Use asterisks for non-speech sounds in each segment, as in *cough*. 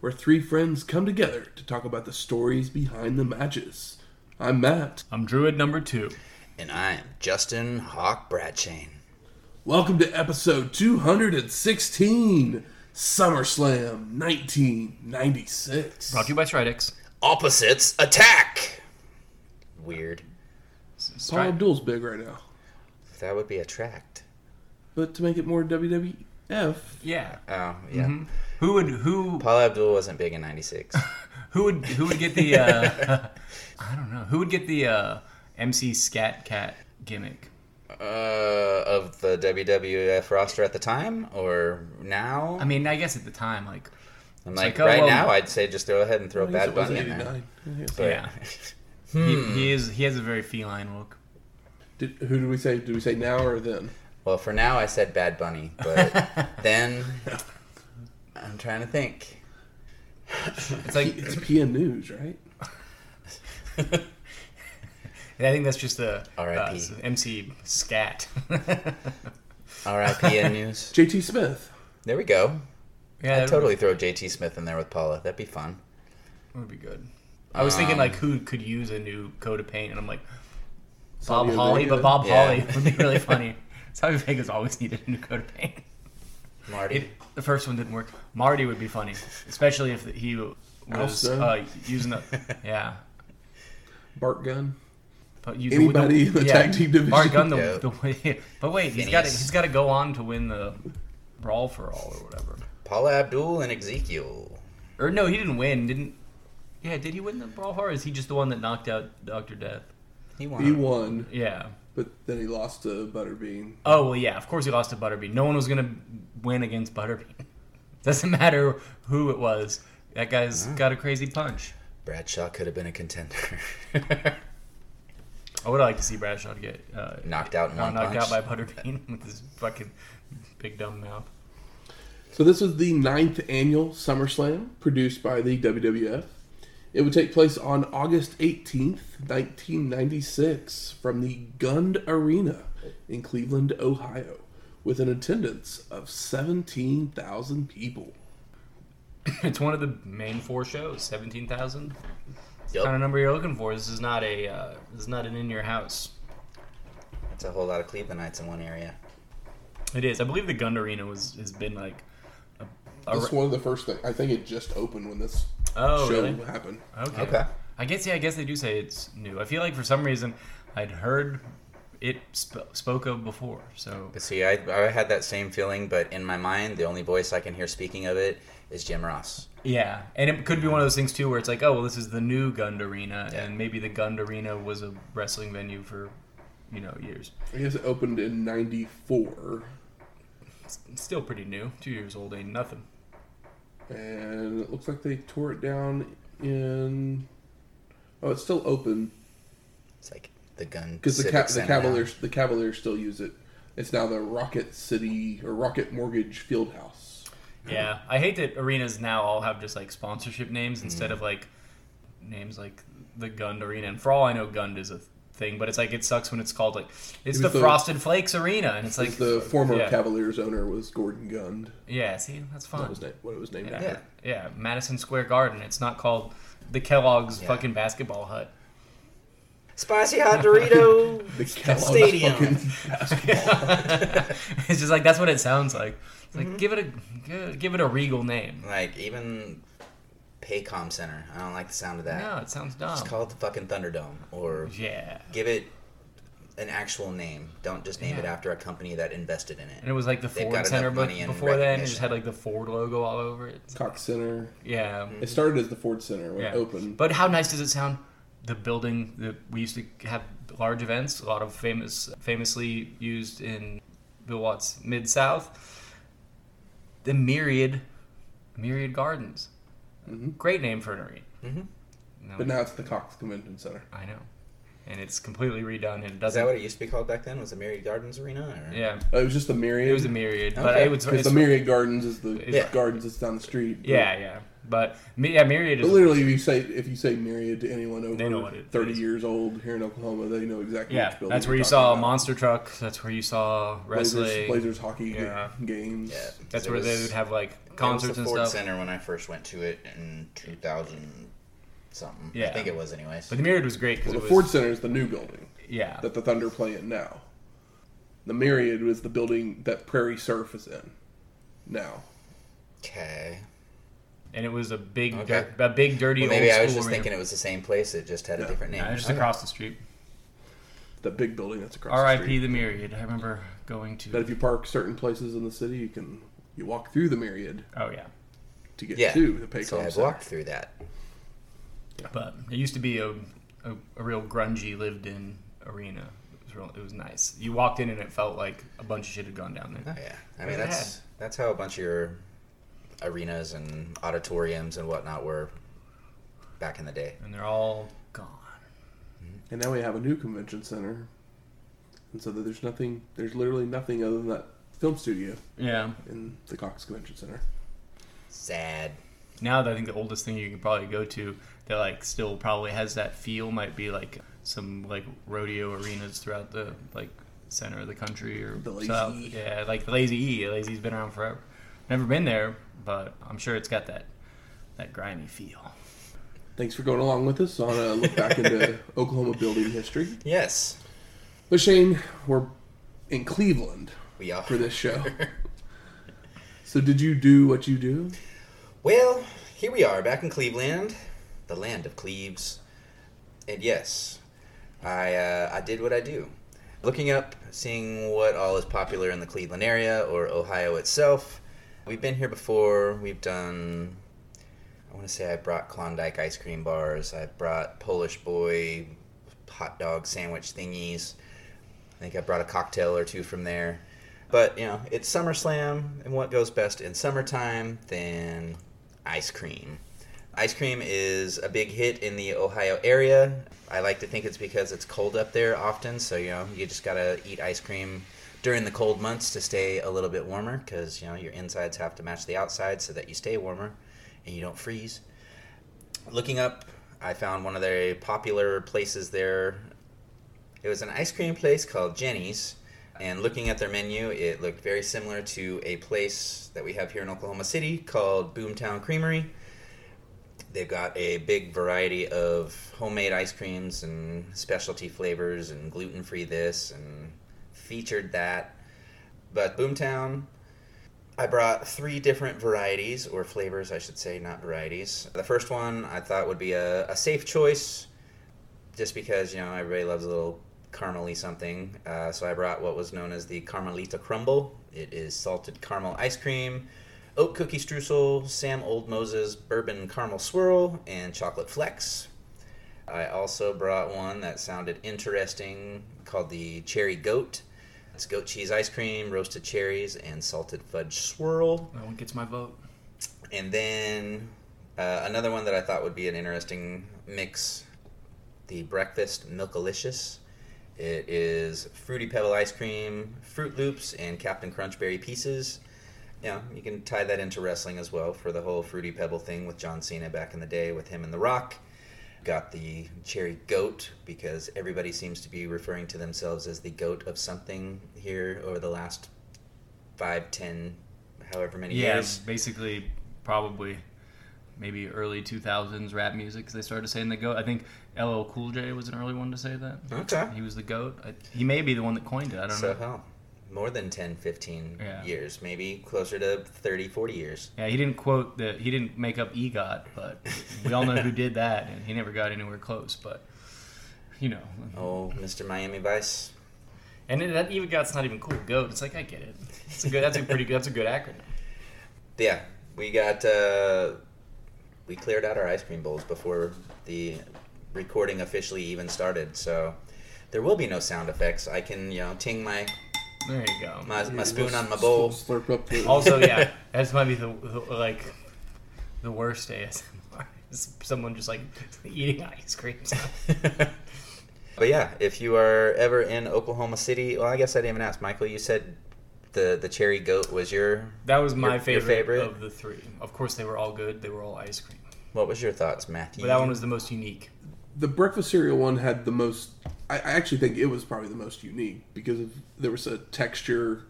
where three friends come together to talk about the stories behind the matches. I'm Matt. I'm Druid number two. And I am Justin Hawk Bradchain. Welcome to episode 216, SummerSlam 1996. Brought to you by Stridex. Opposites attack! Weird. Paul Stride- Abdul's big right now. That would be attract. But to make it more WWF, Yeah. Oh, yeah. Who would who Paula Abdul wasn't big in 96. *laughs* who would who would get the uh, *laughs* I don't know who would get the uh, MC Scat Cat gimmick? uh, of the WWF roster at the time or now? I mean, I guess at the time, like I'm like, like, oh, right well- now, I'd say just go ahead and throw I guess Bad it was Bunny in there. 89. I guess. But- yeah, *laughs* he, he is he has a very feline look. Did, who did we say? Did we say now or then? Well, for now, I said Bad Bunny, but *laughs* then I'm trying to think. It's like It's PN News, right? *laughs* I think that's just a R.I.P.. uh, MC Scat. *laughs* R.I.P. in news. JT Smith. There we go. yeah, I'd totally throw JT Smith in there with Paula. That'd be fun. That would be good. I was thinking Um, like who could use a new coat of paint, and I'm like Bob Holly, but Bob Yeah. Holly would be really funny. Savio Vega always needed a new coat of paint. Marty. It, the first one didn't work. Marty would be funny, especially if he was uh, using the *laughs* yeah. Bart Gunn. But you, Anybody in the tag team division? Bart Gunn, the, Yeah. the way, *laughs* but wait, he's got to he's got to go on to win the brawl for all or whatever. Paula Abdul and Ezekiel. Or no, he didn't win. Didn't? Yeah, did he win the brawl for? Or is he just the one that knocked out Doctor Death? He won. He won, Yeah. But then he lost to Butterbean. Oh well, yeah. Of course, he lost to Butterbean. No one was gonna win against Butterbean. *laughs* Doesn't matter who it was. That guy's got a crazy punch. Bradshaw could have been a contender. *laughs* I would like to see Bradshaw get uh, Knocked out in one knocked punch. out by Butterbean *laughs* with his fucking big dumb mouth. So this was the ninth annual SummerSlam produced by the WWF. It would take place on August 18th, 1996, from the Gund Arena in Cleveland, Ohio, with an attendance of 17,000 people. *laughs* It's one of the main four shows. Seventeen thousand. Yup. Kind of number you're looking for. This is not a. Uh, this is not an in your house. That's a whole lot of Clevelandites in one area. It is. I believe the Gund Arena was has been like. A, a, one of the first things. I think it just opened when this oh show really? happened. Okay. Okay. I guess yeah. I guess they do say it's new. I feel like for some reason I'd heard it sp- spoke of before. So But see, I, I had that same feeling, but in my mind, the only voice I can hear speaking of it is Jim Ross. yeah, and it could be one of those things too where it's like, oh well, this is the new Gund Arena, Yeah. and maybe the Gund Arena was a wrestling venue for, you know, years. I guess it opened in 94, It's still pretty new. Two years old ain't nothing. And it looks like they tore it down in. Oh, it's still open. It's like the gun. Because the, ca- the Center now. Cavaliers the Cavaliers still use it. It's now the Rocket City or Rocket Mortgage Field House. Yeah, I hate that arenas now all have just like sponsorship names Mm-hmm. instead of like names like the Gund Arena. And for all I know, Gund is a thing, but it's like it sucks when it's called like it's It the the- Frosted Flakes Arena, and it's like Like the former yeah. Cavaliers owner was Gordon Gund. yeah. See, that's That fun. was na- what it was named Yeah. after. yeah, Madison Square Garden. It's not called the Kellogg's Yeah. fucking basketball hut. Spicy hot Dorito *laughs* The Kellogg's Stadium. fucking basketball. *laughs* it's just like that's what it sounds like. It's Mm-hmm. like give it a give- give it a regal name. Like even Paycom Center. I don't like the sound of that. No, it sounds dumb. Just call it the fucking Thunderdome, or yeah. give it an actual name. Don't just name it after a company that invested in it. And it was like the They've Ford Center, but before then it just had like the Ford logo all over it. Cox Center. Yeah, mm-hmm. It started as the Ford Center when yeah. it opened. But how nice does it sound? The building that we used to have large events, a lot of famous, famously used in Bill Watts Mid South. The myriad, myriad gardens. Great name for an arena. hmm No, But now it's the Cox Convention Center. I know, and it's completely redone and it Is doesn't. that what it used to be called back then? Was it Myriad Gardens Arena? Or? yeah, Uh, it was just the Myriad. it was a myriad, but it was Because it's, the Myriad Gardens is the Yeah. gardens that's down the street. But- Yeah, yeah, but yeah, myriad But literally, if you say if you say Myriad to anyone over They know what it thirty is. years old here in Oklahoma, they know exactly. yeah. which building That's where you saw about. monster truck. That's where you saw Blazers, wrestling. Blazers hockey Yeah. games. Yeah. That's It where they would have like it was concerts the and Ford stuff. Center when I first went to it in 2000 something. Yeah, I think it was anyways. But the myriad was great because Well, the it Ford Center is the new building yeah. that the Thunder play in now. The Myriad was the building that Prairie Surf is in now. Okay. And it was a big, Okay. dir- a big dirty Well, maybe old I was just arena. thinking it was the same place. It just had a different name. Yeah, just Okay. across the street. The big building that's across the R.I.P. street. the Myriad. I remember going to. But if you park certain places in the city, you can you walk through the Myriad oh yeah, to get Yeah. to the Paycom So I've Center. walked through that. but it used to be a a, a real grungy lived-in arena. It was real. It was nice. You walked in and it felt like a bunch of shit had gone down there. Oh yeah. I mean that's that's how a bunch of your arenas and auditoriums and whatnot were back in the day. And they're all gone. Mm-hmm. And now we have a new convention center, and so that there's nothing. There's literally nothing other than that film studio Yeah. in the Cox Convention Center. Sad. Now that I think the oldest thing you can probably go to that like still probably has that feel might be like some like rodeo arenas throughout the like center of the country or The Lazy south. E. Yeah, like the Lazy E. Lazy's been around forever. Never been there, but I'm sure it's got that that grimy feel. Thanks for going along with us on a look back into *laughs* Oklahoma building history. Yes. But Shane, we're in Cleveland We are. for this show. *laughs* so did you do what you do? Well, here we are back in Cleveland, the land of Cleves. And yes, I uh, I did what I do. Looking up, seeing what all is popular in the Cleveland area or Ohio itself. We've been here before. We've done I want to say I brought Klondike ice cream bars. I brought Polish boy hot dog sandwich thingies. I think I brought a cocktail or two from there. But, you know, it's SummerSlam, and what goes best in summertime than ice cream? Ice cream is a big hit in the Ohio area. I like to think it's because it's cold up there often, so, you know, you just gotta eat ice cream during the cold months to stay a little bit warmer because, you know, your insides have to match the outside so that you stay warmer and you don't freeze. Looking up, I found one of the popular places there. It was an ice cream place called Jenny's, and looking at their menu, it looked very similar to a place that we have here in Oklahoma City called Boomtown Creamery. They've got a big variety of homemade ice creams and specialty flavors and gluten free this and featured that. But Boomtown, I brought three different varieties, or flavors, I should say, not varieties. The first one I thought would be a, a safe choice, just because, you know, everybody loves a little caramely something. Uh, so I brought what was known as the Carmelita Crumble. It is salted caramel ice cream, oat cookie streusel, Sam Old Moses bourbon caramel swirl, and chocolate flecks. I also brought one that sounded interesting called the Cherry Goat. It's goat cheese ice cream, roasted cherries, and salted fudge swirl. That one gets my vote. And then uh, another one that I thought would be an interesting mix the breakfast Milkalicious. It is fruity pebble ice cream, Fruit Loops, and Captain Crunch berry pieces. You know, you can tie that into wrestling as well for the whole fruity pebble thing with John Cena back in the day with him and The Rock. Got the cherry goat because everybody seems to be referring to themselves as the goat of something here over the last five, ten, however many Yeah, years. basically, probably, maybe early 2000s rap music 'cause they started saying the goat. I think LL Cool J was an early one to say that. Okay. He was the goat. I, he may be the one that coined it. I don't So, know. More than 10, 15 Yeah. years, maybe closer to 30, 40 years. Yeah, he didn't quote the. He didn't make up EGOT, but we all know who did that, and he never got anywhere close. But you know, Oh, Mr. Miami Vice. and it, that EGOT's not even cool. Goat. It's like I get it. It's a good. That's a pretty good. That's a good acronym. Yeah, we got, uh, we cleared out our ice cream bowls before the recording officially even started, so there will be no sound effects. I can, you know, ting my, There you go. my, my spoon on my bowl. Slurp up the Also, *laughs* yeah, that's might be the, the like The worst ASMR *laughs* is someone just like eating ice cream. *laughs* but yeah, if you are ever in Oklahoma City, well, I guess I didn't even ask Michael. You said the the cherry goat was your. That was my Your- your favorite, favorite? of the three. Of course, they were all good. They were all ice cream, What was your thoughts, Matthew? but that one was the most unique. The breakfast cereal one had the most. I, I actually think it was probably the most unique because of there was a texture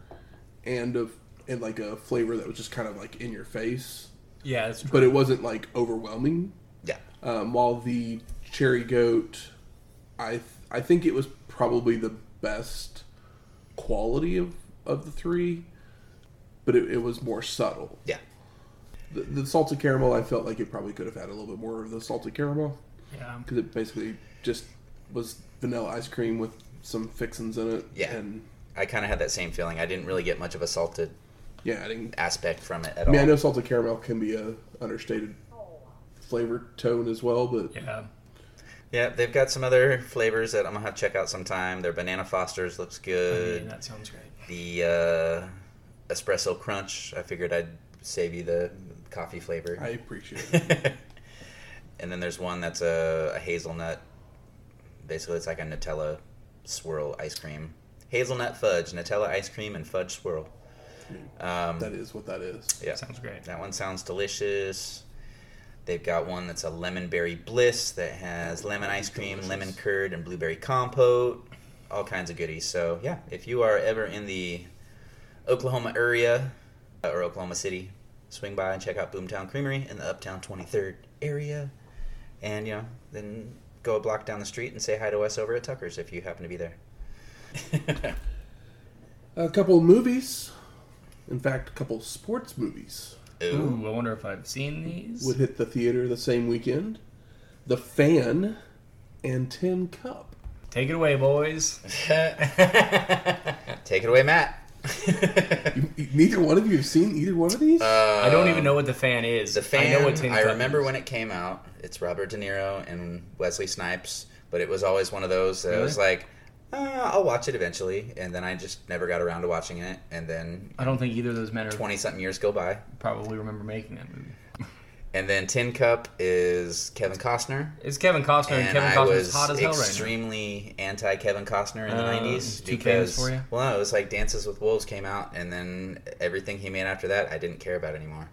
and of and like a flavor that was just kind of like in your face, Yeah, that's true. but it wasn't like overwhelming. Yeah. Um, while the cherry goat, I th- I think it was probably the best quality of of the three, but it, it was more subtle. Yeah. The, the salted caramel, I felt like it probably could have had a little bit more of the salted caramel yeah, because it basically just was vanilla ice cream with some fixins in it. Yeah. and I kind of had that same feeling. I didn't really get much of a salted yeah, I didn't. aspect from it at I mean, I know salted caramel can be a understated flavor tone as well, but yeah. Yeah, they've got some other flavors that I'm gonna have to check out sometime. Their banana Fosters looks I good. mean, that sounds great. The uh, espresso crunch. I figured I'd save you the coffee flavor. I appreciate it. *laughs* and then there's one that's a, a hazelnut. Basically, it's like a Nutella swirl ice cream. Hazelnut fudge, Nutella ice cream, and fudge swirl. Um, that is what that is. yeah, Sounds great. that one sounds delicious. They've got one that's a lemon berry bliss that has lemon ice cream, Delicious. lemon curd, and blueberry compote. All kinds of goodies. So yeah, if you are ever in the Oklahoma area uh, or Oklahoma City, swing by and check out Boomtown Creamery in the Uptown 23rd area, and you know then go a block down the street and say hi to us over at Tucker's if you happen to be there. *laughs* A couple of movies, in fact, a couple of sports movies Ooh. Ooh, I wonder if I've seen these. would hit the theater the same weekend. The Fan and Tin Cup. Take it away, boys. *laughs* Take it away, Matt. You, you- neither one of you have seen either one of these. I don't even know what the fan is. The fan. I I, know what Tin Cup remember is. when it came out. It's Robert De Niro and Wesley Snipes, but it was always one of those that I was like, uh, I'll watch it eventually, and then I just never got around to watching it, and then I don't think either of those men are twenty something years go by, probably remember making that movie. And then Tin Cup is Kevin Costner. It's Kevin Costner, and, And Kevin Costner is hot as hell right now. extremely anti Kevin Costner in the Uh, nineties because for you? well, no, it was like Dances with Wolves came out, and then everything he made after that, I didn't care about anymore.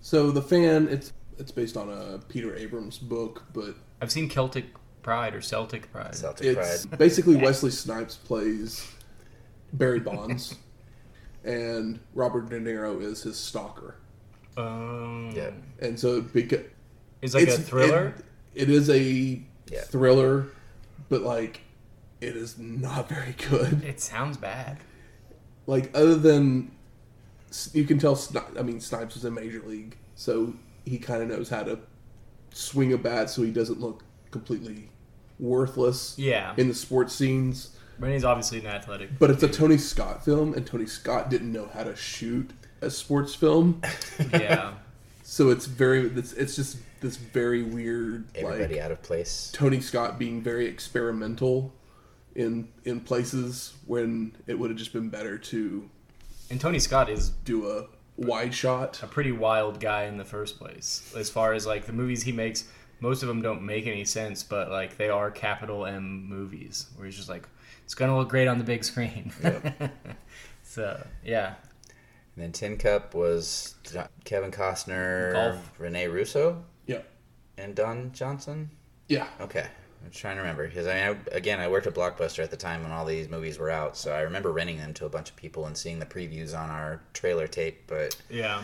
so the Fan, it's it's based on a Peter Abrahams book, but I've seen Celtic Pride or Celtic Pride. Celtic it's Pride. basically *laughs* Wesley Snipes plays Barry Bonds, *laughs* and Robert De Niro is his stalker, Um, Yeah. and so because It's like a thriller. it- it is a Yeah. thriller, but like it is not very good. It sounds bad. Like other than you can tell, Sni- I mean Snipes is in Major League, so he kind of knows how to swing a bat so he doesn't look completely worthless Yeah. in the sports scenes. But he's obviously an athletic. But it's a Tony Scott film, and Tony Scott didn't know how to shoot a sports film, *laughs* yeah. so it's very it's, it's just this very weird Everybody like out of place. Tony Scott being very experimental in in places when it would have just been better to And Tony Scott is do a wide shot. a pretty wild guy in the first place. As far as like the movies he makes, most of them don't make any sense, but like they are capital M movies where he's just like, it's gonna look great on the big screen. *laughs* so yeah, And then Tin Cup was Kevin Costner, Golf. Rene Russo, Yeah, and Don Johnson. yeah. Okay, I'm trying to remember because I mean, I, again, I worked at Blockbuster at the time when all these movies were out, so I remember renting them to a bunch of people and seeing the previews on our trailer tape. But yeah.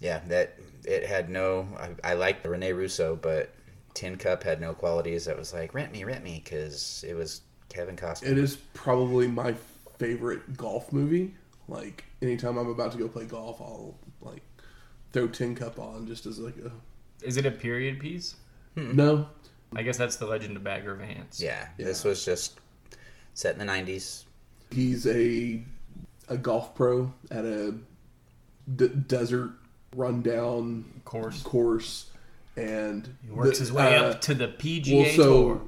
yeah, that it had no. I, I liked Rene Russo, but Tin Cup had no qualities. That was like rent me, rent me, because it was Kevin Costner. It is probably my favorite golf movie. Like anytime I'm about to go play golf, I'll like throw Tin Cup on just as like a Is it a period piece? no. I guess that's the Legend of Bagger Vance. yeah, Yeah. this was just set in the '90s. He's a a golf pro at a d- desert rundown Course. course, and He works the- his way uh, up to the PGA Well, so Tour.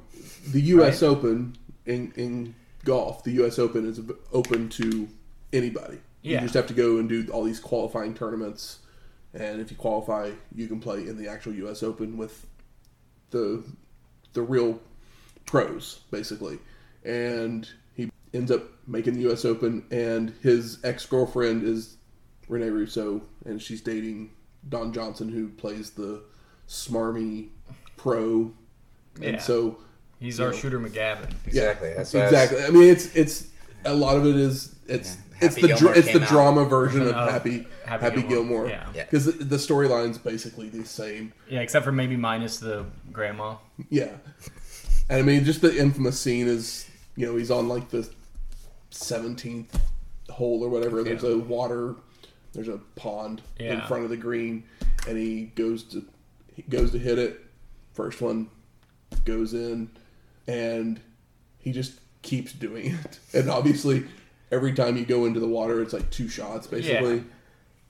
the U.S. right? Open in in golf, the U.S. Open is open to anybody. Yeah. You just have to go and do all these qualifying tournaments and if you qualify, you can play in the actual U.S. Open with the the real pros, basically. And he ends up making the U.S. Open, and his ex girlfriend is Rene Russo, and she's dating Don Johnson, who plays the smarmy pro. Yeah. And so, He's our know. shooter McGavin. Exactly. That's what I was- exactly. I mean, it's it's a lot of it is it's Yeah. it's the dra- Gilmore it's the out. drama version of *laughs* Of oh, Happy Happy, Happy Gilmore. Gilmore, yeah. Yeah. because the, the storyline's basically the same. Yeah, except for maybe minus the grandma. Yeah, and I mean, just the infamous scene is you know he's on like the seventeenth hole or whatever. There's a water, there's a pond in front of the green, and he goes to he goes to hit it. First one goes in, and he just keeps doing it. *laughs* And obviously, every time you go into the water, it's like two shots basically,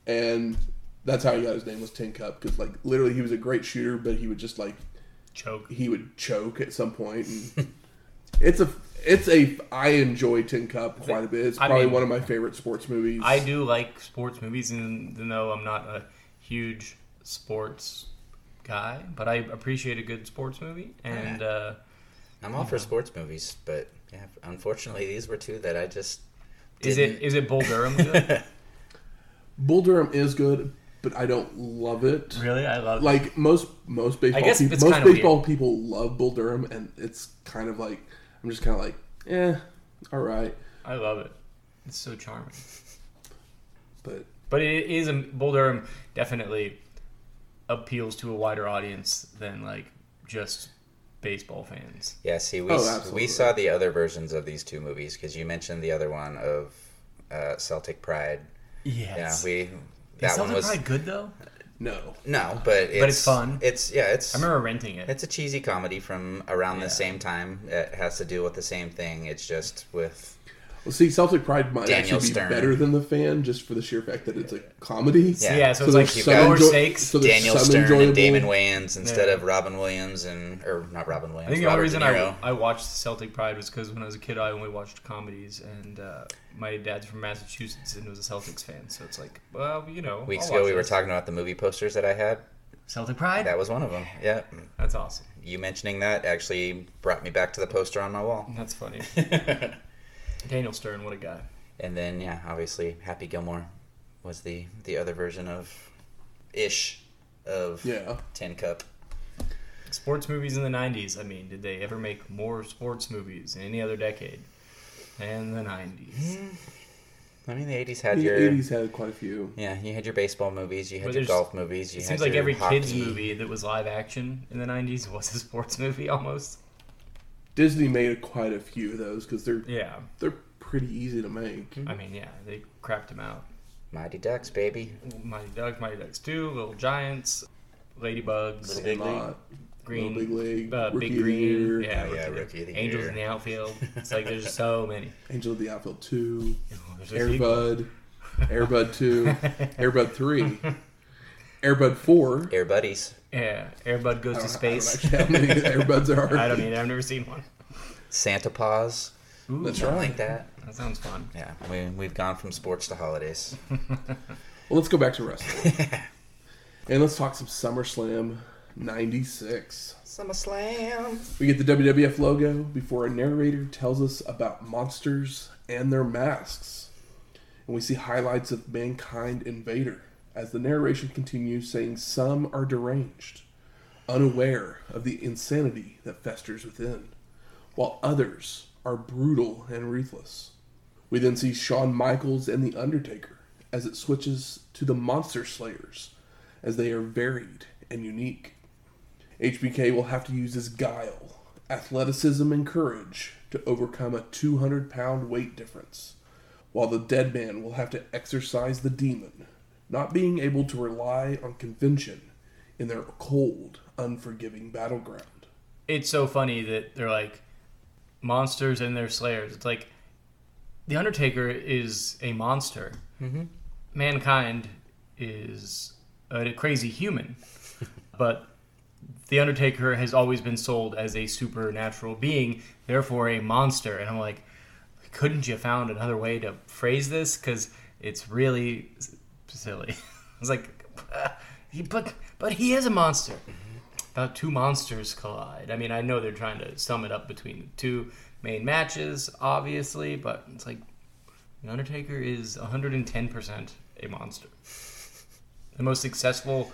and that's how he got his name was Tin Cup because like literally he was a great shooter, but he would just like Choke. he would choke at some point. And *laughs* it's a it's a I enjoy Tin Cup quite a bit. It's I probably mean, one of my favorite sports movies. I do like sports movies, and even though I'm not a huge sports guy, but I appreciate a good sports movie. And uh, I'm all for sports movies, but yeah, unfortunately, these were two that I just. is it didn't- is it Bull Durham *laughs* good? Bull Durham is good, but I don't love it. really, I love. It. Like most most baseball guess people, most baseball weird. people love Bull Durham, and it's kind of like I'm just kind of like, eh, all right, I love it. It's so charming. but But it is a Bull Durham definitely appeals to a wider audience than like just baseball fans. Yeah, see, we Oh, we saw the other versions of these two movies because you mentioned the other one of uh, Celtic Pride. Yes. Yeah, we Is that one was Pride good though? no, no, but it's, it's fun. It's yeah, it's I remember renting it. it's a cheesy comedy from around Yeah. the same time. It has to do with the same thing. It's just with well, see, Celtic Pride might Daniel actually be Stern. better than the fan just for the sheer fact that it's a comedy. Yeah. yeah, so, So it's like some lower enjoy- stakes. so there's Daniel some Stern enjoyable- and Damon Wayans instead Yeah. of Robin Williams and or not Robin Williams. I think the only reason I, I watched Celtic Pride was because when I was a kid, I only watched comedies, and uh, my dad's from Massachusetts and was a Celtics fan. So it's like, well, you know, Weeks I'll ago, watch we were talking about the movie posters that I had. Celtic Pride. That was one of them. Yeah, That's awesome. you mentioning that actually brought me back to the poster on my wall. That's funny. *laughs* Daniel Stern, what a guy. And then, yeah, obviously, Happy Gilmore was the the other version of ish of Yeah. Tin Cup. Sports movies in the '90s. I mean, did they ever make more sports movies in any other decade than the '90s? Hmm. I mean, the eighties had The your eighties had quite a few. yeah, you had your baseball movies, you had But your golf movies, you It had seems like your every kids hockey. movie that was live action in the '90s was a sports *laughs* movie almost. Disney made quite a few of those because they're Yeah, they're pretty easy to make. I mean, yeah, they crapped them out. Mighty Ducks, baby. Mighty Ducks, Mighty Ducks 2, Little Giants, Ladybugs, Little Big League. Green, Little Big League, uh, Rookie Big of the Green, Year, yeah, Oh, yeah, Rookie, Rookie of the Angels Year. in the Outfield. *laughs* It's like there's so many. Angel of the Outfield two, There's a sequel. Airbud, *laughs* Airbud two, Airbud three, *laughs* Airbud four. Air Buddies. Yeah, Airbud goes I to don't- I don't space. actually know how many *laughs* Airbuds are. I don't need. I've never seen one. Santa Paws. Ooh, That's Something right. like that. That sounds fun. Yeah, we, we've gone from sports to holidays. *laughs* Well, let's go back to wrestling. *laughs* and let's talk some SummerSlam 96. SummerSlam. We get the WWF logo before a narrator tells us about monsters and their masks. And we see highlights of Mankind and Vader as the narration continues saying some are deranged, unaware of the insanity that festers within, while others are brutal and ruthless. We then see Shawn Michaels and The Undertaker as it switches to the Monster Slayers, as they are varied and unique. HBK will have to use his guile, athleticism, and courage to overcome a 200 pound weight difference, while the dead man will have to exercise the demon, not being able to rely on convention in their cold, unforgiving battleground. It's so funny that they're like monsters and their slayers. It's like the Undertaker is a monster. Mm-hmm. Mankind is a crazy human, *laughs* but the Undertaker has always been sold as a supernatural being, therefore a monster. And I'm like, couldn't you have found another way to phrase this? Because it's really s- silly. *laughs* It's like, uh, he, but but he is a monster. About two monsters collide. I mean, I know they're trying to sum it up between the two main matches, obviously, but it's like the Undertaker is 110% a monster. The most successful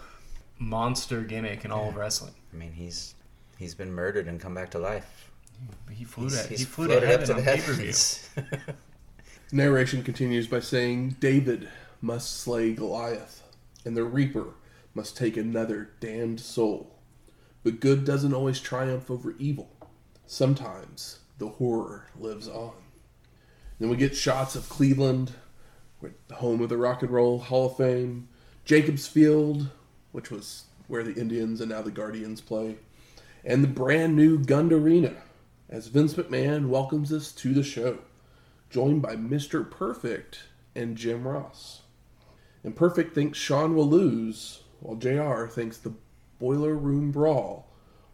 monster gimmick in all of wrestling. I mean, he's he's been murdered and come back to life. He flew He's, to he's he flew floated to up heaven to on the pay per view. heavens. *laughs* Narration continues by saying, David must slay Goliath, and the Reaper must take another damned soul. But good doesn't always triumph over evil. Sometimes the horror lives on. Then we get shots of Cleveland, the home of the Rock and Roll Hall of Fame, Jacobs Field, which was where the Indians and now the Guardians play, and the brand new Gund Arena, as Vince McMahon welcomes us to the show joined by Mr. Perfect and Jim Ross. And Perfect thinks Shawn will lose, while JR thinks the Boiler Room Brawl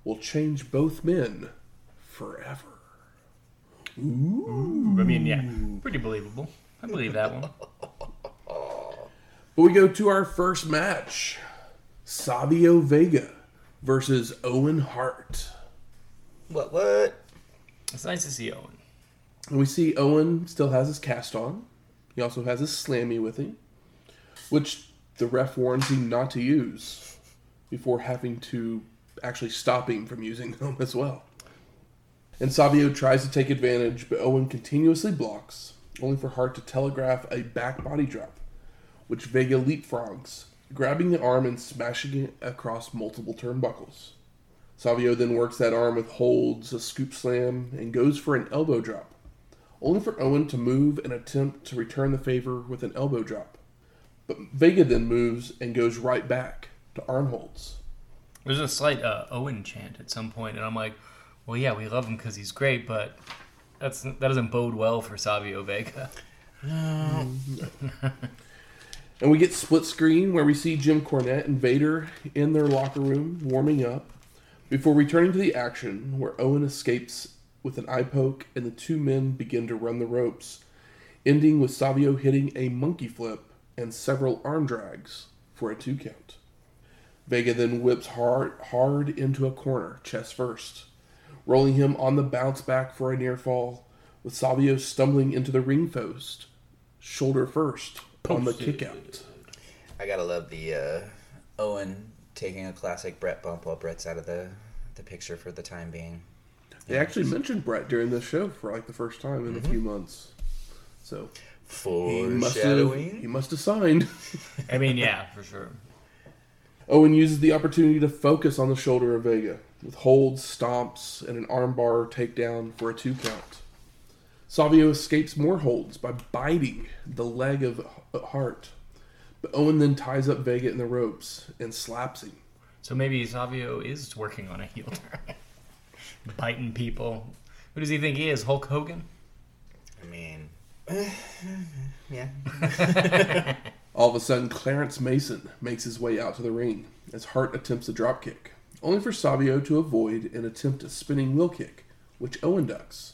will change both men forever. Ooh. I mean, yeah, pretty believable. I believe that one. *laughs* But we go to our first match Savio Vega versus Owen Hart. what? What? It's nice to see Owen. And we see Owen still has his cast on. He also has his slammy with him, which the ref warns him not to use before having to actually stop him from using *laughs* them as well. And Savio tries to take advantage, but Owen continuously blocks, only for Hart to telegraph a back body drop, which Vega leapfrogs, grabbing the arm and smashing it across multiple turnbuckles. Savio then works that arm with holds, a scoop slam, and goes for an elbow drop, only for Owen to move and attempt to return the favor with an elbow drop. But Vega then moves and goes right back to arm holds. There's a slight uh, Owen chant at some point, and I'm like, well, yeah, we love him because he's great, but that's that doesn't bode well for Savio Vega. *laughs* And we get split screen where we see Jim Cornette and Vader in their locker room warming up before returning to the action where Owen escapes with an eye poke and the two men begin to run the ropes, ending with Savio hitting a monkey flip and several arm drags for a two count. Vega then whips hard hard into a corner, chest first, rolling him on the bounce back for a near fall, with Savio stumbling into the ring post, shoulder first, on the kick out. I gotta love the uh, Owen taking a classic Brett bump while Brett's out of the the picture for the time being. They actually mentioned Brett during this show for like the first time in a few months. So he must have he must have signed. I mean, yeah, for sure. Owen uses the opportunity to focus on the shoulder of Vega with holds, stomps, and an armbar takedown for a two count. Savio escapes more holds by biting the leg of Hart, but Owen then ties up Vega in the ropes and slaps him. So maybe Savio is working on a heel turn, *laughs* biting people. Who does he think he is? Hulk Hogan? I mean, *laughs* yeah. *laughs* All of a sudden, Clarence Mason makes his way out to the ring as Hart attempts a dropkick, only for Savio to avoid and attempt a spinning wheel kick, which Owen ducks.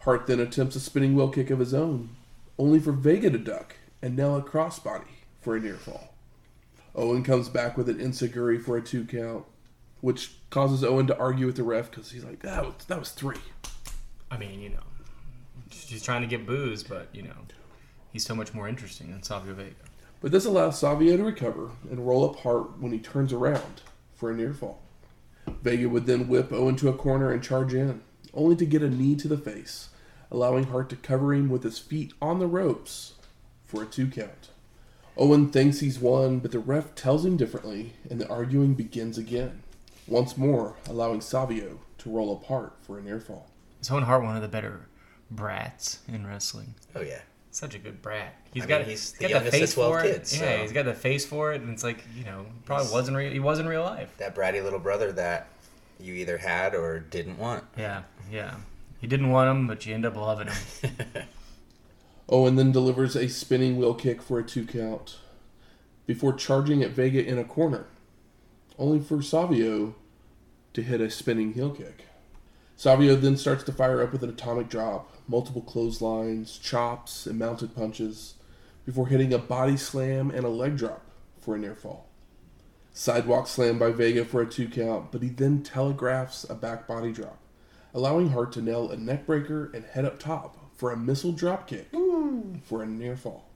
Hart then attempts a spinning wheel kick of his own, only for Vega to duck and nail a crossbody for a near fall. Owen comes back with an enzuigiri for a two count, which causes Owen to argue with the ref because he's like, that was, that was three. I mean, you know, she's trying to get boos, but you know, he's so much more interesting than Savio Vega. But this allows Savio to recover and roll up Hart when he turns around for a near fall. Vega would then whip Owen to a corner and charge in, only to get a knee to the face, allowing Hart to cover him with his feet on the ropes for a two count. Owen thinks he's won, but the ref tells him differently, and the arguing begins again, once more allowing Savio to roll apart for a near fall. Is Owen Hart one of the better brats in wrestling? Oh yeah. Such a good brat. He's I got mean, he's he's the got the youngest of face 12 for it. kids, Yeah, he's got the face for it, and it's like you know, probably He's- wasn't real. He was in real life. That bratty little brother that you either had or didn't want. Yeah, yeah. You didn't want him, but you end up loving him. *laughs* Oh, Owen then delivers a spinning wheel kick for a two count before charging at Vega in a corner, only for Savio to hit a spinning heel kick. Savio then starts to fire up with an atomic drop, multiple clotheslines, chops, and mounted punches before hitting a body slam and a leg drop for a near fall. Sidewalk slam by Vega for a two count, but he then telegraphs a back body drop, allowing Hart to nail a neck breaker and head up top for a missile drop kick for a near fall.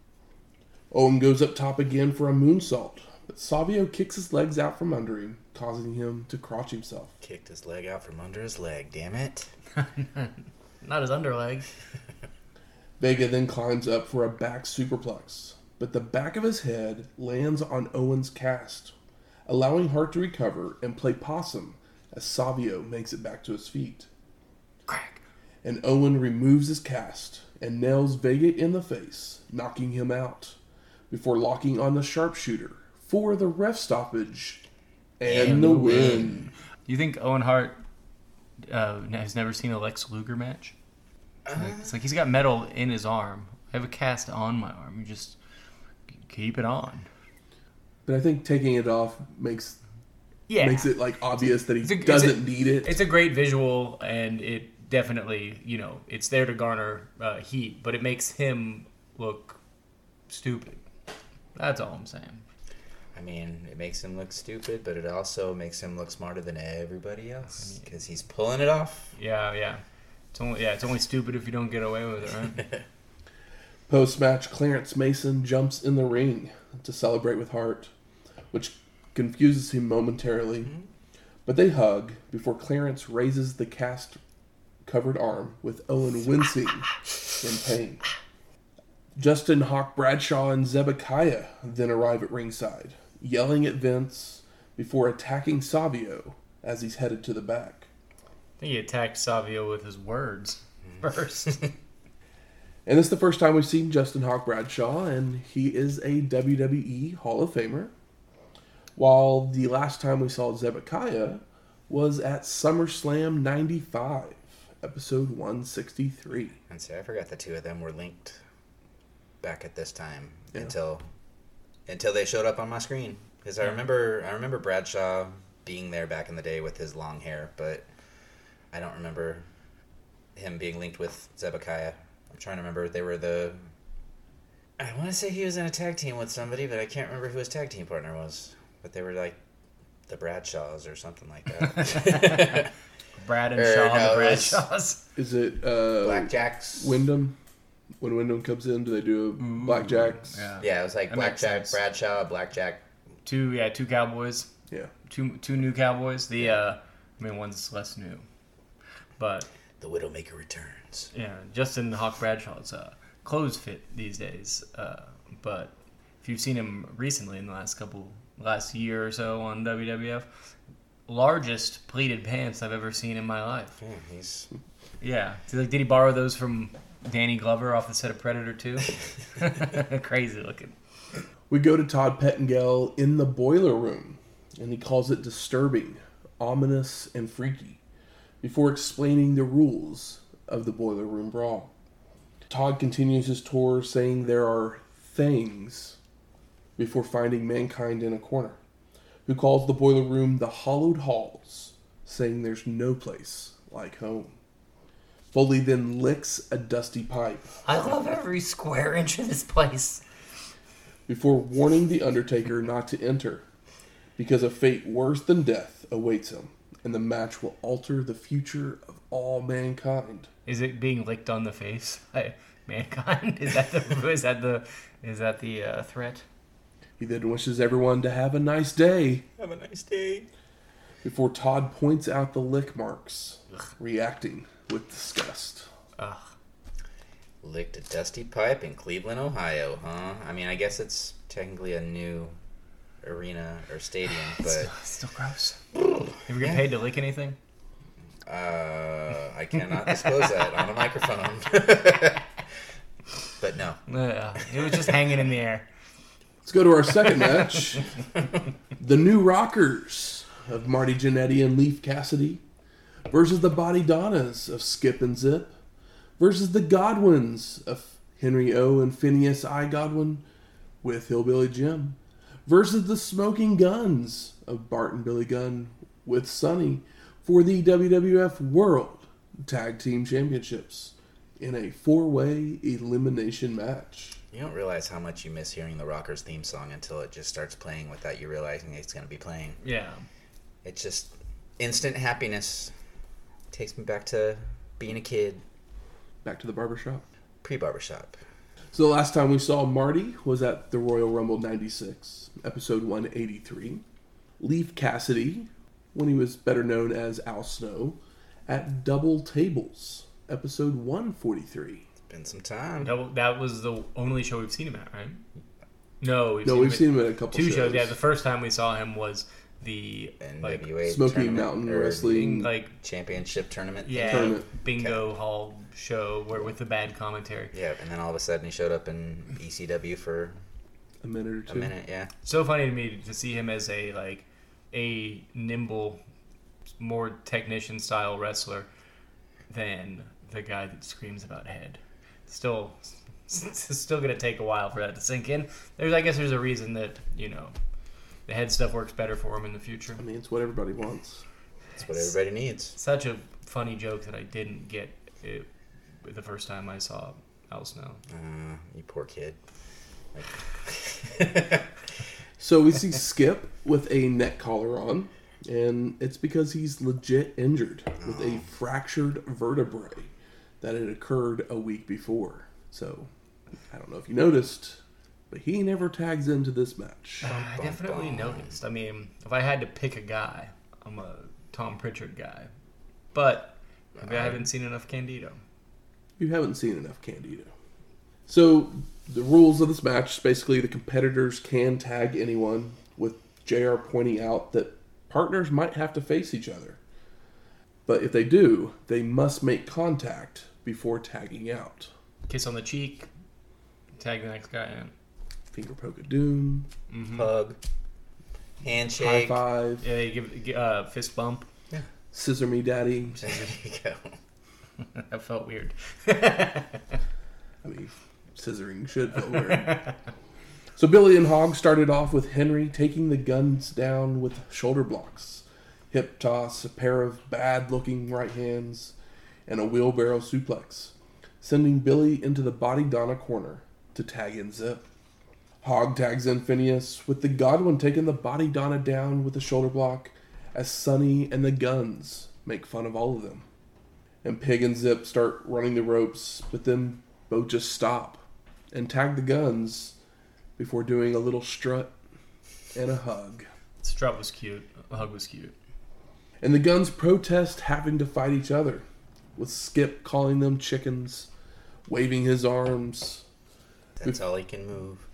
Owen goes up top again for a moonsault, but Savio kicks his legs out from under him, causing him to crotch himself. Kicked his leg out from under his leg. Damn it. *laughs* Not his underleg. *laughs* Vega then climbs up for a back superplex, but the back of his head lands on Owen's cast, allowing Hart to recover and play possum as Savio makes it back to his feet. Crack. And Owen removes his cast and nails Vega in the face, knocking him out, before locking on the sharpshooter for the ref stoppage and, And the win. win. You think Owen Hart uh, has never seen a Lex Luger match? Like, it's like he's got metal in his arm. I have a cast on my arm. You just keep it on. But I think taking it off makes Yeah, makes it like obvious that he a- doesn't need it. it's a great visual, and it definitely, you know, it's there to garner uh, heat, but it makes him look stupid. That's all I'm saying. I mean, it makes him look stupid, but it also makes him look smarter than everybody else because he's pulling it off. Yeah, yeah. It's only yeah, it's only stupid if you don't get away with it, right? *laughs* Post match, Clarence Mason jumps in the ring to celebrate with Hart, which confuses him momentarily. Mm-hmm. But they hug before Clarence raises the cast covered arm with Owen wincing in pain. Justin Hawk Bradshaw and Zebekiah then arrive at ringside, yelling at Vince before attacking Savio as he's headed to the back. I think he attacked Savio with his words hmm. first. *laughs* And this is the first time we've seen Justin Hawk Bradshaw, and he is a WWE Hall of Famer. While the last time we saw Zebekiah was at SummerSlam 95, episode 163. And see, I forgot the two of them were linked back at this time Yeah. until until they showed up on my screen. Because I remember I remember Bradshaw being there back in the day with his long hair, but I don't remember him being linked with Zebekiah. I'm trying to remember. They were the. I want to say he was in a tag team with somebody, but I can't remember who his tag team partner was. But they were like the Bradshaws or something like that. *laughs* Brad and Er, Shaw, no, the Bradshaws. Is it uh, Blackjacks. Windham? When Windham comes in, do they do a Blackjacks? Yeah. Yeah, it was like That makes Blackjack, sense. Bradshaw, Blackjack. Two yeah, two cowboys. Yeah. Two two new cowboys. The uh I mean one's less new. But The Widowmaker returns. yeah, Justin Hawk Bradshaw's uh clothes fit these days. Uh but if you've seen him recently in the last couple last year or so on WWF, largest pleated pants I've ever seen in my life. Yeah, he's Yeah. Did, like, did he borrow those from Danny Glover off the set of Predator 2? *laughs* Crazy looking. We go to Todd Pettengill in the boiler room, and he calls it disturbing, ominous, and freaky, before explaining the rules of the boiler room brawl. Todd continues his tour saying there are things before finding mankind in a corner, who calls the boiler room the hollowed halls, saying there's no place like home. Foley then licks a dusty pipe I love every square inch of this place. before warning the Undertaker not to enter, because a fate worse than death awaits him, and the match will alter the future of all mankind. Is it being licked on the face by mankind? *laughs* Is that the is that the is that the uh, threat? He then wishes everyone to have a nice day, have a nice day. before Todd points out the lick marks, reacting with disgust. Ugh. Licked a dusty pipe in Cleveland, Ohio, huh? I mean, I guess it's technically a new arena or stadium, but Still gross. Have you get paid to lick anything? uh, I cannot disclose that on a microphone. *laughs* but no, Yeah, it was just hanging in the air. Let's go to our second match. The New Rockers of Marty Jannetty and Leif Cassidy versus the Body Donnas of Skip and Zip versus the Godwinns of Henry O. and Phineas I. Godwinn with Hillbilly Jim versus the Smoking Gunns of Bart and Billy Gunn with Sunny for the WWF World Tag Team Championships in a four way elimination match. You don't realize how much you miss hearing the Rockers theme song until it just starts playing without you realizing it's going to be playing. Yeah. It's just instant happiness. Takes me back to being a kid, Back to the barbershop. pre barbershop. So the last time we saw Marty was at the Royal Rumble 96, episode 183. Leif Cassidy, when he was better known as Al Snow, at Double Tables, episode 143. It's Been some time. That, that was the only show we've seen him at, right? No, we've No, seen we've him at seen him at a couple two shows. shows. Yeah, the first time we saw him was the like NWA Smoky tournament, Mountain or Wrestling. like championship tournament. yeah Tournament. bingo hall show where with the bad commentary. Yeah, and then all of a sudden he showed up in ECW for a minute or two. a minute. Yeah, So funny to me to see him as a like a nimble, more technician style wrestler than the guy that screams about head. Still, it's *laughs* still gonna take a while for that to sink in. There's, I guess, there's a reason that you know the head stuff works better for him in the future. I mean, it's what everybody wants. that's what everybody needs. Such a funny joke that I didn't get it the first time I saw Al Snow. Uh, you poor kid. So we see Skip with a neck collar on, and it's because he's legit injured with a fractured vertebrae that had occurred a week before. So I don't know if you noticed, but he never tags into this match. Uh, I definitely noticed. I mean, if I had to pick a guy, I'm a Tom Pritchard guy. But maybe I haven't seen enough Candido. You haven't seen enough Candido. So the rules of this match basically the competitors can tag anyone, with JR pointing out that partners might have to face each other. But if they do, they must make contact before tagging out. Kiss on the cheek, tag the next guy in. Finger poke of doom, Hug, Handshake. high five, Yeah, they give gi- uh, fist bump. Yeah. scissor me daddy. *laughs* There you go. *laughs* that felt weird. *laughs* I mean, scissoring should feel weird. so Billy and Hog started off with Henry taking the Gunns down with shoulder blocks, hip toss, a pair of bad-looking right hands, and a wheelbarrow suplex, sending Billy into the BodyDonna corner to tag in Zip. Hog tags in Phineas with the Godwinn taking the BodyDonna down with a shoulder block, as Sunny and the Gunns make fun of all of them and Pig and Zip start running the ropes, but then both just stop and tag the Gunns before doing a little strut and a hug. Strut was cute. The hug was cute. And the Gunns protest having to fight each other, with Skip calling them chickens, waving his arms, That's all he can move.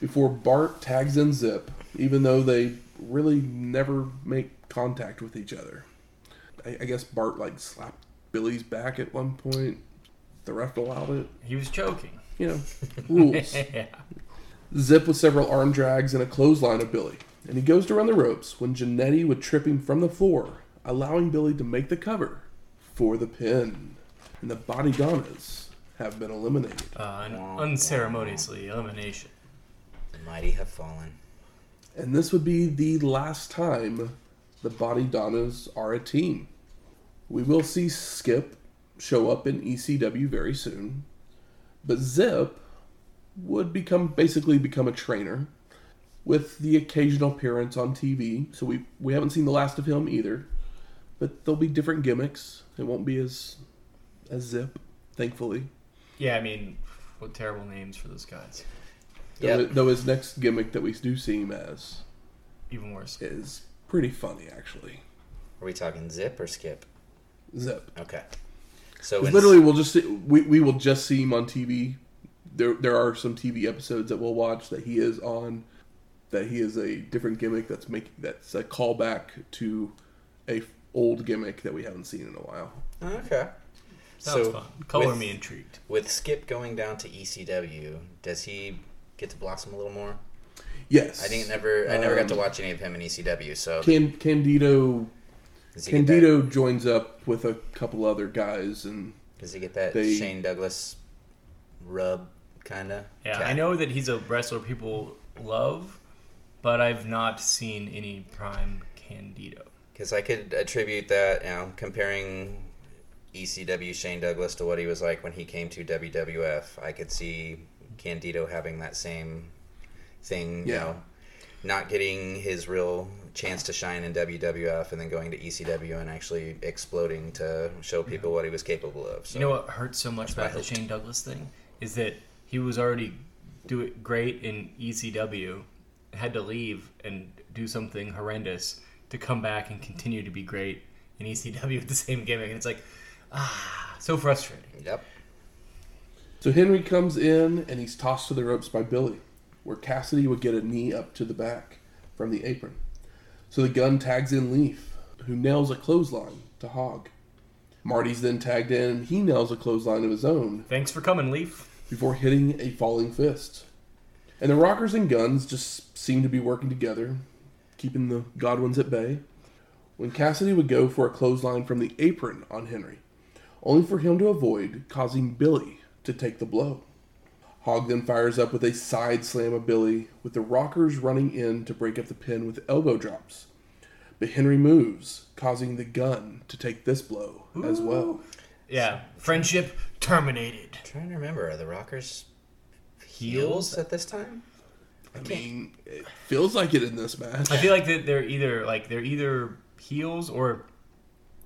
Before Bart tags in Zip, even though they really never make contact with each other. I, I guess Bart like slapped Billy's back at one point. The ref allowed it. He was choking. You know, rules. *laughs* yeah. Zip with several arm drags and a clothesline of Billy, and he goes to run the ropes when Jannetty would trip him from the floor, allowing Billy to make the cover for the pin. And the BodyDonnas have been eliminated. Uh, an unceremoniously elimination. The mighty have fallen. And this would be the last time the BodyDonnas are a team. We will see Skip show up in ECW very soon, but Zip would become basically become a trainer with the occasional appearance on TV. So we we haven't seen the last of him either, but there'll be different gimmicks. It won't be as as Zip, thankfully. Yeah, I mean, what terrible names for those guys. Though, Yep. though his next gimmick that we do see him as Even worse. is pretty funny actually. Are we talking zip or skip? Zip. Okay. So literally, we'll just see, we we will just see him on TV. There there are some TV episodes that we'll watch that he is on. That he is a different gimmick that's making that's a callback to a old gimmick that we haven't seen in a while. okay. Sounds So, fun. Color with- me intrigued. With Skip going down to ECW, does he get to blossom a little more? Yes, I didn't never. I never got to Um, watch any of him in ECW. So Can, Candido does that, Candido joins up with a couple other guys, and does he get that they- Shane Douglas rub kind of? Yeah, I know that he's a wrestler people love, but I've not seen any prime Candido. Because I could attribute that, you know, comparing ECW Shane Douglas to what he was like when he came to WWF. I could see Candido having that same thing, you know, not getting his real chance to shine in WWF and then going to ECW and actually exploding to show people what he was capable of. So. You know what hurts so much about the. Shane Douglas thing is that he was already doing great in ECW, had to leave and do something horrendous to come back and continue to be great in ECW with the same gimmick. And it's like, ah, so frustrating. Yep. So Henry comes in and he's tossed to the ropes by Billy, where Cassidy would get a knee up to the back from the apron. So the Gunn tags in Leif, who nails a clothesline to Hog. Marty's then tagged in and he nails a clothesline of his own Thanks for coming, Leif. before hitting a falling fist. And the Rockers and Gunns just seem to be working together, keeping the Godwinns at bay. When Cassidy would go for a clothesline from the apron on Henry, only for him to avoid causing Billy to take the blow. Hog then fires up with a side slam of Billy, with the Rockers running in to break up the pin with elbow drops. But Henry moves, causing the Gunn to take this blow as well. Yeah, friendship terminated. trying to remember, are the Rockers Heels? heels at this time? I mean, it feels like it in this match. I feel like that they're either like they're either heels or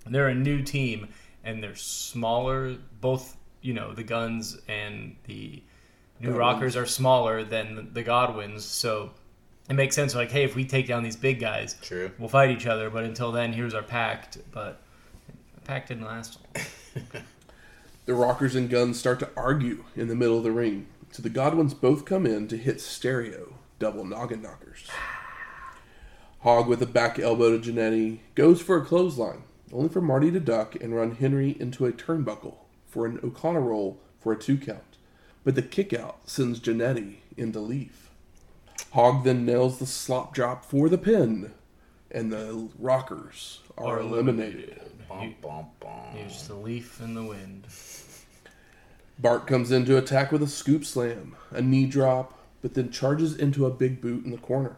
they're a new team and they're smaller. Both you know the Gunns and the New Godwinns. Rockers are smaller than the Godwinns, so it makes sense. Like, hey, if we take down these big guys, True. we'll fight each other. But until then, here's our pact. But the pact didn't last. *laughs* The Rockers and Gunns start to argue in the middle of the ring, so the Godwinns both come in to hit stereo double noggin knockers. Hog with a back elbow to Jannetty goes for a clothesline, only for Marty to duck and run Henry into a turnbuckle for an O'Connor roll for a two count. But the kick out sends Jannetty into Leif. Hog then nails the slop drop for the pin, and the Rockers are, Are eliminated. Bum, bum, bum. Here's just a leaf in the wind. Bart comes in to attack with a scoop slam, a knee drop, but then charges into a big boot in the corner,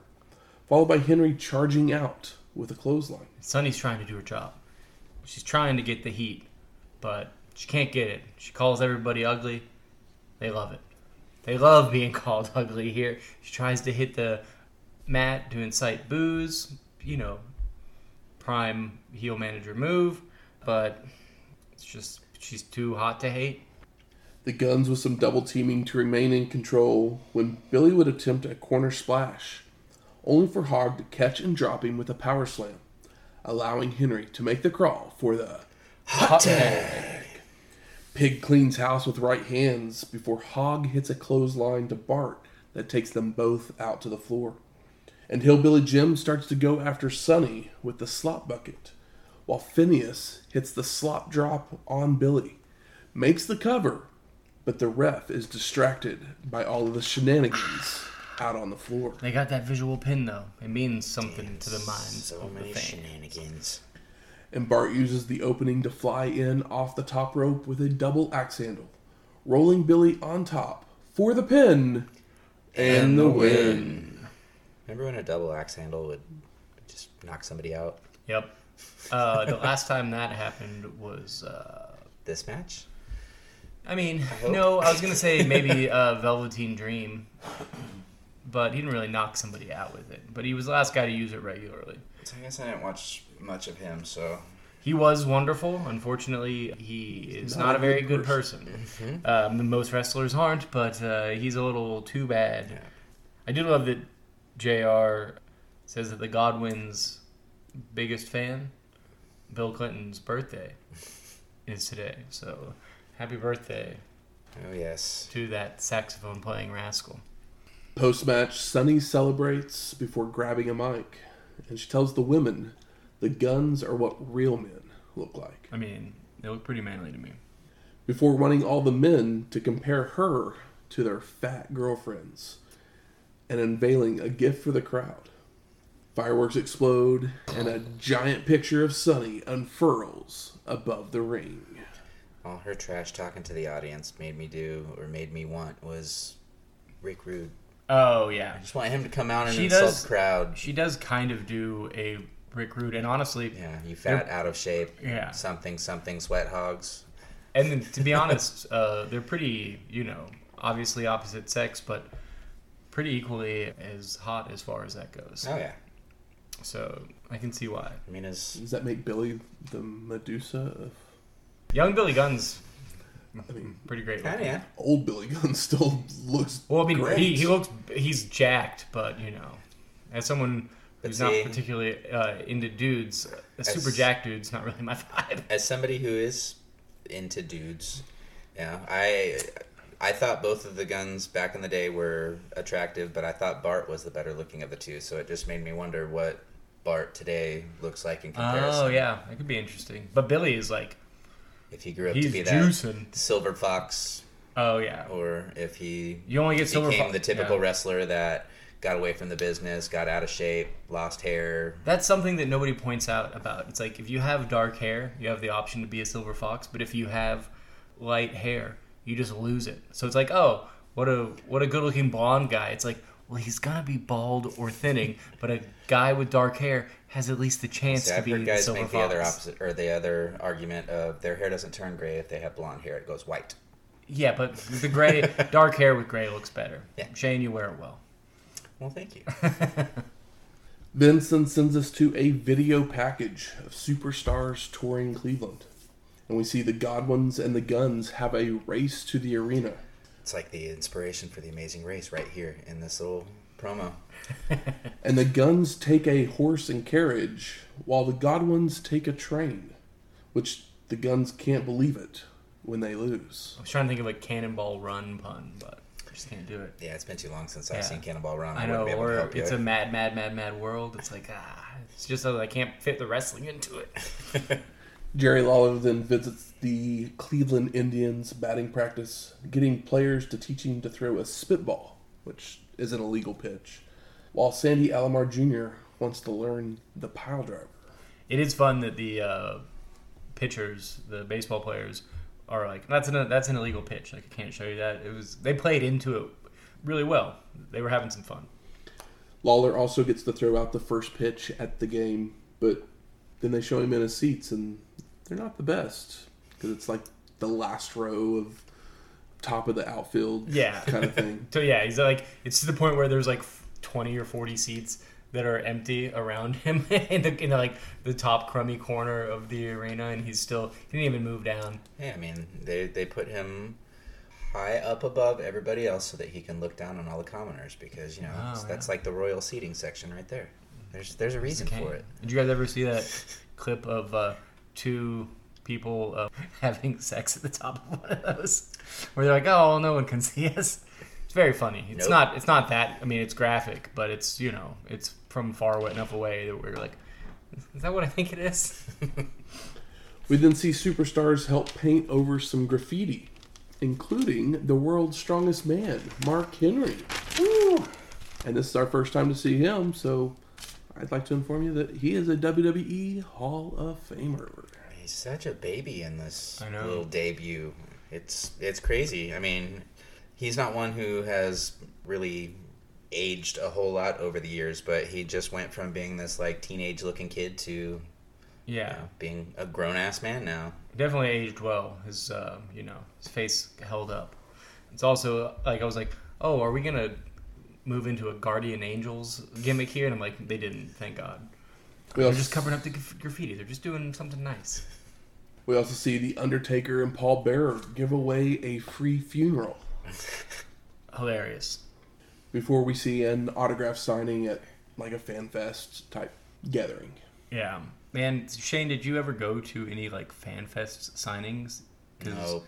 followed by Henry charging out with a clothesline. Sunny's trying to do her job. She's trying to get the heat, but she can't get it. She calls everybody ugly. They love it. They love being *laughs* called ugly here. She tries to hit the mat to incite boos, you know, prime heel manager move, but it's just she's too hot to hate. The Gunns with some double teaming to remain in control when Billy would attempt a corner splash, only for Hog to catch and drop him with a power slam, allowing Henry to make the crawl for the Hot tag. Pig cleans house with right hands before Hog hits a clothesline to Bart that takes them both out to the floor. And Hillbilly Jim starts to go after Sunny with the slop bucket, while Phineas hits the slop drop on Billy, makes the cover, but the ref is distracted by all of the shenanigans out on the floor. They got that visual pin though. It means something to the minds So of many the fans. shenanigans. And Bart uses the opening to fly in off the top rope with a double axe handle, rolling Billy on top for the pin and, the win. Remember when a double axe handle would just knock somebody out? Yep. Uh, the last time that happened was, uh, This match? I mean, hope. no, I was gonna say maybe uh, Velveteen Dream, but he didn't really knock somebody out with it. But he was the last guy to use it regularly. I guess I didn't watch much of him, so. He was wonderful. Unfortunately, he is not, a very good person. Um, most wrestlers aren't, but uh, he's a little too bad. Yeah. I do love that Jr. says that the Godwinns' biggest fan, Bill Clinton's birthday, is today. So, happy birthday Oh, yes. to that saxophone playing rascal. Post match, Sunny celebrates before grabbing a mic, and she tells the women the Gunns are what real men look like. I mean, they look pretty manly to me. Before wanting all the men to compare her to their fat girlfriends and unveiling a gift for the crowd. Fireworks explode, and a giant picture of Sunny unfurls above the ring. All her trash talking to the audience made me do, or made me want, was Rick Rude. Oh yeah, I just want him to come out and She insult does- the crowd. she does kind of do a Rick Rude, and honestly, Yeah, you fat, out of shape. Yeah. Something, something, sweat hogs. and then, to be *laughs* honest, uh, they're pretty, you know, obviously opposite sex, but pretty equally as hot as far as that goes. Oh yeah. So I can see why. I mean, is Does that make Billy the Medusa of Young Billy Gunn's I mean, pretty great. kind of looking. yeah. old Billy Gunn *laughs* still looks Well, I mean, great. he, he looks he's jacked, but you know, as someone But who's not particularly uh, into dudes, a super As- jacked dude's not really my vibe. As somebody who is into dudes, yeah, I I thought both of the Gunns back in the day were attractive, but I thought Bart was the better looking of the two. So it just made me wonder what Bart today looks like in comparison. Oh yeah, that could be interesting. But Billy is like If he grew up he's to be that silver fox, Oh yeah, or if he you only get silver. became fo- the typical yeah. wrestler that got away from the business, got out of shape, lost hair. That's something that nobody points out about. It's like if you have dark hair, you have the option to be a silver fox, but if you have light hair, you just lose it. So it's like, oh, what a what a good looking blonde guy. It's like, well, he's gonna be bald or thinning, but a guy with dark hair has at least the chance See, to I've be heard the guys silver make the other opposite or the other argument of their hair doesn't turn gray if they have blonde hair; it goes white. Yeah, but the gray, dark hair with gray looks better. Yeah. Shane, you wear it well. Well, thank you. *laughs* Benson sends us to a video package of superstars touring Cleveland. And we see the Godwinns and the Gunns have a race to the arena. It's like the inspiration for the Amazing Race right here in this little promo. *laughs* And the Gunns take a horse and carriage, while the Godwinns take a train. Which the Gunns can't believe it when they lose. I was trying to think of a cannonball run pun, but I just can't do it. Yeah, it's been too long since Yeah. I've seen Cannonball Run. I wouldn't know, be able to or help you it's a mad, mad, mad, mad world. It's like ah, it's just that I can't fit the wrestling into it. *laughs* Jerry Lawler then visits the Cleveland Indians batting practice, getting players to teach him to throw a spitball, which is an illegal pitch, while Sandy Alomar Jr. wants to learn the pile driver. It is fun that the uh, pitchers, the baseball players, are like that's an that's an illegal pitch. Like I can't show you that. It was they played into it really well. They were having some fun. Lawler also gets to throw out the first pitch at the game, but then they show him in his seats, and they're not the best because it's like the last row of top of the outfield Yeah. kind of thing. *laughs* So yeah, he's like it's to the point where there's like twenty or forty seats that are empty around him *laughs* in the in the, like the top crummy corner of the arena, and he's still he didn't even move down. Yeah, I mean, they they put him high up above everybody else so that he can look down on all the commoners because you know Oh, yeah. that's like the royal seating section right there. There's there's a reason Okay. for it. Did you guys ever see that *laughs* clip of uh, two people uh, *laughs* having sex at the top of one of those, where they're like, "Oh, no one can see us." It's very funny. It's Nope. not. It's not that. I mean, it's graphic, but it's you know, it's from far enough away that we're like, "Is that what I think it is?" *laughs* We then see superstars help paint over some graffiti, including the world's strongest man, Mark Henry. Woo! And this is our first time to see him, so I'd like to inform you that he is a WWE Hall of Famer. He's such a baby in this I know. little debut. It's it's crazy. I mean, he's not one who has really aged a whole lot over the years, but he just went from being this like teenage looking kid to you Yeah, know, being a grown ass man now. definitely aged well. His, uh, you know, his face held up. It's also like I was like, "Oh, are we gonna move into a Guardian Angels gimmick here?" And I'm like, "They didn't, thank God." We They're also, just covering up the graffiti. They're just doing something nice. we also see the Undertaker and Paul Bearer give away a free funeral Hilarious. Before we see an autograph signing at like a fan fest type gathering. Yeah, man. Shane, did you ever go to any like fan fest signings? 'Cause No,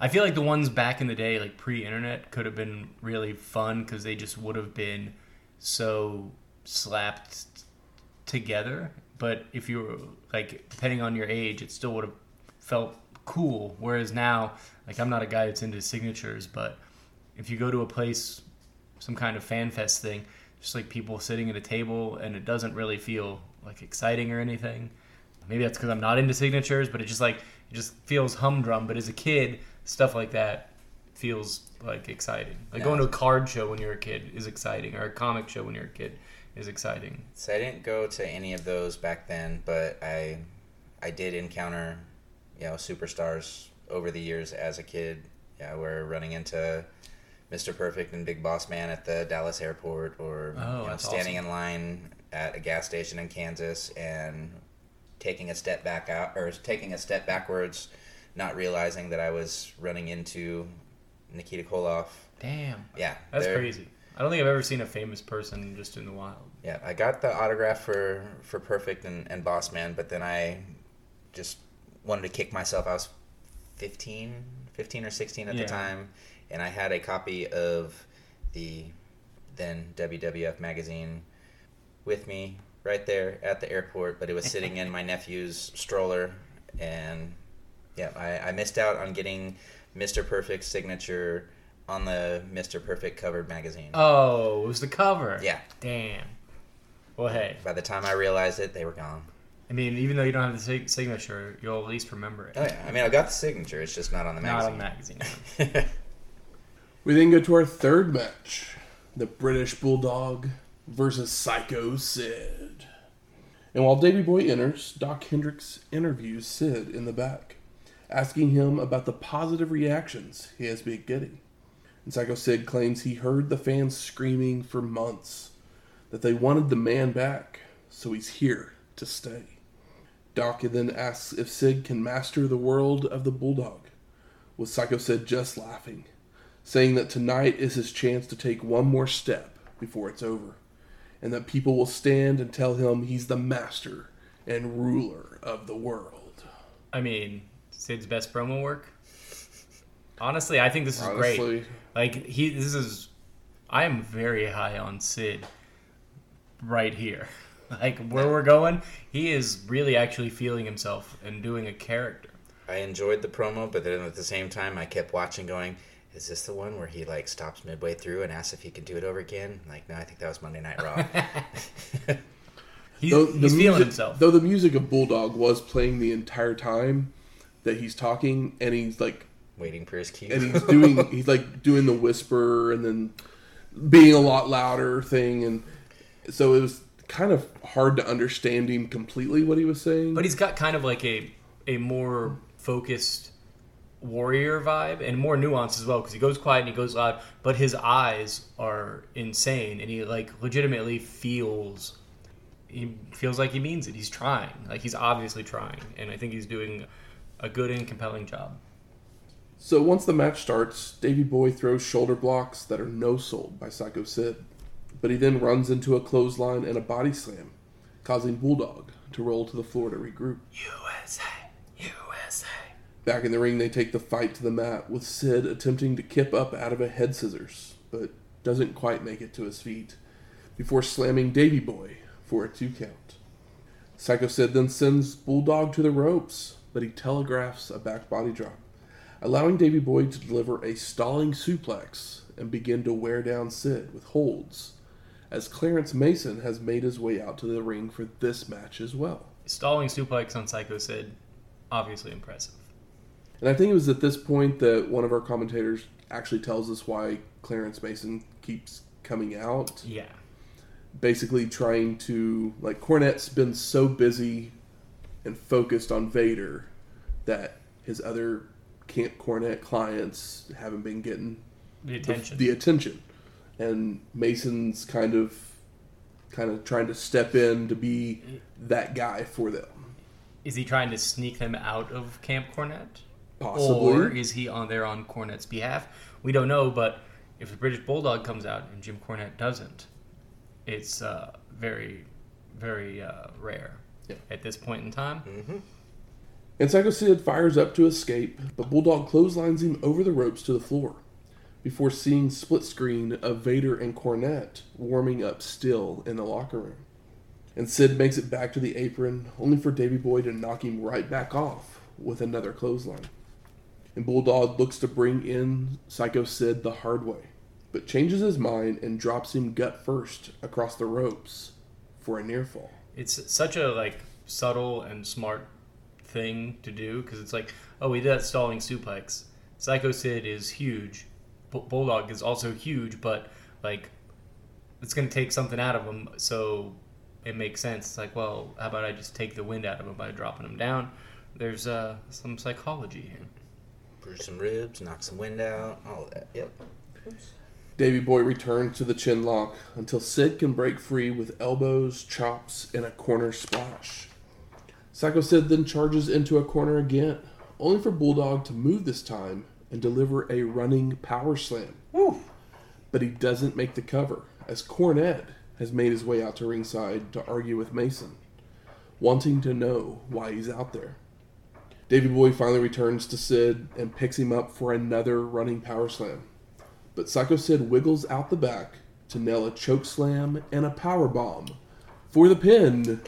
I feel like the ones back in the day, like pre-internet, could have been really fun because they just would have been so slapped together. But if you were like, depending on your age, it still would have felt cool. Whereas now, like, I'm not a guy that's into signatures, but if you go to a place, some kind of fan fest thing, just like people sitting at a table, and it doesn't really feel like exciting or anything. Maybe that's because I'm not into signatures, but it just like it just feels humdrum. But as a kid, stuff like that feels like exciting. Like Yeah. going to a card show when you're a kid is exciting, or a comic show when you're a kid is exciting. So I didn't go to any of those back then, but I I did encounter you know superstars over the years as a kid. Yeah, we're running into Mr. Perfect and Big Boss Man at the Dallas airport, or Oh, you know, standing awesome. in line at a gas station in Kansas and taking a step back out or taking a step backwards, not realizing that I was running into Nikita Koloff. Damn. Yeah, That's crazy. I don't think I've ever seen a famous person just in the wild. Yeah, I got the autograph for for Perfect and, and Boss Man, but then I just wanted to kick myself. I was 15, 15 or 16 at Yeah. the time, and I had a copy of the then WWF magazine with me right there at the airport, but it was sitting in my nephew's stroller, and yeah, I, I missed out on getting Mr. Perfect's signature on the Mr. Perfect covered magazine. Oh, it was the cover. Yeah. Damn. Well, hey. By the time I realized it, they were gone. I mean, even though you don't have the sig- signature, you'll at least remember it. Oh yeah, I mean I got the signature. It's just not on the magazine. Not on the magazine. *laughs* We then go to our third match the British Bulldog versus Sycho Sid. And while Davy Boy enters, Doc Hendrix interviews Sid in the back, asking him about the positive reactions he has been getting. And Sycho Sid claims he heard the fans screaming for months that they wanted the man back, so he's here to stay. Doc then asks if Sid can master the world of the Bulldog, with Sycho Sid just laughing saying that tonight is his chance to take one more step before it's over, and that people will stand and tell him he's the master and ruler of the world. I mean, Sid's best promo work. Honestly, I think this is great. Like he, this is. I am very high on Sid. Right here, *laughs* like where we're going, he is really actually feeling himself and doing a character. I enjoyed the promo, but then at the same time, I kept watching, going, "Is this the one where he like stops midway through and asks if he can do it over again?" Like, no, I think that was Monday Night Raw. *laughs* *laughs* He's, though he's feeling music, himself. Though the music of Bulldog was playing the entire time that he's talking, and he's like, Waiting for his cue. and he's doing, *laughs* he's like doing the whisper and then being a lot louder thing, and so it was kind of hard to understand him completely what he was saying. But he's got kind of like a a more focused warrior vibe and more nuance as well because he goes quiet and he goes loud, but his eyes are insane and he like legitimately feels he feels like he means it. He's trying. Like he's obviously trying and I think he's doing a good and compelling job. So once the match starts, Davy Boy throws shoulder blocks that are no sold by Sycho Sid, but he then runs into a clothesline and a body slam, causing Bulldog to roll to the floor to regroup. USA, USA. Back in the ring, they take the fight to the mat, with Sid attempting to kip up out of a head scissors, but doesn't quite make it to his feet, before slamming Davy Boy for a two count. Sycho Sid then sends Bulldog to the ropes, but he telegraphs a back body drop, allowing Davy Boy to deliver a stalling suplex and begin to wear down Sid with holds, as Clarence Mason has made his way out to the ring for this match as well. Stalling suplex on Sycho Sid, obviously impressive. And I think it was at this point that one of our commentators actually tells us why Clarence Mason keeps coming out. Yeah. Basically, trying to, like, Cornette's been so busy and focused on Vader that his other Camp Cornette clients haven't been getting The the, attention. the attention. And Mason's kind of kind of trying to step in to be mm. that guy for them. is he trying to sneak them out of Camp Cornette? Possibly. Or is he on there on Cornette's behalf? We don't know, but if the British Bulldog comes out and Jim Cornette doesn't, it's uh, very, very uh, rare Yeah. at this point in time. And Sycho Sid fires up to escape, but Bulldog clotheslines him over the ropes to the floor before seeing split screen of Vader and Cornette warming up still in the locker room. And Sid makes it back to the apron, only for Davy Boy to knock him right back off with another clothesline. And Bulldog looks to bring in Sycho Sid the hard way, but changes his mind and drops him gut first across the ropes for a near fall. It's such a like subtle and smart thing to do because it's like, oh, we did that stalling suplex. Sycho Sid is huge. Bu- Bulldog is also huge, but like, it's gonna take something out of him, so it makes sense. It's like, well, how about I just take the wind out of him by dropping him down? There's uh, some psychology here. Bruise some ribs, knock some wind out, all of that. Yep. Davy Boy returns to the chin lock until Sid can break free with elbows, chops, and a corner splash. Sycho Sid then charges into a corner again, only for Bulldog to move this time and deliver a running power slam. Woo. But he doesn't make the cover, as Cornette has made his way out to ringside to argue with Mason, wanting to know why he's out there. Davy Boy finally returns to Sid and picks him up for another running power slam. But Sycho Sid wiggles out the back to nail a choke slam and a power bomb for the pin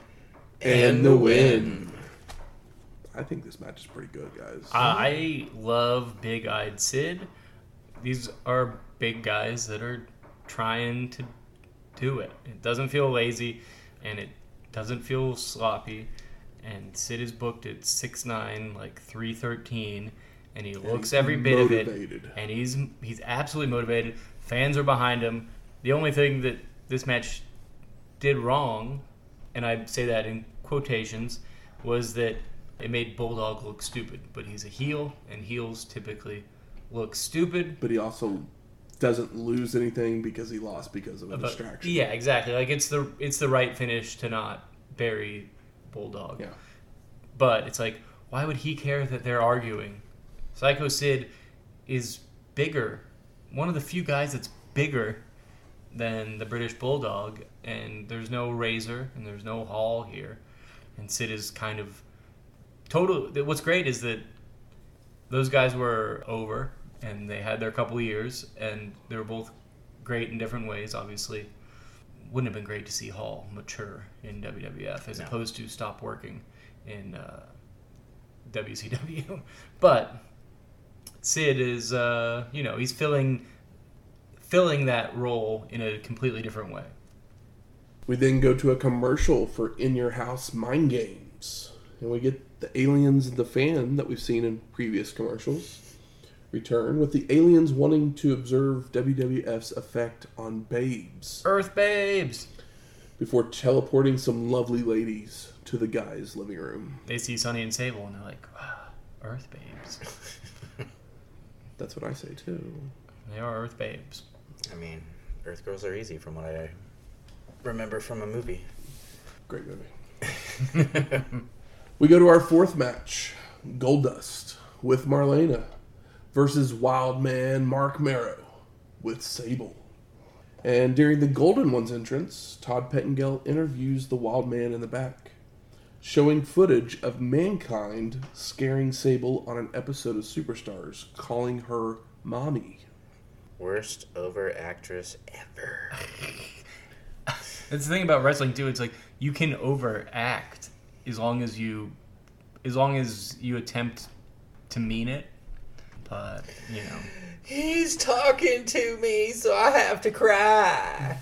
and, the win. I think this match is pretty good, guys. I love Big Eyed Sid. These are big guys that are trying to do it. It doesn't feel lazy and it doesn't feel sloppy. And Sid is booked at six nine, like 313, and he looks he's every bit of it. And he's he's absolutely motivated. Fans are behind him. The only thing that this match did wrong, and I say that in quotations, was that it made Bulldog look stupid. But he's a heel, and heels typically look stupid. but he also doesn't lose anything because he lost because of a distraction. yeah, exactly. Like it's the it's the right finish to not bury Bulldog. Yeah. But it's like, why would he care that they're arguing? Sycho Sid is bigger, one of the few guys that's bigger than the British Bulldog, and there's no Razor and there's no Hall here, and Sid is kind of total. What's great is that those guys were over and they had their couple years, and they were both great in different ways. Obviously, wouldn't have been great to see Hall mature in WWF as No. opposed to stop working in uh, WCW. *laughs* But Sid is, uh, you know, he's filling filling that role in a completely different way. We then go to a commercial for In Your House Mind Games. And we get the aliens and the fan that we've seen in previous commercials return, with the aliens wanting to observe WWF's effect on babes Earth Babes. before teleporting some lovely ladies to the guy's living room. They see Sunny and Sable and they're like, wow, Earth Babes. *laughs* That's what I say too. They are Earth Babes. I mean, Earth Girls are easy from what I remember from a movie. Great movie. *laughs* We go to our fourth match Goldust with Marlena versus Wildman Marc Mero with Sable. And during the Golden One's entrance, Todd Pettengill interviews the Wild Man in the back, showing footage of Mankind scaring Sable on an episode of Superstars, calling her mommy. Worst over actress ever. *laughs* That's the thing about wrestling too. It's like you can overact as long as you, as long as you attempt to mean it. But you know, He's talking to me, so I have to cry.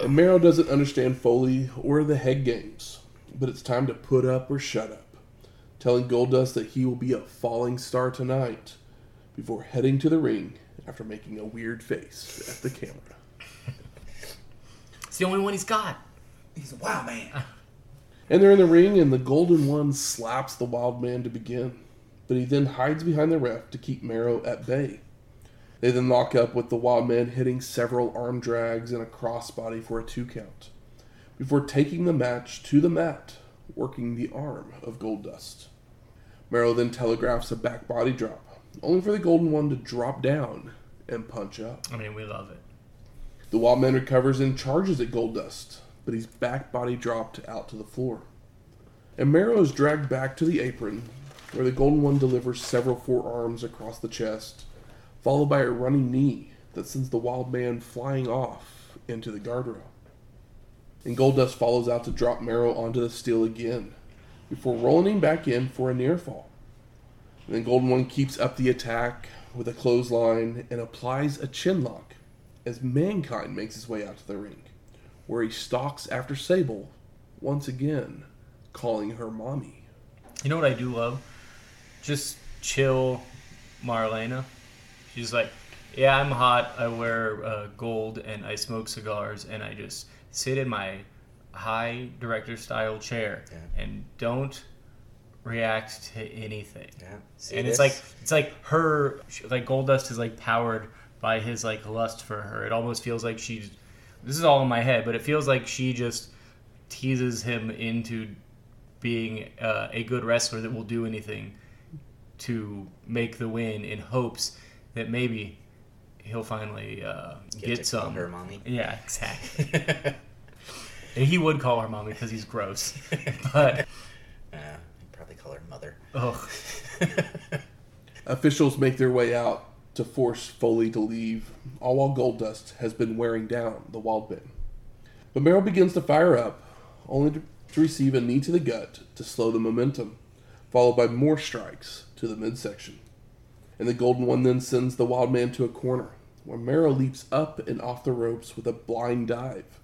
And Mero doesn't understand Foley or the head games, but it's time to put up or shut up, telling Goldust that he will be a falling star tonight before heading to the ring after making a weird face at the camera. it's the only one he's got. He's a wild man. And they're in the ring, and the Golden One slaps the Wild Man to begin, but he then hides behind the ref to keep Mero at bay. They then lock up with the Wild Man hitting several arm drags and a crossbody for a two count, before taking the match to the mat, working the arm of Goldust. Mero then telegraphs a back body drop, only for the Golden One to drop down and punch up. I mean, we love it. The Wild Man recovers and charges at Goldust, but he's back body dropped out to the floor. And Mero is dragged back to the apron, where the Golden One delivers several forearms across the chest, followed by a running knee that sends the Wild Man flying off into the guardrail. And Goldust follows out to drop Mero onto the steel again, before rolling him back in for a near fall. And then Golden One keeps up the attack with a clothesline and applies a chin lock as Mankind makes his way out to the ring, where he stalks after Sable, once again calling her mommy. You know what I do love? Just chill, Marlena. She's like, yeah, I'm hot. I wear uh, gold and I smoke cigars and I just sit in my high director style chair Yeah. and don't react to anything. Yeah. See and it's like it's like her like Goldust is like powered by his like lust for her. It almost feels like she's. This is all in my head, but it feels like she just teases him into being uh, a good wrestler that will do anything to make the win in hopes that maybe he'll finally uh, get, to call some. her mommy. Yeah, exactly. *laughs* and he would call her mommy because he's gross. *laughs* but Uh, he'd probably call her mother. oh, *laughs* Officials make their way out to force Foley to leave, all while Goldust has been wearing down the Wild Wildman. But Mero begins to fire up, only to, to receive a knee to the gut to slow the momentum, followed by more strikes to the midsection. And the Golden One then sends the Wild Man to a corner, where Mero leaps up and off the ropes with a blind dive,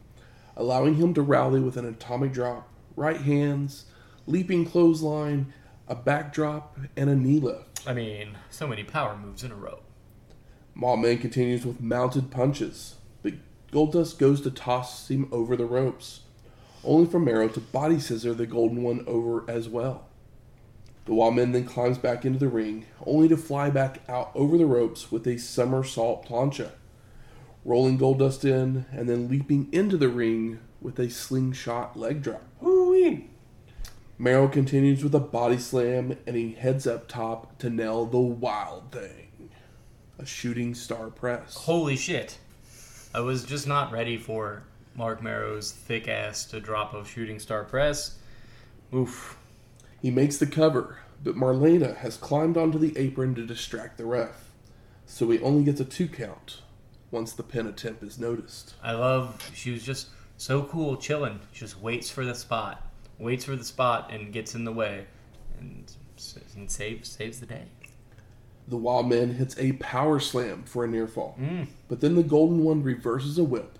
allowing him to rally with an atomic drop, right hands, leaping clothesline, a backdrop, and a knee lift. I mean, so many power moves in a row. Mawman continues with mounted punches, but Goldust goes to toss him over the ropes, only for Mero to body scissor the Golden One over as well. The Wildman then climbs back into the ring, only to fly back out over the ropes with a somersault plancha, rolling Goldust in and then leaping into the ring with a slingshot leg drop. Woo-wee. Mero continues with a body slam and he heads up top to nail the wild thing. A shooting star press. Holy shit. I was just not ready for Marc Mero's thick ass to drop a shooting star press. Oof. He makes the cover, but Marlena has climbed onto the apron to distract the ref. So he only gets a two count once the pin attempt is noticed. I love she was just so cool chilling. Just waits for the spot. Waits for the spot and gets in the way and, and saves saves the day. The Wild Man hits a power slam for a near fall, Mm. but then the Golden One reverses a whip,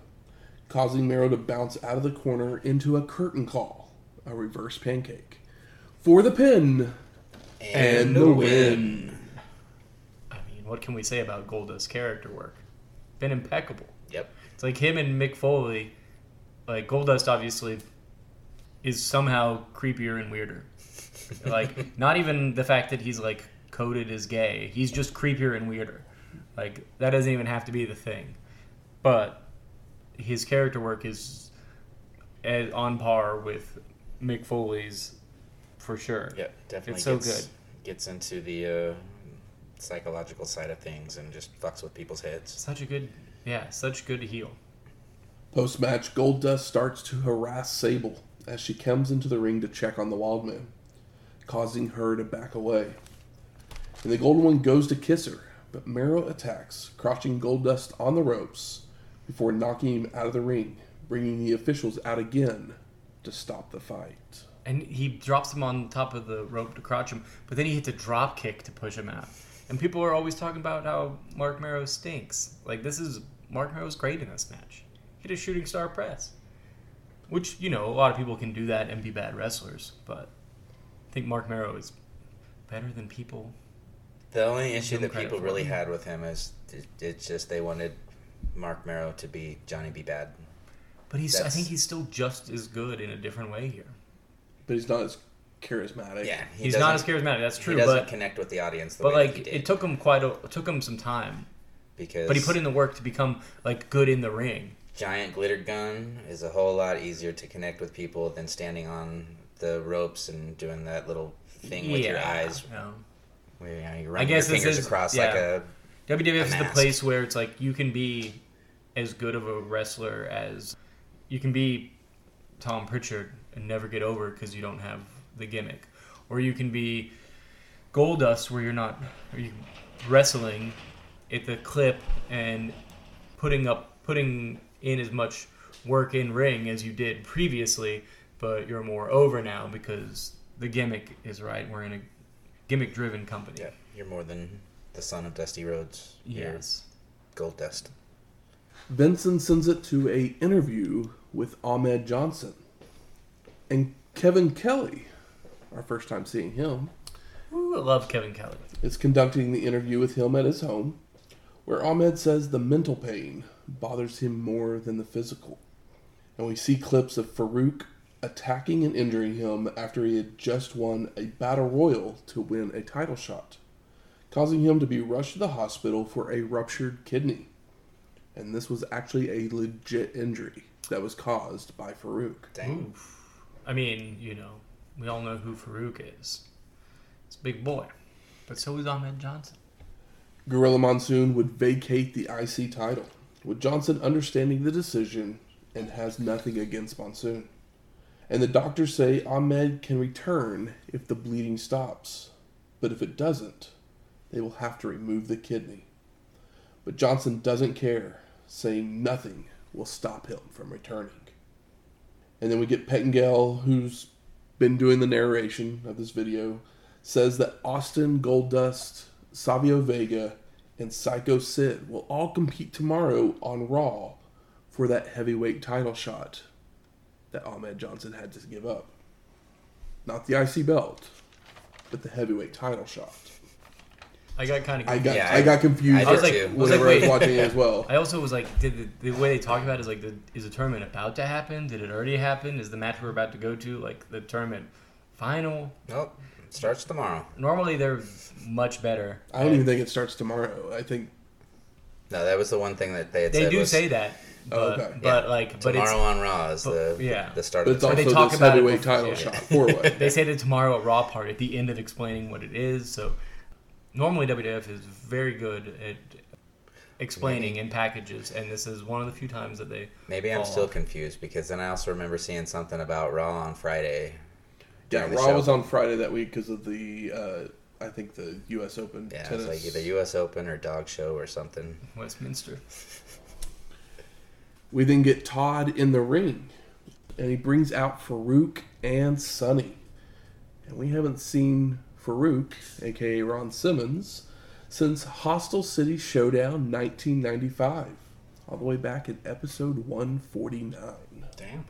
causing Mero to bounce out of the corner into a curtain call, a reverse pancake. For the pin! And the win. I mean, what can we say about Goldust's character work? Been impeccable. Yep. It's like him and Mick Foley. Like Goldust, obviously, is somehow creepier and weirder. like *laughs* not even the fact that he's like coded as gay. He's just creepier and weirder. Like that doesn't even have to be the thing. But his character work is eh, on par with Mick Foley's for sure. Yep. Definitely It's so gets, good. gets into the uh, psychological side of things and just fucks with people's heads. Such a good, yeah, such good heel. Post match, Goldust starts to harass Sable as she comes into the ring to check on the Wild Man, causing her to back away. And the Golden One goes to kiss her, but Mero attacks, crouching Goldust on the ropes before knocking him out of the ring, bringing the officials out again to stop the fight. And he drops him on top of the rope to crouch him, but then he hits a drop kick to push him out. And people are always talking about how Marc Mero stinks. Like this is Marc Mero's great in this match. Hit a shooting star press, which you know a lot of people can do that and be bad wrestlers, but I think Marc Mero is better than people. The only issue that people really it. had with him is it's just they wanted Marc Mero to be Johnny B. Bad. But he's I think he's still just as good in a different way here. But he's not as charismatic. Yeah, he he's not as charismatic. That's true, he doesn't but connect with the audience the but way like he did. it took him quite a it took him some time. because But he put in the work to become like good in the ring. giant glitter gun is a whole lot easier to connect with people than standing on the ropes and doing that little thing with your eyes yeah. where you, know, you I guess your this fingers is- across yeah. like a WWF a is the place where it's like you can be as good of a wrestler as you can be Tom Pritchard and never get over because you don't have the gimmick, or you can be Goldust where you're not or you wrestling at the clip and putting up putting in as much work in ring as you did previously, but you're more over now because the gimmick is right. We're in a gimmick driven company. yeah. You're more than the son of Dusty Rhodes. You're Yes. Goldust. Benson sends it to a interview with Ahmed Johnson. And Kevin Kelly, our first time seeing him, Ooh, I love Kevin Kelly. is conducting the interview with him at his home, where Ahmed says the mental pain bothers him more than the physical. And we see clips of Faarooq attacking and injuring him after he had just won a battle royal to win a title shot, causing him to be rushed to the hospital for a ruptured kidney. And this was actually a legit injury that was caused by Faarooq. Dang. Oof. I mean, you know, we all know who Faarooq is. It's a big boy. But so is Ahmed Johnson. Gorilla Monsoon would vacate the IC title, with Johnson understanding the decision and has nothing against Monsoon. And the doctors say Ahmed can return if the bleeding stops, but if it doesn't, they will have to remove the kidney. But Johnson doesn't care, saying nothing will stop him from returning. And then we get Pettengill, who's been doing the narration of this video, says that Austin Goldust, Savio Vega, and Sycho Sid will all compete tomorrow on Raw for that heavyweight title shot that Ahmed Johnson had to give up. Not the IC belt, but the heavyweight title shot. I got kind of. I got Yeah, I, I- got confused I I was like. I was like, whenever I was wait. watching it as well. *laughs* I also was like, did the, the way they talk about it is like, the, is the tournament about to happen? Did it already happen? Is the match we're about to go to like the tournament final? Nope. It starts tomorrow. Normally they're much better. I don't even think it starts tomorrow. I think No, that was the one thing that they had They said. do was say that, oh, but, Oh, okay. but Yeah. like, but tomorrow it's on Raw is but- the yeah. the start but of the But they talk this about it before- title yeah. shot four way. *laughs* they say that tomorrow at Raw part at the end of explaining what it is. So normally WWF is very good at explaining in packages, and this is one of the few times that they. Maybe I'm still off. confused because then I also remember seeing something about Raw on Friday. Yeah, Raw show. was on Friday that week because of the uh, I think the U.S. Open Yeah, tennis. it's like either U.S. Open or Dog Show or something. Westminster. We then get Todd in the ring, and he brings out Faarooq and Sunny. And we haven't seen Faarooq, aka Ron Simmons, since Hostile City Showdown 1995, all the way back in episode 149. Damn.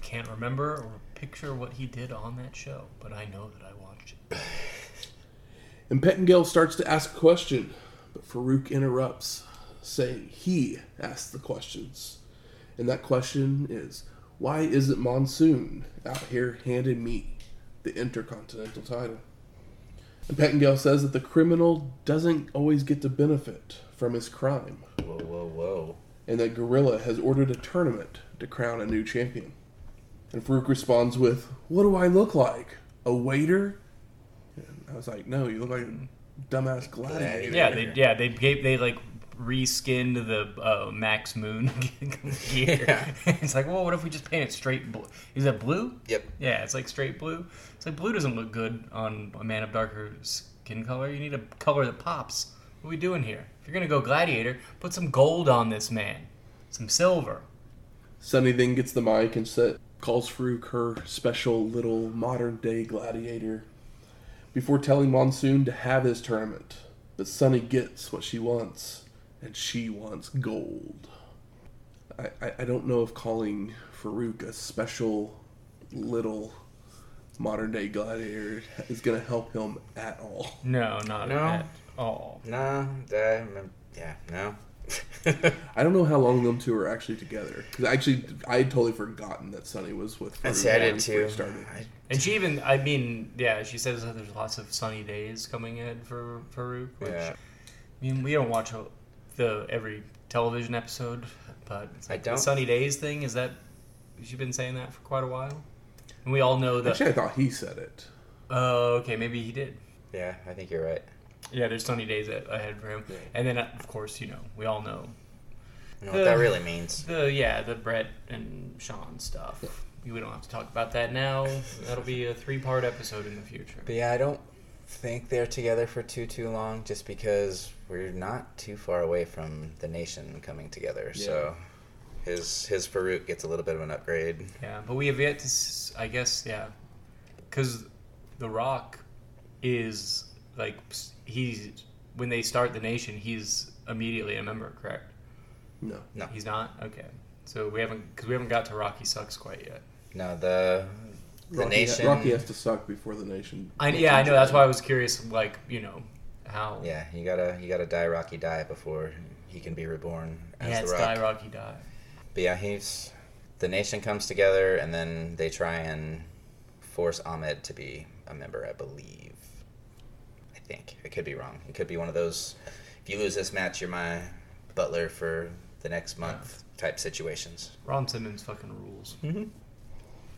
Can't remember or picture what he did on that show, but I know that I watched it. *laughs* And Pettengill starts to ask a question, but Faarooq interrupts, saying he asks the questions. And that question is why isn't Monsoon out here handing me the Intercontinental title? And Pettengill says that the criminal doesn't always get to benefit from his crime, Whoa, whoa, whoa. and that Gorilla has ordered a tournament to crown a new champion. And Faarooq responds with, What do I look like? A waiter? And I was like, No, you look like a dumbass gladiator. Yeah, they yeah they gave they like reskinned the uh, Max Moon *laughs* gear. Yeah. it's like, well, what if we just paint it straight blue? Is that blue? Yep. Yeah, it's like straight blue. It's like blue doesn't look good on a man of darker skin color. You need a color that pops. What are we doing here? If you're gonna go gladiator, put some gold on this man, some silver. Sunny then gets the mic and set, calls Faarooq her special little modern day gladiator before telling Monsoon to have his tournament. But Sunny gets what she wants, and she wants gold. I, I, I don't know if calling Faarooq a special little modern day gladiator is going to help him at all. No, not No. at all. Nah, that, yeah, no. *laughs* I don't know how long them two are actually together. Because actually, I had totally forgotten that Sunny was with Faarooq And see, I did when too. started. I- And she even, I mean, yeah, she says that there's lots of sunny days coming in for Faarooq. Which, Yeah. I mean, we don't watch the every television episode, but it's like the don't. sunny days thing. Is that she's been saying that for quite a while? And we all know that. Actually, I thought he said it. Oh, okay, maybe he did. yeah, I think you're right. Yeah, there's sunny days ahead for him. Yeah. And then, uh, of course, you know, we all know You know what that really means. the yeah the Bret and Shawn stuff. We don't have to talk about that now. That'll be a three-part episode in the future. But yeah, I don't think they're together for too too long, just because we're not too far away from the nation coming together. So his his Faarooq gets a little bit of an upgrade. Yeah, but we have yet to, I guess, yeah, because The Rock is like he's when they start the nation, he's immediately a member, correct? No. No, He's not. Okay, so we haven't because we haven't got to Rocky sucks quite yet. no, the the Rocky, nation. Rocky has to suck before the nation. I yeah, I know. That's why I was curious, like you know, how Yeah, you gotta you gotta die Rocky die before he can be reborn as yeah, the it's Rock. die Rocky die. But yeah, he's the nation comes together and then they try and force Ahmed to be a member. I believe. I think I could be wrong. It could be one of those. If you lose this match, you're my butler for the next month type situations. Ron Simmons fucking rules. Mm-hmm.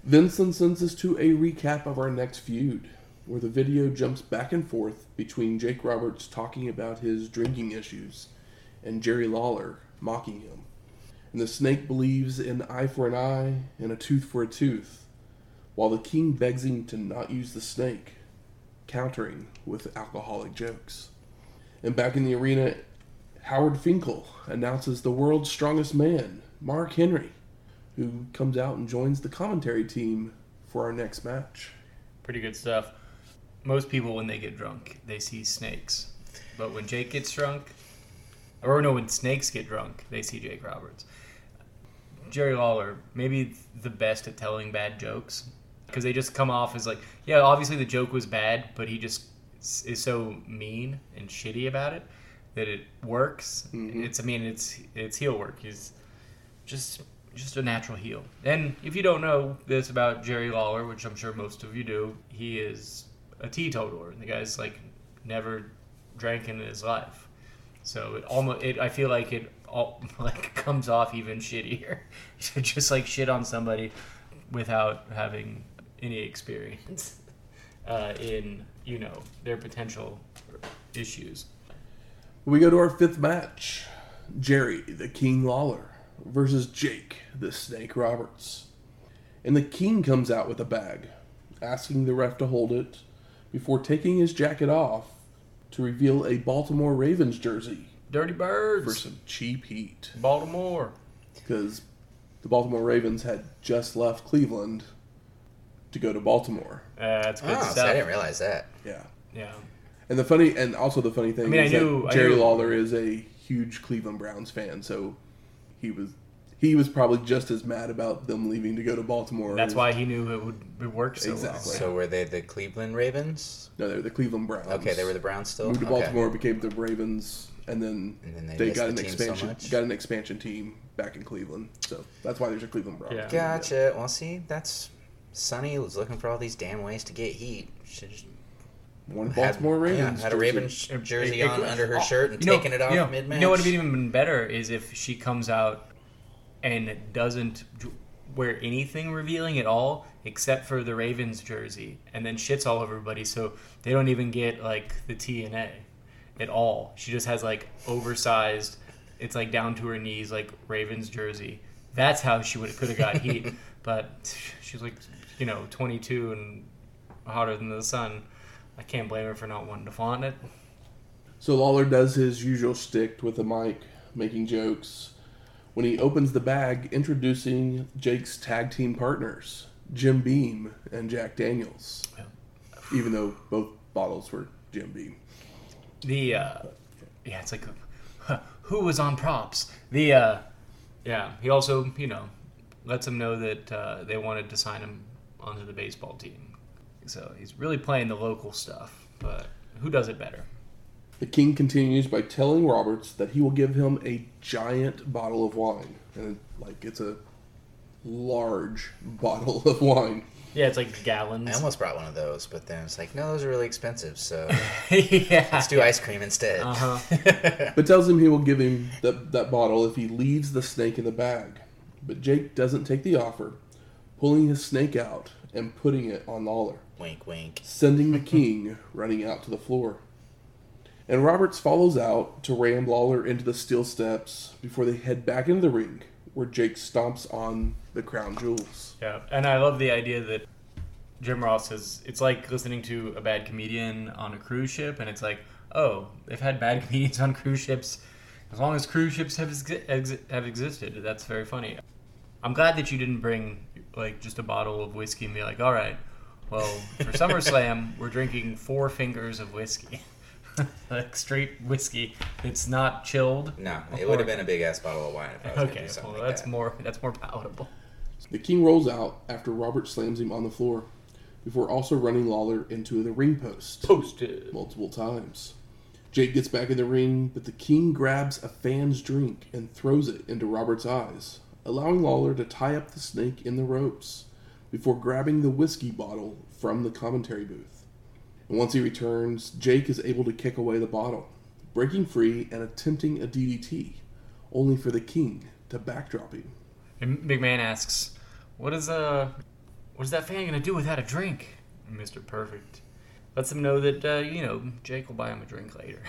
Vincent sends us to a recap of our next feud, where the video jumps back and forth between Jake Roberts talking about his drinking issues and Jerry Lawler mocking him. And the snake believes in eye for an eye and a tooth for a tooth, while the king begs him to not use the snake, countering with alcoholic jokes. And back in the arena, Howard Finkel announces the world's strongest man, Mark Henry, who comes out and joins the commentary team for our next match. Pretty good stuff. Most people, when they get drunk, they see snakes. But when Jake gets drunk, or no, when snakes get drunk, they see Jake Roberts. Jerry Lawler, maybe the best at telling bad jokes because they just come off as like, yeah, obviously the joke was bad, but he just is so mean and shitty about it that it works. Mm-hmm. It's, I mean, it's it's heel work. He's just just a natural heel. And if you don't know this about Jerry Lawler, which I'm sure most of you do, he is a teetotaler. The guy's like never drank in his life. So it almost it I feel like it all *laughs* like comes off even shittier *laughs* to just like shit on somebody without having any experience uh, in you know their potential issues. We go to our fifth match Jerry, the King Lawler, versus Jake, the Snake Roberts. And the King comes out with a bag, asking the ref to hold it before taking his jacket off to reveal a Baltimore Ravens jersey Dirty Birds, for some cheap heat. Baltimore. Because the Baltimore Ravens had just left Cleveland to go to Baltimore. Uh, that's good Oh, so stuff. I didn't realize that. Yeah. Yeah. And the funny, and also the funny thing I mean, I is knew- that I Jerry knew- Lawler is a huge Cleveland Browns fan, so he was he was probably just as mad about them leaving to go to Baltimore. That's as- why he knew it would it work so Exactly. So were they the Cleveland Ravens? No, they were the Cleveland Browns. Okay, they were the Browns still. moved to Okay. Baltimore, became the Ravens, and then, And then they they got the an team so expansion got an expansion team back in Cleveland. So that's why there's a Cleveland Browns. Yeah. team. Gotcha. Well, see, that's Sunny was looking for all these damn ways to get heat. Should just One had- Baltimore Ravens. Yeah, had a jersey. Ravens sh- It- jersey it- it on could- under her oh, shirt and you know- taking it off you know, mid match. You know what would have even been better is if she comes out and doesn't wear anything revealing at all except for the Ravens jersey, and then shits all over everybody, so they don't even get like the TNA at all. She just has like oversized. It's like down to her knees, like Ravens jersey. That's how she would could have got heat, *laughs* but she's like, you know, 22 and hotter than the sun. I can't blame her for not wanting to flaunt it. So Lawler does his usual stick with the mic, making jokes. When he opens the bag, introducing Jake's tag team partners, Jim Beam and Jack Daniels. Even though both bottles were Jim Beam. The uh, yeah, it's like who was on props. The uh, yeah, he also you know lets them know that uh, they wanted to sign him onto the baseball team. So he's really playing the local stuff. But who does it better? The king continues by telling Roberts that he will give him a giant bottle of wine. And like it's a large *laughs* bottle of wine. Yeah, it's like gallons. I almost brought one of those, but then it's like, no, those are really expensive, so *laughs* yeah. let's do ice cream instead. Uh-huh. *laughs* But tells him he will give him that, that bottle if he leaves the snake in the bag. But Jake doesn't take the offer, pulling his snake out and putting it on Lawler. wink, wink. sending the *laughs* king running out to the floor. And Roberts follows out to ram Lawler into the steel steps before they head back into the ring, where Jake stomps on the crown jewels. Yeah, and I love the idea that Jim Ross says it's like listening to a bad comedian on a cruise ship, and it's like, oh, they've had bad *laughs* comedians on cruise ships as long as cruise ships have exi- ex- have existed. That's very funny. I'm glad that you didn't bring like just a bottle of whiskey and be like, all right, well, for SummerSlam, *laughs* we're drinking four fingers of whiskey, *laughs* like straight whiskey. It's not chilled. No, it would have been a big ass bottle of wine if I was Okay, do well, like that's that. more that's more palatable. The king rolls out after Robert slams him on the floor, before also running Lawler into the ring post Posted. multiple times. Jake gets back in the ring, but the king grabs a fan's drink and throws it into Robert's eyes, allowing Lawler to tie up the snake in the ropes before grabbing the whiskey bottle from the commentary booth. And once he returns, Jake is able to kick away the bottle, breaking free and attempting a DDT, only for the king to backdrop him. And McMahon asks, "What is uh, what is that fan gonna do without a drink?" And Mr. Perfect lets him know that uh, you know Jake will buy him a drink later.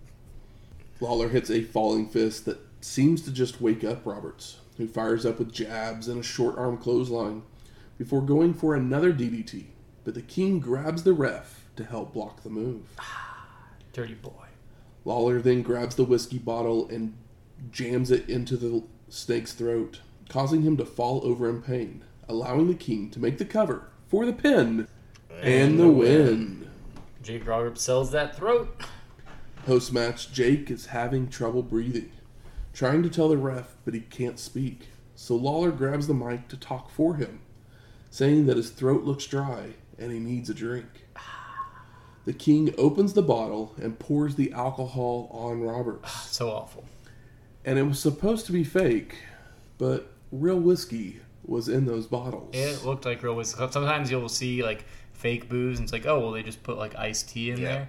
*laughs* Lawler hits a falling fist that seems to just wake up Roberts, who fires up with jabs and a short arm clothesline before going for another DDT. But the king grabs the ref to help block the move. Ah, Dirty boy. Lawler then grabs the whiskey bottle and jams it into the snake's throat, causing him to fall over in pain, allowing the king to make the cover for the pin and the win. Jake Roberts sells that throat. Post match, Jake is having trouble breathing, trying to tell the ref, but he can't speak. So Lawler grabs the mic to talk for him, saying that his throat looks dry and he needs a drink. The king opens the bottle and pours the alcohol on Roberts. Ah, so awful. And it was supposed to be fake, but real whiskey was in those bottles. It looked like real whiskey. Sometimes you'll see like fake booze, and it's like, oh well, they just put like iced tea in Yeah. there.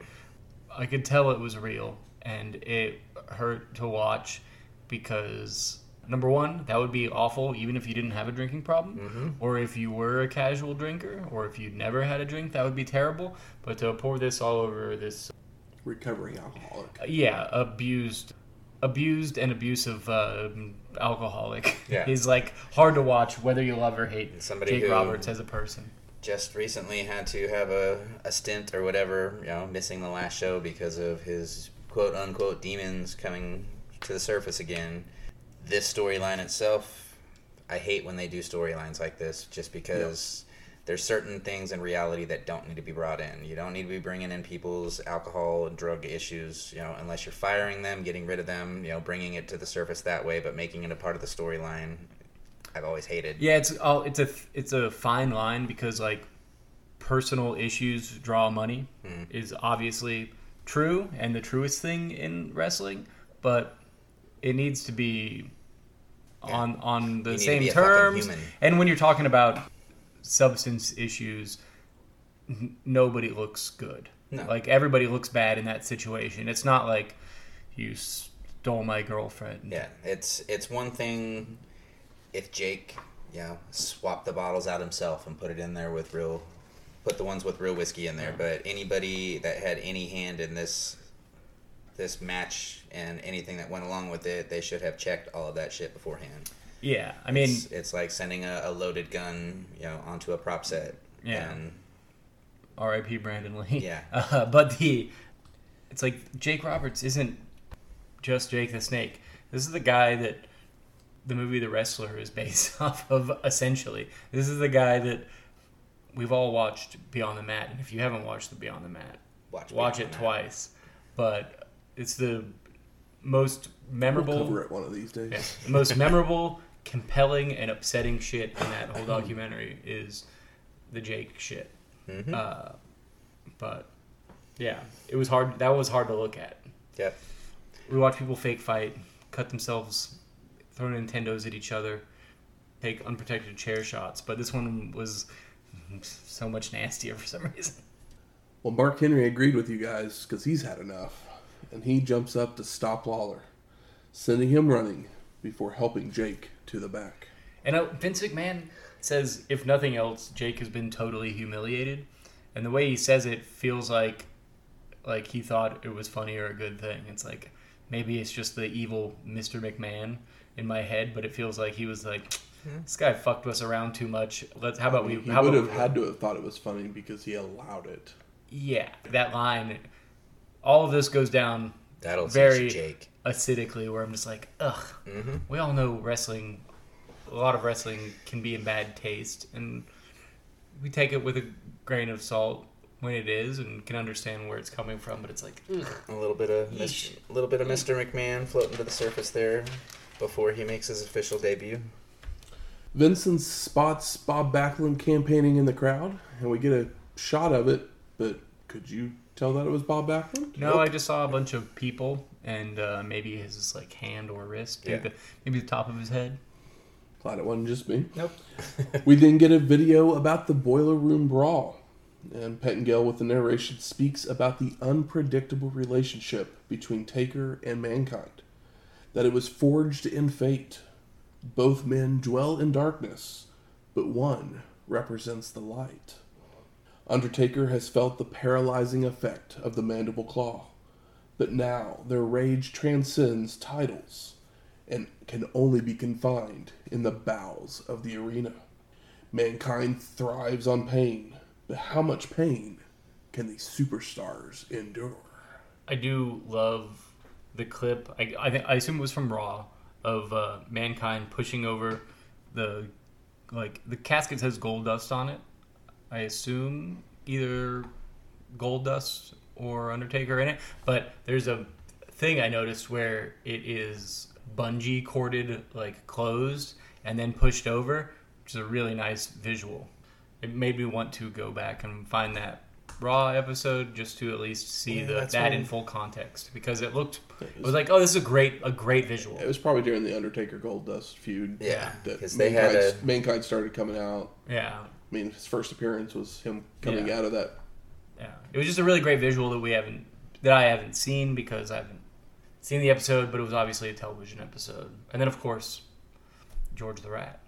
I could tell it was real, and it hurt to watch because number one, that would be awful, even if you didn't have a drinking problem, or if you were a casual drinker, or if you'd never had a drink, that would be terrible. But to pour this all over this, Recovering alcoholic. yeah, abused, abused and abusive uh, alcoholic *laughs* Yeah. is like hard to watch, whether you love or hate Somebody Jake Roberts as a person. Just recently had to have a, a stint or whatever, you know, missing the last show because of his quote unquote demons coming to the surface again. This storyline itself, I hate when they do storylines like this just because there's certain things in reality that don't need to be brought in. You don't need to be bringing in people's alcohol and drug issues, you know, unless you're firing them, getting rid of them, you know, bringing it to the surface that way, but making it a part of the storyline. I've always hated. Yeah, it's all it's a it's a fine line because like personal issues draw money mm-hmm. is obviously true and the truest thing in wrestling, but it needs to be on on the same be a fucking terms. And when you're talking about substance issues, n- nobody looks good. No. Like everybody looks bad in that situation. It's not like you stole my girlfriend. Yeah, it's it's one thing if Jake, you know, swapped the bottles out himself and put it in there with real, put the ones with real whiskey in there. Mm. But anybody that had any hand in this this match and anything that went along with it, they should have checked all of that shit beforehand. Yeah, I mean, It's, it's like sending a, a loaded gun, you know, onto a prop set. Yeah. And R.I.P. Brandon Lee. Yeah. *laughs* Uh, but the, it's like Jake Roberts isn't just Jake the Snake. This is the guy that the movie The Wrestler is based *laughs* off of. Essentially, this is the guy that we've all watched Beyond the Mat, and if you haven't watched the Beyond the Mat, watch, watch Beyond it twice. But it's the most We'll memorable. cover it one of these days. Yeah, the most memorable, compelling, and upsetting shit in that whole documentary is the Jake shit. Mhm. Uh, but yeah, it was hard. That was hard to look at. Yep. We watch people fake fight, cut themselves, throw Nintendos at each other, take unprotected chair shots. But this one was so much nastier for some reason. Well, Mark Henry agreed with you guys because he's had enough, and he jumps up to stop Lawler, sending him running before helping Jake to the back. And uh, Vince McMahon says, if nothing else, Jake has been totally humiliated, and the way he says it feels like, like he thought it was funny or a good thing. It's like maybe it's just the evil Mr. McMahon in my head, but it feels like he was like, this guy fucked us around too much. Let's how about we? He how would about have we- had to have thought it was funny because he allowed it. Yeah, that line. All of this goes down That'll Very- Jake. acidically, where I'm just like, ugh. hmm we all know wrestling a lot of wrestling can be in bad taste and we take it with a grain of salt when it is and can understand where it's coming from but it's like ugh. A little bit of Yeesh. a little bit of Mr. McMahon floating to the surface there before he makes his official debut. Vincent spots Bob Backlund campaigning in the crowd, and we get a shot of it. But could you tell that it was Bob Backlund? no i just saw a bunch of people and uh, maybe his like hand or wrist maybe, Yeah. the, maybe the top of his head Glad it wasn't just me. Nope. *laughs* We then get a video about the boiler room brawl. and Pettengill with the narration speaks about the unpredictable relationship between Taker and mankind, that it was forged in fate. Both men dwell in darkness, but one represents the light. Undertaker has felt the paralyzing effect of the mandible claw, but now their rage transcends titles and can only be confined in the bowels of the arena. Mankind thrives on pain, but how much pain can these superstars endure? I do love the clip. I I, think, I assume it was from Raw of uh, mankind pushing over the like the casket has Goldust on it. I assume either Goldust or Undertaker in it. But there's a thing I noticed where it is bungee corded, like closed, and then pushed over, which is a really nice visual. It made me want to go back and find that Raw episode just to at least see Yeah, the that in full context because it looked. It was like, oh, this is a great a great visual. It was probably during the Undertaker Goldust feud. Yeah, that 'cause they had a- mankind started coming out. Yeah, I mean, his first appearance was him coming Yeah. out of that. yeah. It was just a really great visual that we haven't that I haven't seen because I haven't seen the episode, but it was obviously a television episode. And then of course, George the Rat,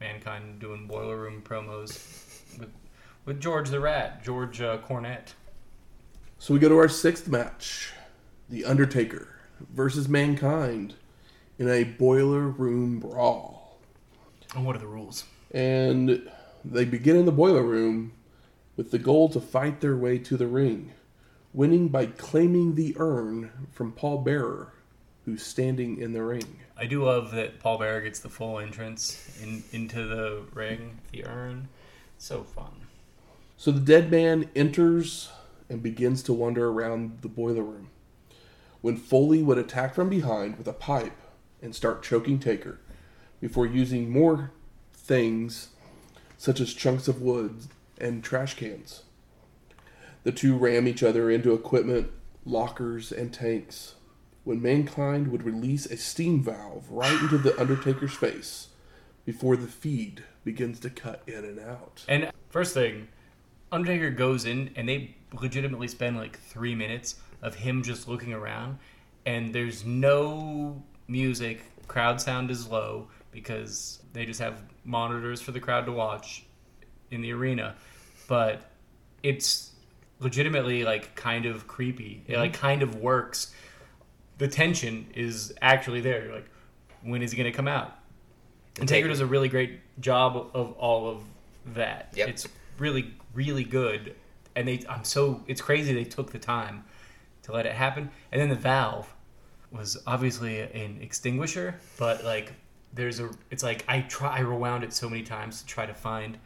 mankind doing boiler room promos with with George the Rat, George uh, Cornette. So we go to our sixth match: The Undertaker versus Mankind in a boiler room brawl. And what are the rules? And they begin in the boiler room with the goal to fight their way to the ring, winning by claiming the urn from Paul Bearer, who's standing in the ring. I do love that Paul Bearer gets the full entrance in, into the ring, the urn. So fun. So the dead man enters and begins to wander around the boiler room. When Foley would attack from behind with a pipe and start choking Taker before using more things such as chunks of wood and trash cans. The two ram each other into equipment, lockers, and tanks. When Mankind would release a steam valve right into the Undertaker's face before the feed begins to cut in and out. And first thing, Undertaker goes in and they legitimately spend like three minutes of him just looking around, and there's no music. Crowd sound is low because they just have monitors for the crowd to watch in the arena, but it's legitimately like kind of creepy. It like mm-hmm. kind of works. The tension is actually there. You're like, when is he going to come out? And Taker Taker- does a really great job of all of that. Yep. It's really, really good. And they, I'm so, it's crazy they took the time to let it happen. And then the valve was obviously an extinguisher, but like, there's a, it's like I try, I rewound it so many times to try to find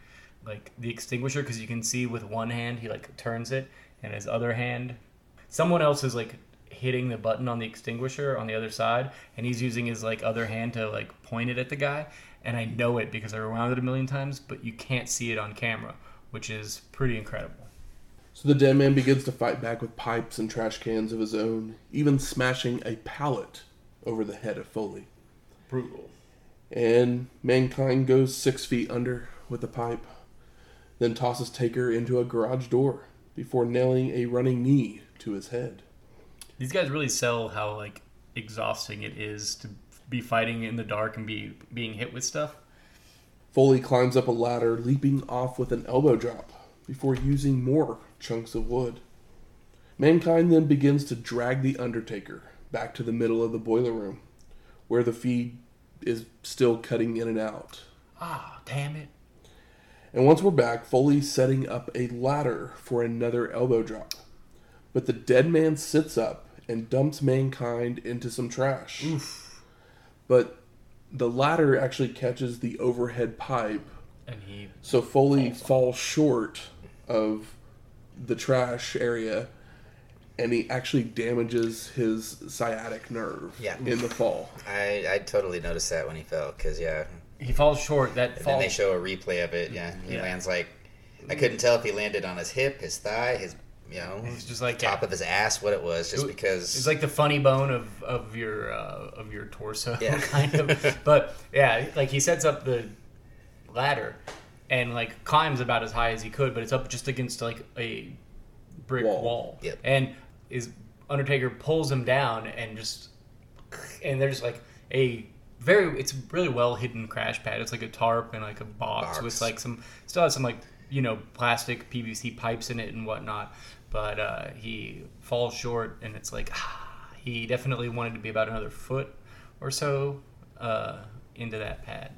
like the extinguisher because you can see with one hand he like turns it, and his other hand, someone else is like hitting the button on the extinguisher on the other side, and he's using his like other hand to like point it at the guy. And I know it because I rewound it a million times, but you can't see it on camera, which is pretty incredible. So the dead man begins to fight back with pipes and trash cans of his own, even smashing a pallet over the head of Foley. Brutal. And mankind goes six feet under with the pipe, then tosses Taker into a garage door before nailing a running knee to his head. These guys really sell how like exhausting it is to be fighting in the dark and be being hit with stuff. Foley climbs up a ladder, leaping off with an elbow drop before using more chunks of wood. Mankind then begins to drag the Undertaker back to the middle of the boiler room, where the feed is still cutting in and out. Ah, damn it. And once we're back, Foley's setting up a ladder for another elbow drop. But the dead man sits up and dumps Mankind into some trash. But the ladder actually catches the overhead pipe And he so Foley Falls falls short of the trash area, and he actually damages his sciatic nerve Yeah. in the fall. *laughs* I, I totally noticed that when he fell because yeah, he falls short. That and fall. then they show a replay of it. Yeah, he Yeah. lands like I couldn't tell if he landed on his hip, his thigh, his you know, It's just like top of his ass, what it was, just It- because It's like the funny bone of, of your uh, of your torso, Yeah. *laughs* kind of. But yeah, like he sets up the ladder, and like climbs about as high as he could, but it's up just against like a brick Wall. wall. Yep. And is Undertaker pulls him down and just and there's like a very it's really well hidden crash pad. It's like a tarp and like a box, Box. with like some still has some like you know plastic PVC pipes in it and whatnot. But uh, he falls short, and it's like ah, he definitely wanted to be about another foot or so uh, into that pad.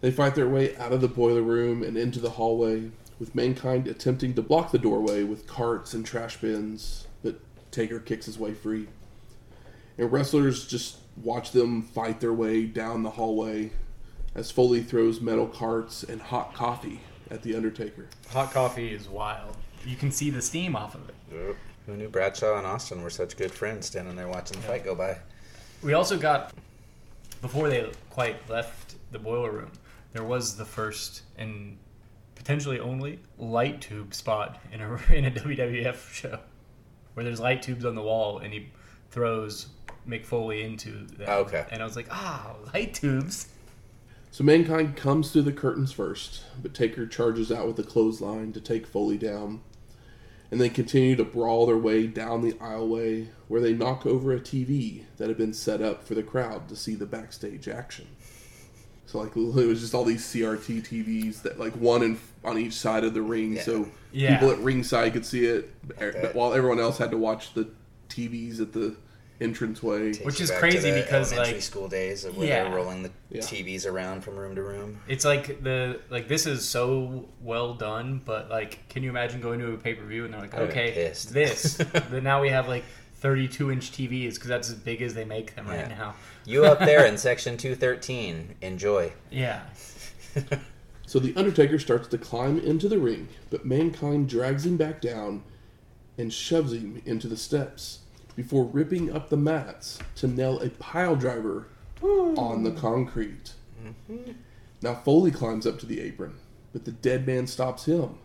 They fight their way out of the boiler room and into the hallway, with Mankind attempting to block the doorway with carts and trash bins, Taker kicks his way free. And wrestlers just watch them fight their way down the hallway as Foley throws metal carts and hot coffee at The Undertaker. Hot coffee is wild. You can see the steam off of it. Yep. Who knew Bradshaw and Austin were such good friends standing there watching the fight go by? We also got before they quite left the boiler room. There was the first and potentially only light tube spot in a *laughs* in a WWF show where there's light tubes on the wall and he throws Mick Foley into them. Okay. And I was like, ah, light tubes. So Mankind comes through the curtains first, but Taker charges out with a clothesline to take Foley down. And they continue to brawl their way down the aisleway where they knock over a TV that had been set up for the crowd to see the backstage action. So like *laughs* it was just all these CRT TVs that like one in, on each side of the ring, Yeah. so Yeah. people at ringside could see it, bet. while everyone else had to watch the TVs at the entranceway. Which is crazy to the because, elementary like- school days of where Yeah. they're rolling the Yeah. TVs around from room to room. It's like the like this is so well done, but like, can you imagine going to a pay per view and they're like, I'd okay, pissed. this. *laughs* then now we have like 32 inch TVs because that's as big as they make them right now. You up there in section two thirteen, enjoy. Yeah. *laughs* So the Undertaker starts to climb into the ring, but Mankind drags him back down and shoves him into the steps before ripping up the mats to nail a pile driver on the concrete. Mm-hmm. Now Foley climbs up to the apron, but the dead man stops him,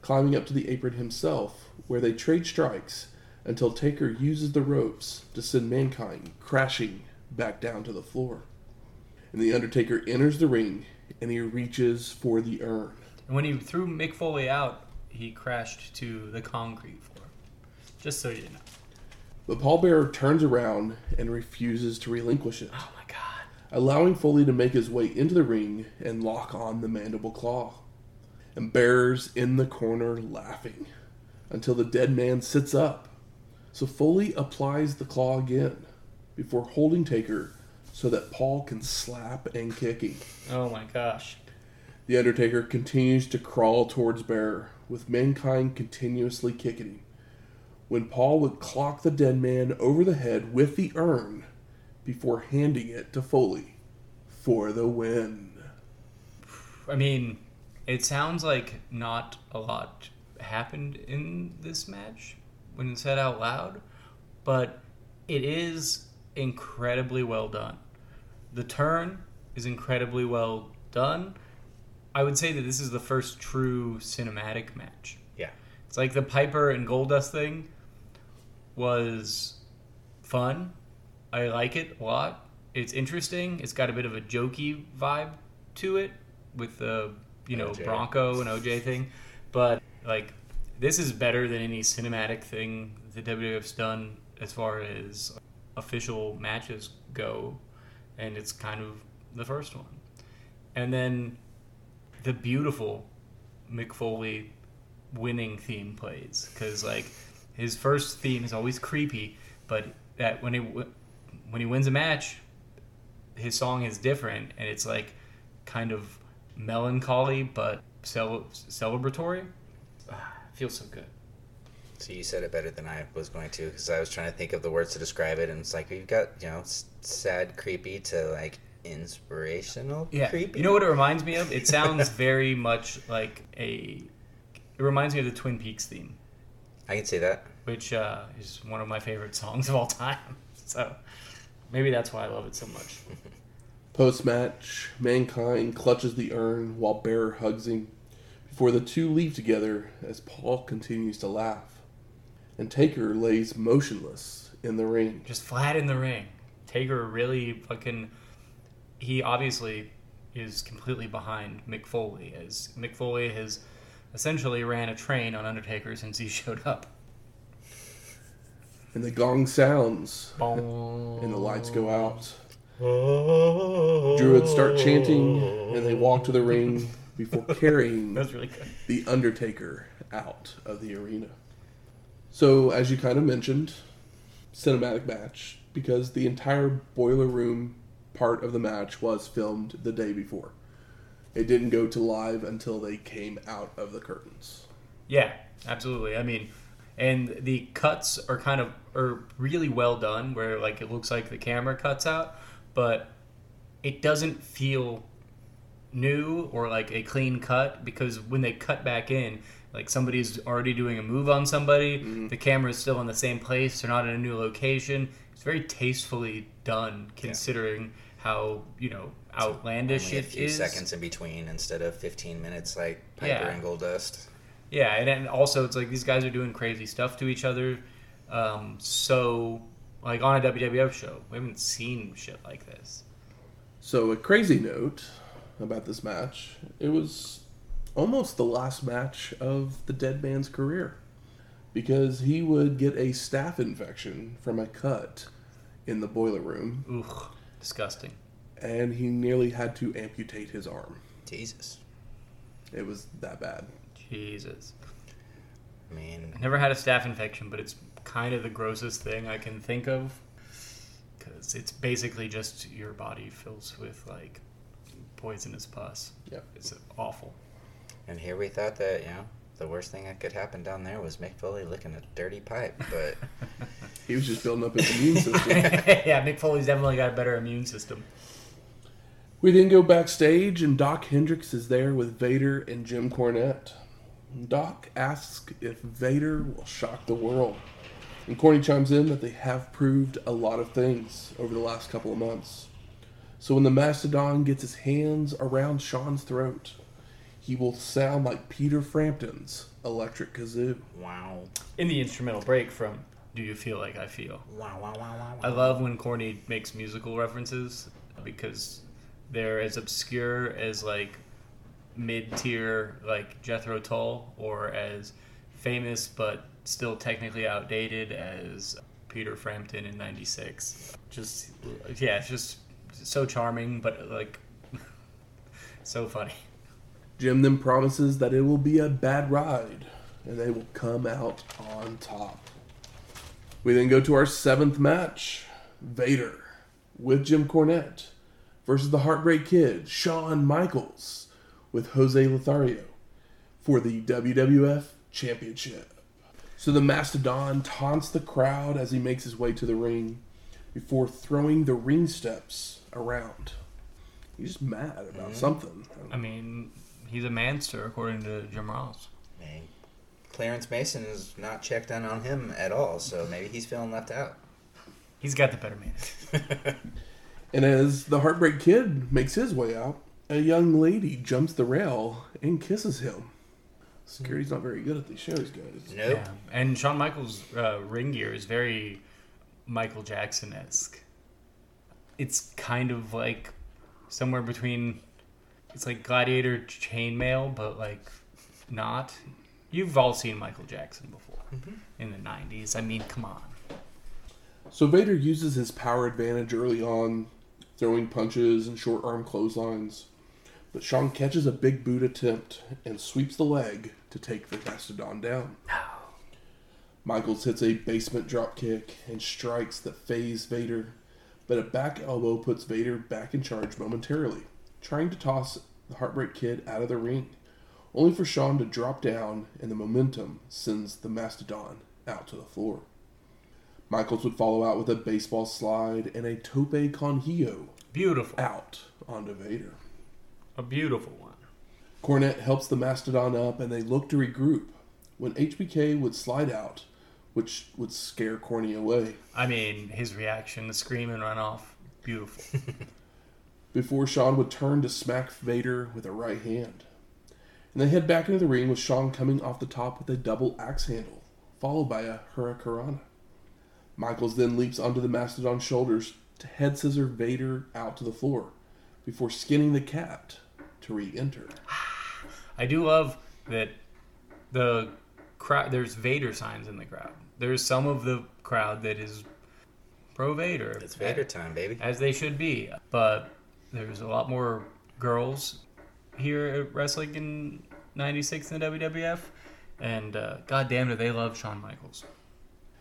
climbing up to the apron himself, where they trade strikes until Taker uses the ropes to send Mankind crashing back down to the floor. And the Undertaker enters the ring and he reaches for the urn. And when he threw Mick Foley out, he crashed to the concrete floor. Just so you know. But Paul Bearer turns around and refuses to relinquish it, Oh my god. allowing Foley to make his way into the ring and lock on the mandible claw. And Bearer's in the corner laughing until the dead man sits up. So Foley applies the claw again before holding Taker so that Paul can slap and kick him. Oh my gosh. The Undertaker continues to crawl towards Bearer, with Mankind continuously kicking him. When Paul would clock the dead man over the head with the urn before handing it to Foley for the win. I mean, it sounds like not a lot happened in this match when said out loud, but it is incredibly well done. The turn is incredibly well done. I would say that this is the first true cinematic match. Yeah. It's like the Piper and Goldust thing was fun. I like it a lot. It's interesting. It's got a bit of a jokey vibe to it with the you know OJ. Bronco and OJ thing, but like this is better than any cinematic thing the WWF's done as far as official matches go, and it's kind of the first one. And then the beautiful Mick Foley winning theme plays because like his first theme is always creepy, but that when he when he wins a match, his song is different and it's like kind of melancholy but cel- celebratory. Ah, feels so good. So you said it better than I was going to because I was trying to think of the words to describe it, and it's like we've got you know s- sad, creepy to like inspirational, creepy. You know what it reminds me of? It sounds *laughs* very much like a. It reminds me of the Twin Peaks theme, I can say that. which uh, is one of my favorite songs of all time. *laughs* So maybe that's why I love it so much. *laughs* Post match, Mankind clutches the urn while Bearer hugs him before the two leave together as Paul continues to laugh. And Taker lays motionless in the ring. Just flat in the ring. Taker really fucking. He obviously is completely behind Mick Foley, as Mick Foley has essentially ran a train on Undertaker since he *laughs* showed up. And the gong sounds, Boom. and the lights go out. Druids start chanting, and they walk to the ring before *laughs* carrying really the Undertaker out of the arena. So, as you kind of mentioned, cinematic match because the entire boiler room part of the match was filmed the day before. It didn't go to live until they came out of the curtains. Yeah, absolutely. I mean, and the cuts are kind of are really well done, where like it looks like the camera cuts out, but it doesn't feel new or like a clean cut because when they cut back in, like somebody's already doing a move on somebody, the camera is still in the same place, they're not in a new location. It's very tastefully done, considering how you know outlandish Only a it few is. seconds in between instead of 15 minutes like Piper Yeah. and Goldust. Yeah, and, and also it's like these guys are doing crazy stuff to each other. Um, so, like on a WWF show, we haven't seen shit like this. So, a crazy note about this match it was almost the last match of the dead man's career because he would get a staph infection from a cut in the boiler room Ugh, disgusting. and he nearly had to amputate his arm. Jesus. It was that bad. Jesus. I mean, I never had a staph infection, but it's kind of the grossest thing I can think of. Because it's basically just your body fills with like poisonous pus. Yep. It's awful. And here we thought that, you know, the worst thing that could happen down there was Mick Foley licking a dirty pipe, but *laughs* He was just building up his immune system. *laughs* yeah, Mick Foley's definitely got a better immune system. we then go backstage, and Doc Hendrix is there with Vader and Jim Cornette. Doc asks if Vader will shock the world. And Corny chimes in that they have proved a lot of things over the last couple of months. So when the Mastodon gets his hands around Shawn's throat, he will sound like Peter Frampton's electric kazoo. wow. In the instrumental break from Do You Feel Like I Feel? Wow, wow, wow, wow, I love when Corny makes musical references because they're as obscure as like mid tier like Jethro Tull or as famous but still technically outdated as Peter Frampton in 96. Just yeah, it's just so charming but like *laughs* so funny. Jim then promises that it will be a bad ride and they will come out on top. We then go to our seventh match Vader with Jim Cornette versus the Heartbreak Kid, Shawn Michaels, with Jose Lothario for the WWF Championship. So the Mastodon taunts the crowd as he makes his way to the ring before throwing the ring steps around. He's mad about mm-hmm. something. I mean, he's a manster according to Jim Ross. Man, Clarence Mason is not checked in on him at all, so maybe he's feeling left out. He's got the better man. *laughs* And as the Heartbreak Kid makes his way out, a young lady jumps the rail and kisses him. Security's not very good at these shows, guys. Nope. Yeah, and Shawn Michaels' uh, ring gear is very Michael Jackson esque. It's kind of like somewhere between. It's like gladiator chainmail, but like not. You've all seen Michael Jackson before mm-hmm. in the '90s. I mean, come on. So Vader uses his power advantage early on, throwing punches and short arm clotheslines. But Shawn catches a big boot attempt and sweeps the leg to take the Mastodon down. Michaels hits a basement drop kick and strikes that phase Vader, but a back elbow puts Vader back in charge momentarily, trying to toss the Heartbreak Kid out of the ring, only for Shawn to drop down and the momentum sends the Mastodon out to the floor. Michaels would follow out with a baseball slide and a tope con hilo Beautiful, out onto Vader. a beautiful one. Cornette helps the Mastodon up and they look to regroup when HBK would slide out, which would scare Corny away. I mean, his reaction, the scream and run off, beautiful. *laughs* Before Shawn would turn to smack Vader with a right hand. And they head back into the ring with Shawn coming off the top with a double axe handle, followed by a Hurricanrana. Michaels then leaps onto the Mastodon's shoulders to head scissor Vader out to the floor, before skinning the cat to re enter. I do love that the crowd. There's Vader signs in the crowd. There's some of the crowd that is pro Vader. It's Vader time, baby. as they should be. But there's a lot more girls here at wrestling in '96 in the WWF, and uh, God damn, do they love Shawn Michaels.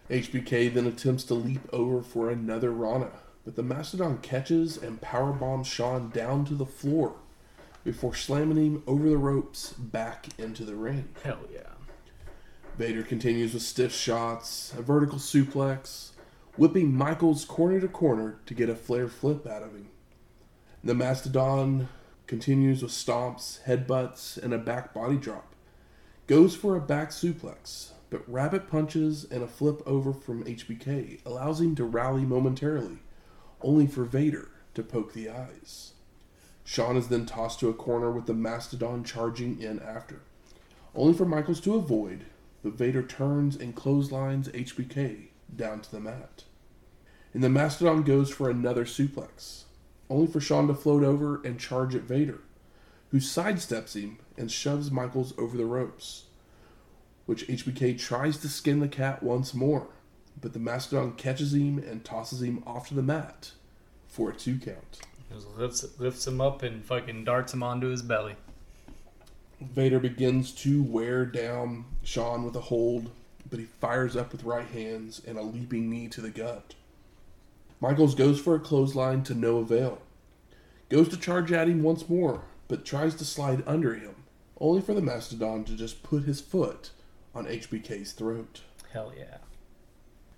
HBK then attempts to leap over for another Rana, but the Mastodon catches and powerbombs Shawn down to the floor before slamming him over the ropes back into the ring. Hell yeah. Vader continues with stiff shots, a vertical suplex, whipping Michaels corner to corner to get a flare flip out of him. The Mastodon continues with stomps, headbutts, and a back body drop. Goes for a back suplex, but rabbit punches and a flip over from HBK allows him to rally momentarily, only for Vader to poke the eyes. Shawn is then tossed to a corner with the Mastodon charging in after, only for Michaels to avoid, but Vader turns and clotheslines HBK down to the mat. And the Mastodon goes for another suplex, only for Shawn to float over and charge at Vader, who sidesteps him and shoves Michaels over the ropes, which HBK tries to skin the cat once more, but the Mastodon catches him and tosses him off to the mat for a two count. Just lifts, lifts him up and fucking darts him onto his belly. Vader begins to wear down Shawn with a hold, but he fires up with right hands and a leaping knee to the gut. Michaels goes for a clothesline to no avail. Goes to charge at him once more, but tries to slide under him, only for the Mastodon to just put his foot on HBK's throat. Hell yeah.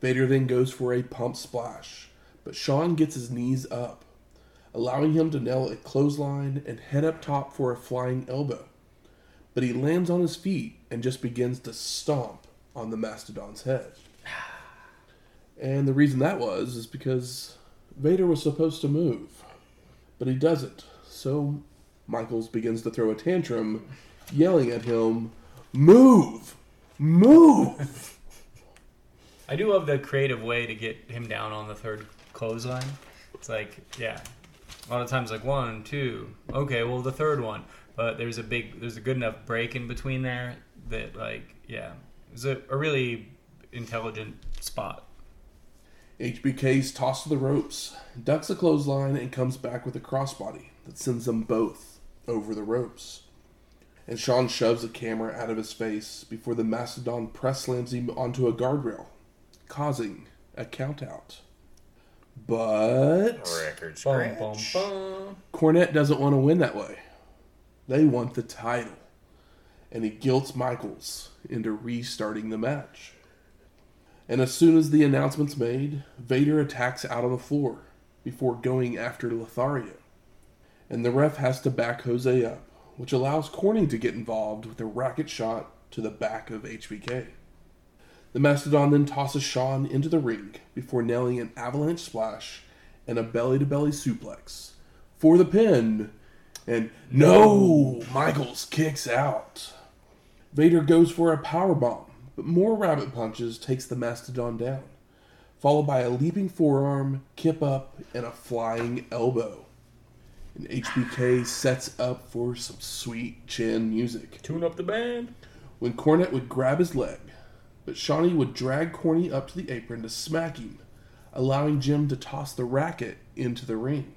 Vader then goes for a pump splash, but Shawn gets his knees up, allowing him to nail a clothesline and head up top for a flying elbow. But he lands on his feet and just begins to stomp on the Mastodon's head. And the reason that was is because Vader was supposed to move, but he doesn't. So Michaels begins to throw a tantrum, yelling at him, Move! Move! *laughs* I do love the creative way to get him down on the third clothesline. It's like, yeah, a lot of times like one, two, okay, well the third one, but there's a big, there's a good enough break in between there that like, yeah, it's a, a really intelligent spot. HBK's tossed to the ropes, ducks a clothesline, and comes back with a crossbody that sends them both over the ropes. And Shawn shoves the camera out of his face before the Mastodon press slams him onto a guardrail, causing a countout. But Record Bum, bum, bum. Cornette doesn't want to win that way. They want the title. And he guilts Michaels into restarting the match. And as soon as the announcement's made, Vader attacks out on the floor before going after Lothario. And the ref has to back Jose up, which allows Corning to get involved with a racket shot to the back of HBK. The Mastodon then tosses Shawn into the ring before nailing an avalanche splash and a belly to belly suplex for the pin. And no, Michaels kicks out. Vader goes for a power bomb, but more rabbit punches takes the Mastodon down, followed by a leaping forearm, kip up, and a flying elbow. And HBK sets up for some sweet chin music Tune up the band. when Cornette would grab his leg, but Shawnee would drag Corny up to the apron to smack him, allowing Jim to toss the racket into the ring.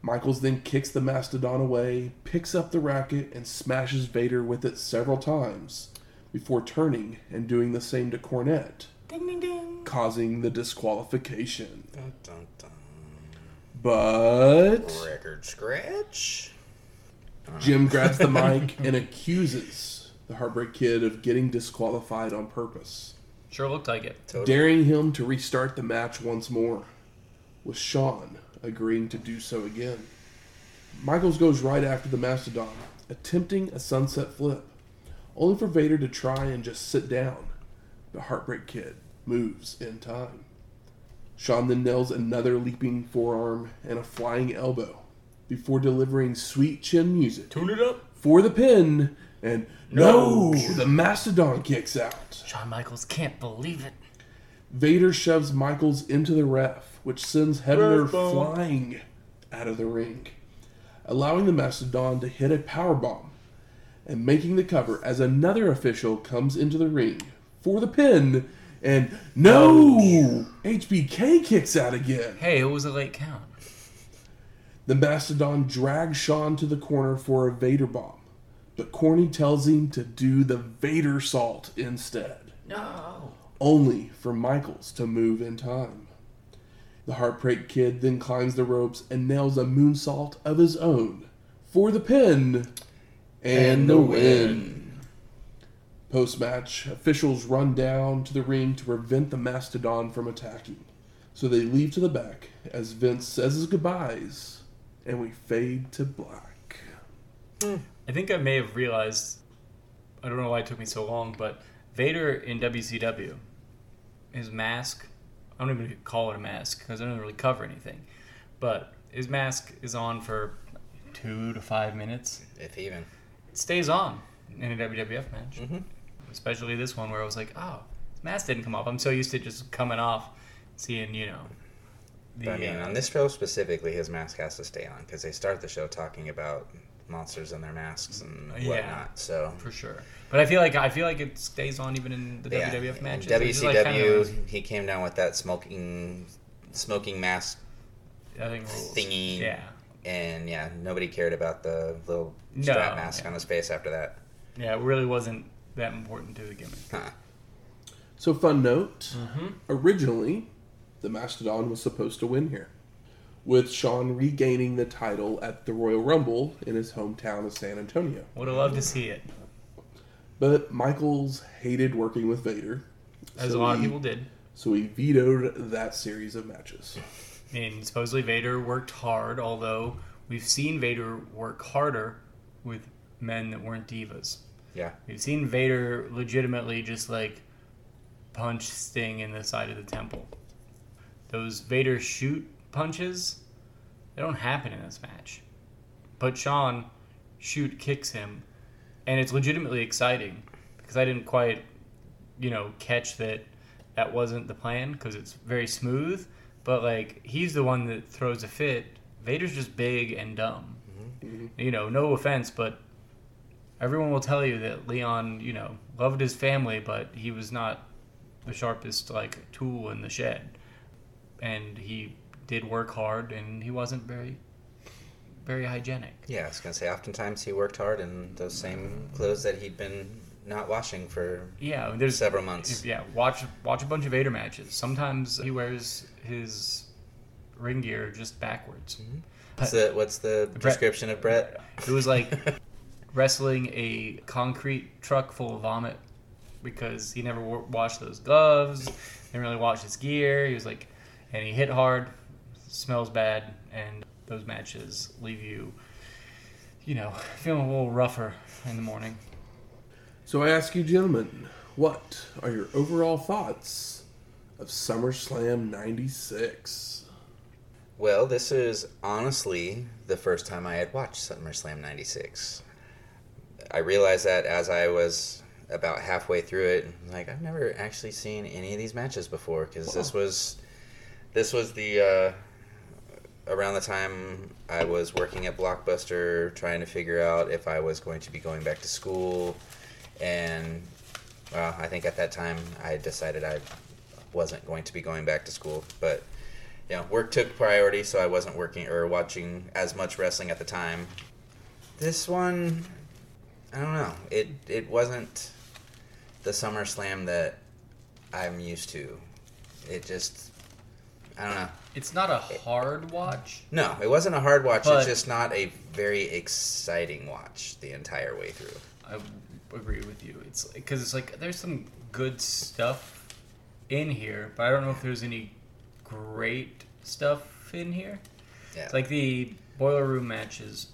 Michaels then kicks the Mastodon away, picks up the racket, and smashes Vader with it several times before turning and doing the same to Cornette, Ding ding ding. causing the disqualification. Dun, dun, dun. But Record scratch. Jim grabs the *laughs* mic and accuses the Heartbreak Kid of getting disqualified on purpose. Sure looked like it. Totally. daring him to restart the match once more, with Shawn agreeing to do so again. Michaels goes right after the Mastodon, attempting a sunset flip, only for Vader to try and just sit down. The Heartbreak Kid moves in time. Shawn then nails another leaping forearm and a flying elbow before delivering sweet chin music Tune it up. for the pin, and no, No. the Mastodon kicks out. Shawn Michaels can't believe it. Vader shoves Michaels into the ref, which sends Hebner flying out of the ring. allowing the Mastodon to hit a power bomb and making the cover as another official comes into the ring for the pin. And no! Oh. HBK kicks out again. Hey, it was a late count. The Mastodon drags Shawn to the corner for a Vader bomb, but Corny tells him to do the Vadersault instead, No. only for Michaels to move in time. The Heartbreak Kid then climbs the ropes and nails a moonsault of his own for the pin and, the win. Post match, officials run down to the ring to prevent the Mastodon from attacking. So they leave to the back as Vince says his goodbyes, and we fade to black. Hmm. I think I may have realized. I don't know why it took me so long, but Vader in WCW, his mask. I don't even call it a mask because it doesn't really cover anything, but his mask is on for two to five minutes. If even. Stays on in a WWF match, Mhm. especially this one where I was like, "Oh, his mask didn't come off." I'm so used to just coming off, seeing you know. The, I mean, uh, on this show specifically, his mask has to stay on because they start the show talking about monsters and their masks and Yeah. whatnot. So for sure, but I feel like I feel like it stays on even in the yeah, WWF matches. WCW, like, kind of- he came down with that smoking, smoking mask, I think thingy. Yeah. and yeah, nobody cared about the little No, strap mask yeah. on his face after that. Yeah, it really wasn't that important to the gimmick. Huh. So, fun note Mm-hmm. originally, the Mastodon was supposed to win here, with Shawn regaining the title at the Royal Rumble in his hometown of San Antonio. Would have loved to see it, But Michaels hated working with Vader. as so a lot of people did. So he vetoed that series of matches. And supposedly Vader worked hard, although we've seen Vader work harder with men that weren't divas. Yeah. We've seen Vader legitimately just like punch Sting in the side of the temple. Those Vader shoot punches, they don't happen in this match. But Shawn shoot kicks him, and it's legitimately exciting because I didn't quite, you know, catch that that wasn't the plan because it's very smooth. But like he's the one that throws a fit. Vader's just big and dumb. Mm-hmm. You know, no offense, but everyone will tell you that Leon, you know, loved his family, but he was not the sharpest like tool in the shed. And he did work hard, and he wasn't very, very hygienic. Yeah, I was gonna say. Oftentimes he worked hard in those same clothes that he'd been not washing for Yeah, there's several months. Yeah, watch watch a bunch of Vader matches. Sometimes he wears his ring gear just backwards. Mm-hmm. What's the what's the description of Bret? It was like *laughs* wrestling a concrete truck full of vomit because he never wa- washed those gloves, didn't really wash his gear. He was like, and he hit hard, smells bad, and those matches leave you, you know, feeling a little rougher in the morning. So I ask you, gentlemen, what are your overall thoughts of SummerSlam 96? Well, this is honestly the first time I had watched SummerSlam 96. I realized that as I was about halfway through it, like I've never actually seen any of these matches before because this was this was the uh, around the time I was working at Blockbuster trying to figure out if I was going to be going back to school and well, I think at that time I decided I wasn't going to be going back to school, but you know, work took priority, so I wasn't working or watching as much wrestling at the time. This one, I don't know. It it wasn't the SummerSlam that I'm used to. It just, I don't know. It's not a hard watch. No, it wasn't a hard watch. But- it's just not a very exciting watch the entire way through. I agree with you. It's because it's like there's some good stuff in here, but I don't know if there's any great stuff in here. Yeah. Like the boiler room match is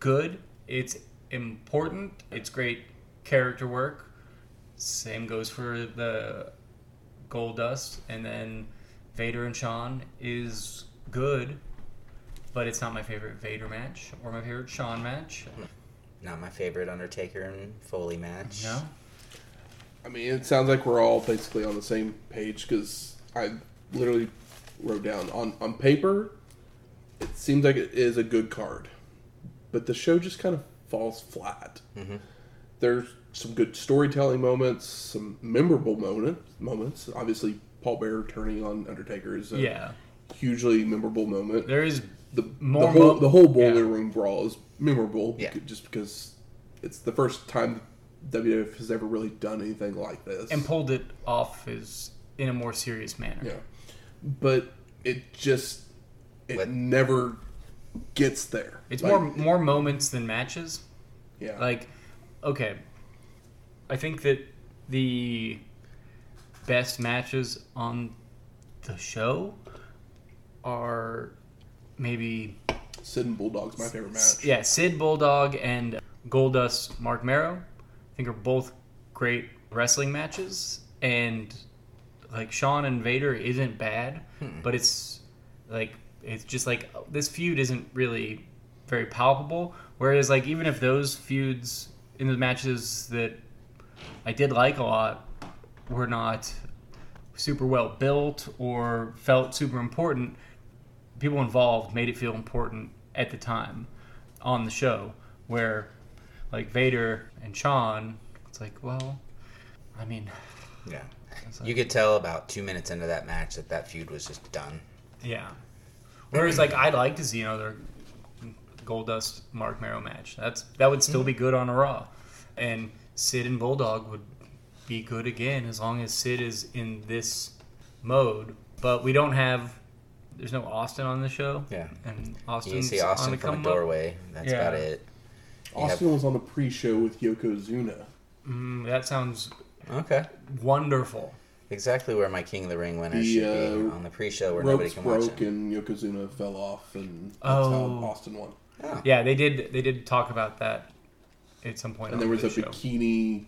good. It's important. It's great character work. Same goes for the Goldust, and then Vader and Shawn is good, but it's not my favorite Vader match or my favorite Shawn match. Not my favorite Undertaker and Foley match. No. I mean, it sounds like we're all basically on the same page because I literally wrote down on, on paper, it seems like it is a good card. but the show just kind of falls flat. Mm-hmm. There's some good storytelling moments, some memorable moment, moments. Obviously, Paul Bearer turning on Undertaker is a Yeah, hugely memorable moment. there is the, the whole mo- the whole boiler yeah. room brawl is memorable Yeah. just because it's the first time WWF has ever really done anything like this. and pulled it off is in a more serious manner. yeah, but it just it What- never gets there. It's Like, more more moments than matches. yeah Like, okay, I think that the best matches on the show are maybe Sid and Bulldog's my favorite match. yeah Sid Bulldog and Goldust Marc Mero. I think are both great wrestling matches, and like Shawn and Vader isn't bad, hmm. but it's like it's just like this feud isn't really very palpable. Whereas like even if those feuds in the matches that I did like a lot were not super well built or felt super important, people involved made it feel important at the time on the show. Where like Vader and Shawn, it's like, well, I mean, Yeah. It's You could tell about two minutes into that match that that feud was just done. yeah. Whereas like I'd like to see another Goldust Marc Mero match. That's that would still be good on a Raw, and Sid and Bulldog would be good again as long as Sid is in this mode. But we don't have. There's no Austin on the show. Yeah. and Austin. You Austin's see on Austin the from a come up. doorway. That's Yeah. about it. You have- Austin was on the pre-show with Yokozuna. Mm, that sounds Okay. wonderful. Exactly where my King of the Ring winner The, should uh, be on the pre-show where nobody Ropes can watch broke it. and Yokozuna fell off, and that's Oh. how Austin won. Oh. Yeah, they did. They did talk about that at some point. And on there was the a show. bikini,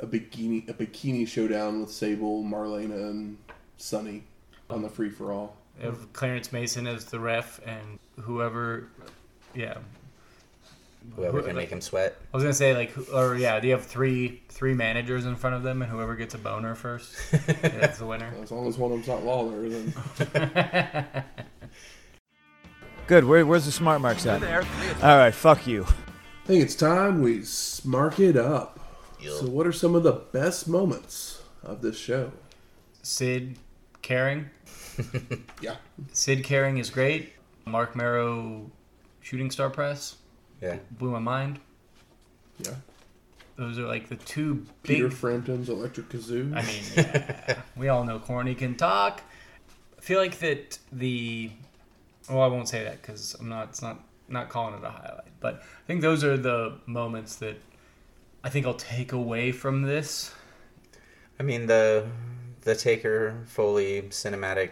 a bikini, a bikini showdown with Sable, Marlena, and Sunny on the free for all. of Clarence Mason as the ref and whoever. Yeah, Whoever Who- can like- make him sweat. I was gonna say like, or yeah, do you have three three managers in front of them, and whoever gets a boner first, yeah, *laughs* that's the winner. As long as one of them's not Lawler, then *laughs* Good. Where, where's the smart marks at? All right. Fuck you. I think it's time we smark it up. Yup. So, what are some of the best moments of this show? Sid Caring, *laughs* Yeah, Sid Caring is great. Marc Mero shooting star press Yeah. blew my mind. yeah. Those are like the two Peter big. Frampton's Electric Kazoo. I mean, *laughs* yeah, we all know Corny can talk. I feel like that the. Well, I won't say that because I'm not. It's not not calling it a highlight, but I think those are the moments that I think I'll take away from this. I mean the the Taker Foley cinematic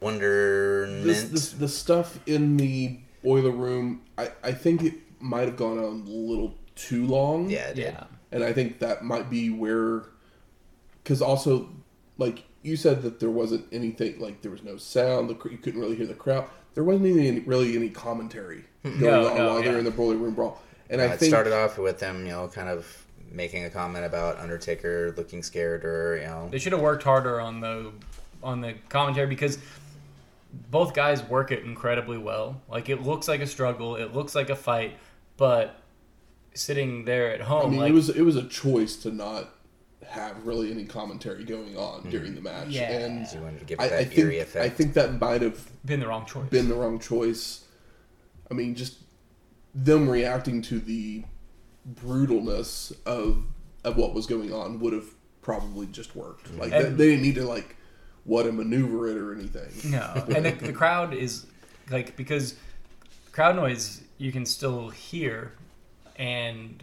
wonderment. this, this, the stuff in the boiler room, I, I think it might have gone on a little too long. yeah, it did. Yeah, and I think that might be where, because also, like you said that there wasn't anything like there was no sound, the, cr- you couldn't really hear the crowd. There wasn't any really any commentary going No, on no, while they're in the boiler room brawl, and Uh, I it think started off with them, you know, kind of making a comment about Undertaker looking scared or you know they should have worked harder on the on the commentary because both guys work it incredibly well. Like it looks like a struggle, it looks like a fight, but sitting there at I home, mean like it was it was a choice to not have really any commentary going on mm. during the match, Yeah. and you wanted to give it I, that I think effect. I think that might have been the wrong choice. been the wrong choice. I mean, just them reacting to the brutalness of of what was going on would have probably just worked. Like they, they didn't need to like what a maneuver it or anything. No, *laughs* and the, the crowd is like because crowd noise you can still hear, and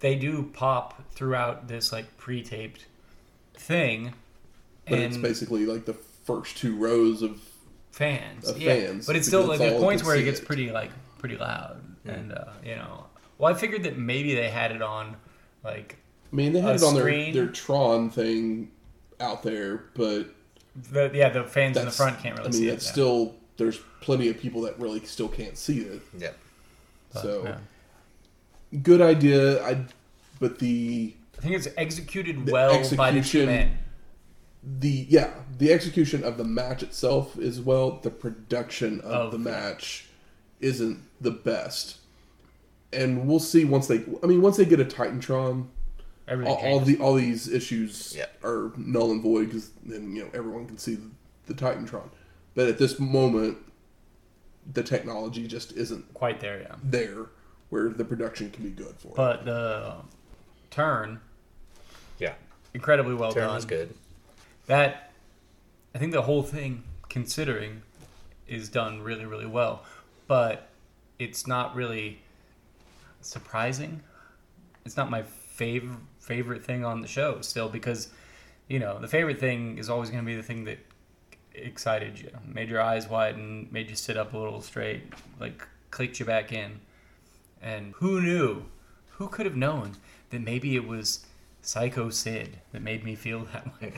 they do pop throughout this like pre-taped thing, But and it's basically like the first two rows of fans, of yeah. fans, but it's still like there's points where it gets it. pretty like pretty loud, and uh, you know. Well, I figured that maybe they had it on like I mean, they had it on their, their Tron thing out there, but the yeah the fans in the front can't really I mean, see it's it. yeah. still there's plenty of people that really still can't see it. Yeah. But, so yeah. good idea. I but the I think it's executed The well by the two execution- men. the yeah the execution of the match itself is well the production of Of- the match isn't the best. And we'll see once they. I mean, once they get a Titantron, Everything all, all the all these issues Yeah. are null and void because then you know everyone can see the, the Titantron. But at this moment, the technology just isn't quite there, yeah. there where the production can be good for. it. But the um, turn, Yeah. incredibly well Turn done. was good. That I think the whole thing, considering, is done really, really well. But it's not really surprising. It's not my favorite favorite thing on the show still because you know the favorite thing is always going to be the thing that excited you, made your eyes widen, made you sit up a little straight, like clicked you back in. And who knew? Who could have known that maybe it was Psycho Sid that made me feel *laughs* that way?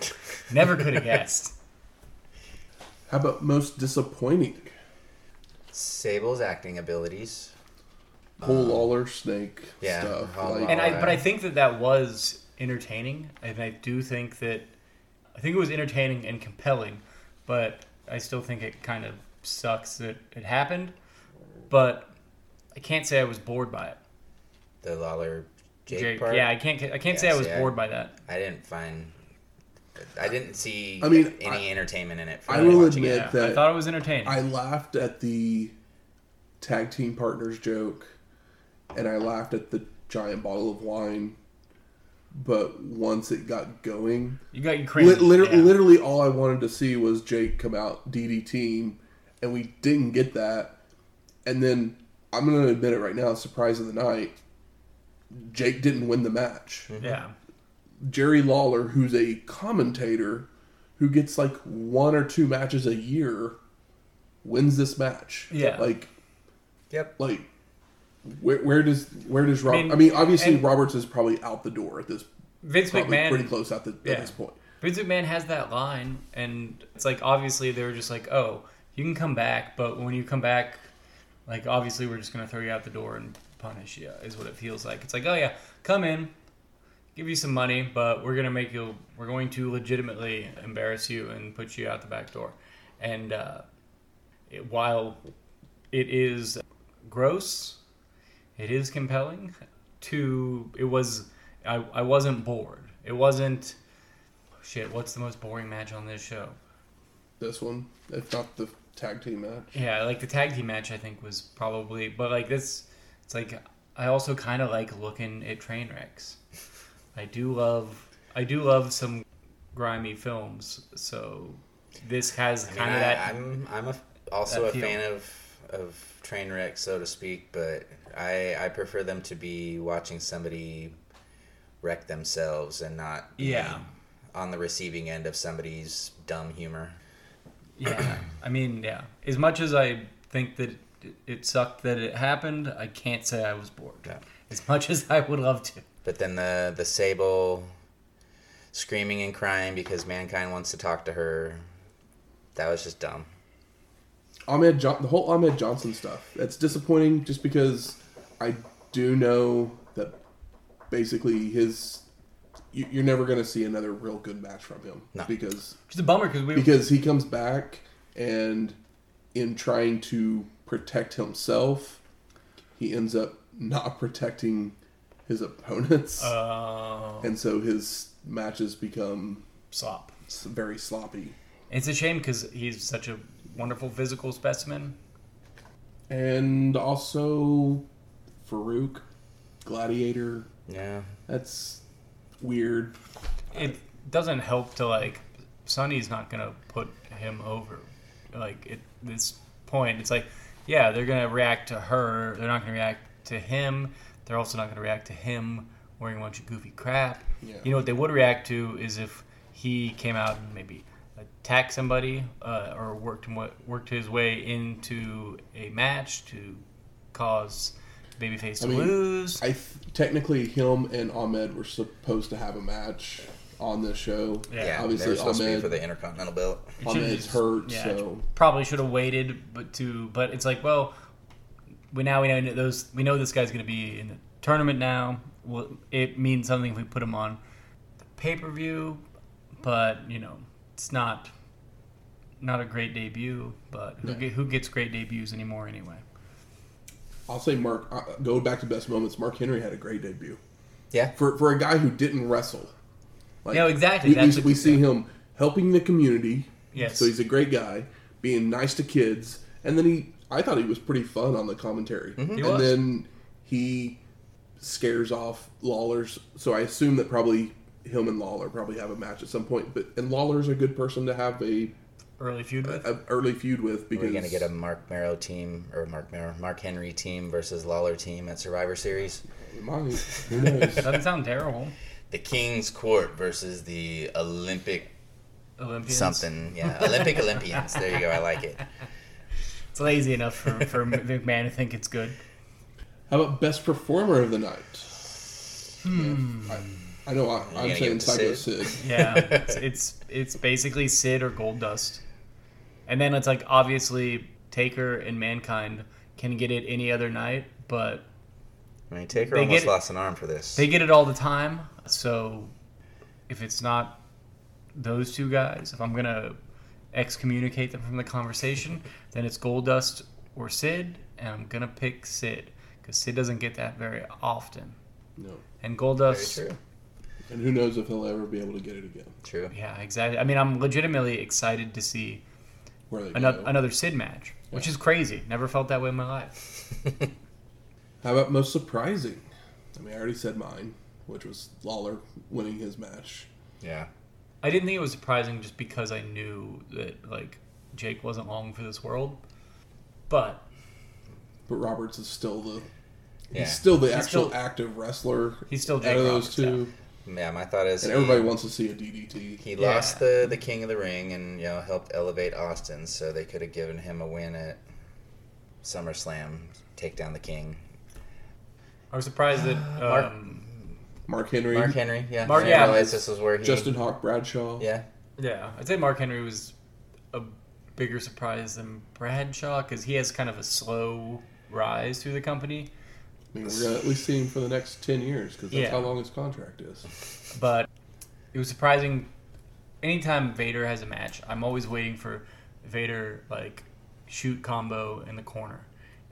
Never could have *laughs* guessed. How about most disappointing? Sable's acting abilities. Whole um, Lawler Snake yeah, stuff. Like, And I, but I think that that was entertaining, and I do think that I think it was entertaining and compelling, but I still think it kind of sucks that it happened. But I can't say I was bored by it. The Lawler Jake, Jake- part. yeah, I can't. I can't Yeah, say I was see, I- bored by that. I didn't find. I didn't see. I mean, any I- entertainment in it. For I will watching it. admit Yeah, I thought it was entertaining. I laughed at the tag team partners joke, and I laughed at the giant bottle of wine. But once it got going, you got your li- cringe. liter- yeah. literally all I wanted to see was Jake come out DD team, and we didn't get that. And then I'm gonna admit it right now, surprise of the night. Jake didn't win the match. Mm-hmm. Yeah, Jerry Lawler, who's a commentator who gets like one or two matches a year, wins this match. Yeah. Like, Yep. like, where, where does where does Rob? I mean, mean, obviously Roberts is probably out the door at this. Vince McMahon pretty close at, the, Yeah. at this point. Vince McMahon has that line, and it's like obviously they were just like, "Oh, you can come back, but when you come back, like obviously we're just gonna throw you out the door and punish you." Is what it feels like. It's like, "Oh yeah, come in, give you some money, but we're gonna make you, we're going to legitimately embarrass you and put you out the back door." And uh, it, while it is gross, it is compelling. To it was, I, I wasn't bored. It wasn't. Shit, what's the most boring match on this show? This one, if not the tag team match. Yeah, like the tag team match, I think was probably, but like this, it's like I also kind of like looking at train wrecks. I do love, I do love some grimy films. So this has I mean, kind of I, that. I'm I'm a, also that a feel. fan of of train wrecks, so to speak, but I I prefer them to be watching somebody wreck themselves and not Yeah. on the receiving end of somebody's dumb humor. Yeah, I mean, yeah. As much as I think that it- it sucked that it happened, I can't say I was bored. Yeah. As much as I would love to. But then the the Sable screaming and crying because mankind wants to talk to her. That was just dumb. Ahmed John, the whole Ahmed Johnson stuff. That's disappointing, just because I do know that basically his. you- You're never going to see another real good match from him No. because It's a bummer because we. because he comes back and in trying to protect himself, he ends up not protecting his opponents, uh, and so his matches become slop. very sloppy. It's a shame because he's such a wonderful physical specimen. And also, Faarooq, Gladiator. Yeah. That's weird. It doesn't help to like. Sunny's not gonna put him over. Like at this point, it's like, yeah, they're gonna react to her. They're not gonna react to him. They're also not gonna react to him wearing a bunch of goofy crap. Yeah. You know what they would react to is if he came out and maybe attacked somebody uh, or worked worked his way into a match to cause babyface to I mean, lose. I th- technically him and Ahmed were supposed to have a match on this show. Yeah. Yeah. obviously they were supposed to be Ahmed- for the Intercontinental Belt. It Ahmed's just- hurt, yeah, so probably should have waited, but to but it's like, well, we now we know those we know this guy's going to be in the tournament now. Well, it means something if we put him on the pay per view, but you know it's not not a great debut. But who, No. get, who gets great debuts anymore anyway? I'll say Mark. Uh, go back to best moments. Mark Henry had a great debut Yeah. for for a guy who didn't wrestle. Like, No, exactly, We, we, we see him helping the community. Yes. So he's a great guy, being nice to kids, and then he. I thought he was pretty fun on the commentary, He and was. then he scares off Lawler's. So I assume that probably him and Lawler probably have a match at some point. But and Lawler's a good person to have a, Early feud with. a early feud with Are because we gonna get a Marc Mero team or Marc Mero, Mark Henry team versus Lawler team at Survivor Series? we. Who *laughs* knows? Doesn't sound terrible. The King's Court versus the Olympic Olympians. something. Yeah, Olympic Olympians. There you go. I like it. It's lazy enough for, for *laughs* McMahon to think it's good. How about best performer of the night? Hmm. I, I know I, I'm gonna saying give it to Psycho Sid? Sid. Yeah, it's, *laughs* it's it's basically Sid or Goldust, and then it's like obviously Taker and Mankind can get it any other night, but I mean, Taker almost get it. lost an arm for this. they get it all the time. So if it's not those two guys, if I'm gonna excommunicate them from the conversation, then it's Goldust or Sid, and I'm gonna pick Sid because Sid doesn't get that very often, No. and Gold Very Dust. true. And who knows if he'll ever be able to get it again. True. Yeah, exactly. I mean, I'm legitimately excited to see Where they another, go. another Sid match, which is crazy. Never felt that way in my life. *laughs* How about most surprising? I mean, I already said mine, which was Lawler winning his match. Yeah. I didn't think it was surprising just because I knew that like Jake wasn't long for this world. But But Roberts is still the Yeah. he's still the He's actual still- active wrestler. he's still out Jake of those Roberts, two, Yeah. Yeah, my thought is and he- everybody wants to see a DDT. He Yeah. lost the the King of the Ring and you know helped elevate Austin, so they could have given him a win at SummerSlam, take down the King. I was surprised that Mark- um, Mark Henry, Mark Henry, yeah. Mark- I yeah. realized this was where he. Justin Hawk Bradshaw. Yeah. yeah, I'd say Mark Henry was a bigger surprise than Bradshaw because he has kind of a slow rise through the company. I mean, we're gonna at least see him for the next ten years because that's Yeah. how long his contract is. but it was surprising. Anytime Vader has a match, I'm always waiting for Vader like shoot combo in the corner,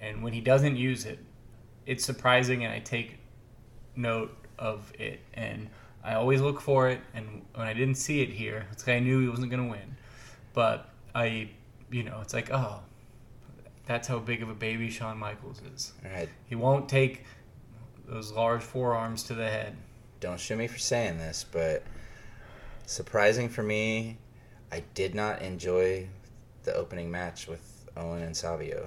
and when he doesn't use it, it's surprising, and I take note of it, and I always look for it. And when I didn't see it here, it's 'cause I knew he wasn't gonna win, but I, you know, it's like oh, that's how big of a baby Shawn Michaels is. All right. He won't take those large forearms to the head. Don't shoot me for saying this, but surprising for me, I did not enjoy the opening match with Owen and Savio.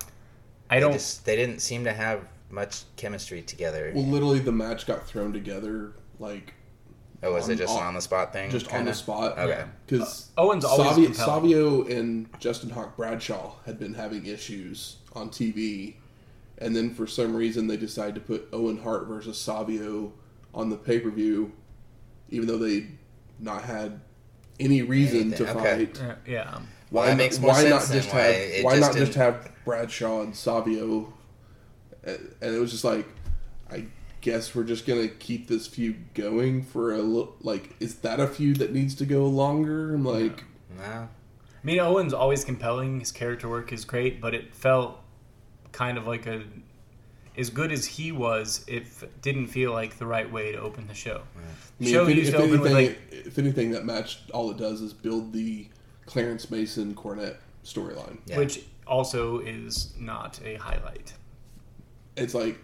I They don't. Just, they didn't seem to have much chemistry together. Well, literally, the match got thrown together like oh, was it just on- an on the spot thing? just on kinda? the spot. Okay. Because Uh, Owen's always Savio, compelling. Savio and Justin Hawk Bradshaw had been having issues on TV, and then for some reason they decided to put Owen Hart versus Savio on the pay per view, even though they not had any reason to Anything, okay. fight. Uh, yeah. Well, Why, that not- makes more why sense not just why have why just not just didn't- have Bradshaw and Savio? And and it was just like, I guess we're just gonna keep this feud going for a little. Like, is that a feud that needs to go longer? I'm like, No. I mean, Owen's always compelling. His character work is great, but it felt kind of like a. As good as he was, it f- didn't feel like the right way to open the show. I The mean, show if, any- used if to open with anything, like if anything, that match all it does is build the Clarence Mason Cornette storyline. Yeah. which also is not a highlight. It's like,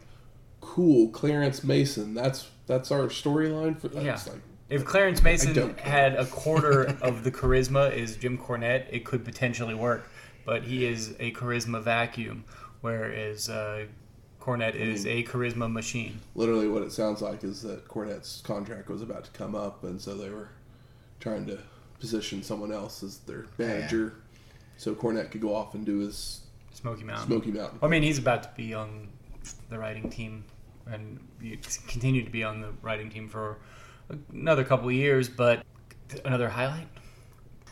cool, Clarence Mason. That's that's our storyline for. That's Yeah. like, If Clarence Mason had a quarter *laughs* of the charisma as Jim Cornette, it could potentially work. But he is a charisma vacuum, whereas uh, Cornette is a charisma machine. literally what it sounds like is that Cornette's contract was about to come up, and so they were trying to position someone else as their manager, so Cornette could go off and do his Smoky Mountain. Smoky Mountain. I mean, he's about to be on the writing team and you continue to be on the writing team for another couple years. But another highlight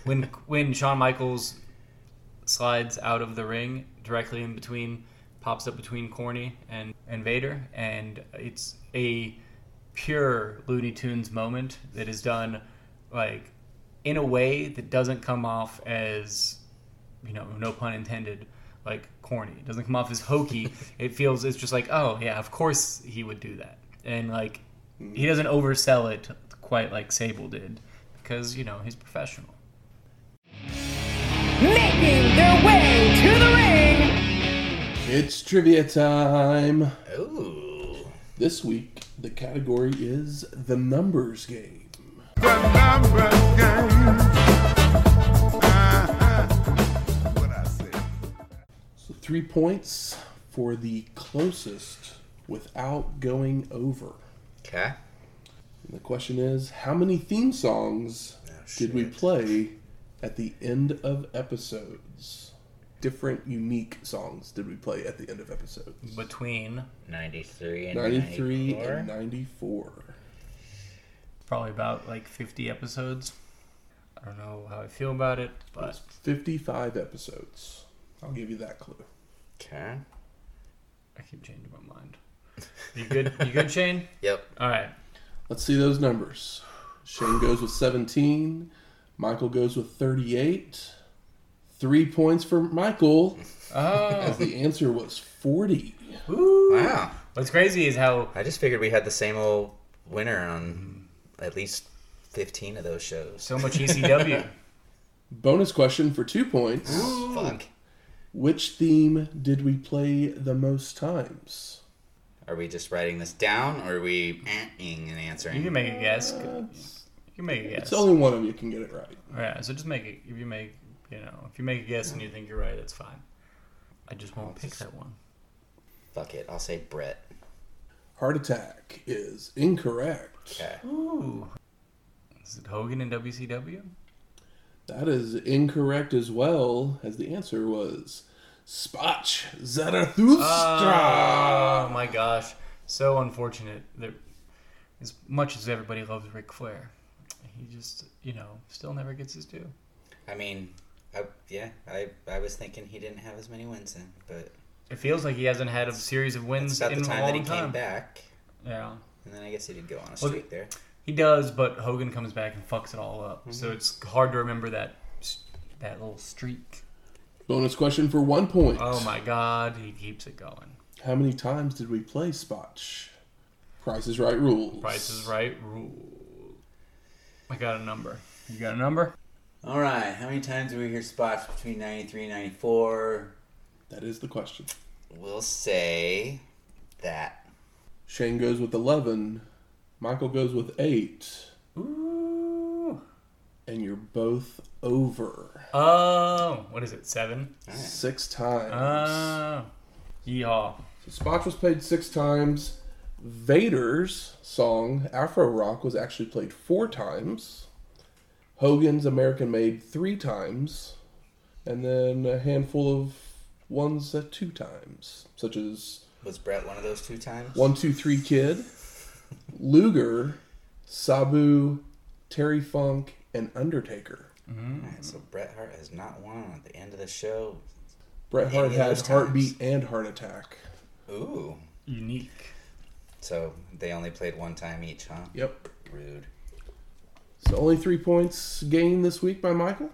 when when Shawn Michaels slides out of the ring directly in between, pops up between Corny and and Vader, and it's a pure Looney Tunes moment that is done like in a way that doesn't come off as you know, no pun intended, like corny. It doesn't come off as hokey. *laughs* it feels it's just like, oh yeah, of course he would do that, and like he mm. doesn't oversell it quite like Sable did because you know he's professional. Making their way to the ring. It's trivia time. Ooh. This week, the category is the numbers game. The numbers game. Three points for the closest without going over. Okay. And the question is how many theme songs Oh, did we play at the end of episodes? Different, unique songs did we play at the end of episodes? Between 93 and 93 94. and 94. probably about like 50 episodes. I don't know how I feel about it, but 55 episodes. I'll give you that clue. Okay. I keep changing my mind. You good? You good, *laughs* Shane? Yep. All right. Let's see those numbers. Shane goes with 17. Michael goes with 38. Three points for Michael, oh. as Oh, the answer was 40. Wow. what's crazy is how I just figured we had the same old winner on at least 15 of those shows. so much ECW. *laughs* Bonus question for two points. Fuck. Which theme did we play the most times? Are we just writing this down or are we eh-ing and answering? You can make a guess. Uh, you can make a guess. It's only one of you can get it right. Yeah, so just make it. If you make, you know, if you make a guess and you think you're right, that's fine. I just won't pick that one. Fuck it. I'll say Bret. Heart attack is incorrect. Okay. Ooh. Is it Hogan in WCW? That is incorrect as well, as the answer was Sprach Zarathustra. Oh my gosh, so unfortunate. That as much as everybody loves Ric Flair, he just, you know, still never gets his due. I mean, I, yeah, I, I was thinking he didn't have as many wins in, but It feels like he hasn't had a series of wins in the a time long that he time. came back. Yeah, And then I guess he did go on a Well, streak there. He does, but Hogan comes back and fucks it all up. Mm-hmm. So it's hard to remember that that little streak. Bonus question for one point. Oh my God, he keeps it going. How many times did we play Sprach? Price is Right rules. Price is Right rule. I got a number. You got a number? All right. How many times do we hear spots between 93 and 94? That is the question. We'll say that. Shane goes with 11. Michael goes with 8. Ooh. And you're both over. Oh, what is it? Seven? Six times. Oh. Yeehaw. So Sprach was played six times. Vader's song, Afro Rock, was actually played four times. Hogan's American Made three times. And then a handful of ones at two times, such as Was Bret one of those two times? One Two Three Kid, Luger, Sabu, Terry Funk, and Undertaker. Alright, so Bret Hart has not won at the end of the show. Bret Hart Any of had? Heartbeat and Heart Attack. Ooh. Unique. So they only played one time each, huh? Yep. Rude. So only three points gained this week by Michael.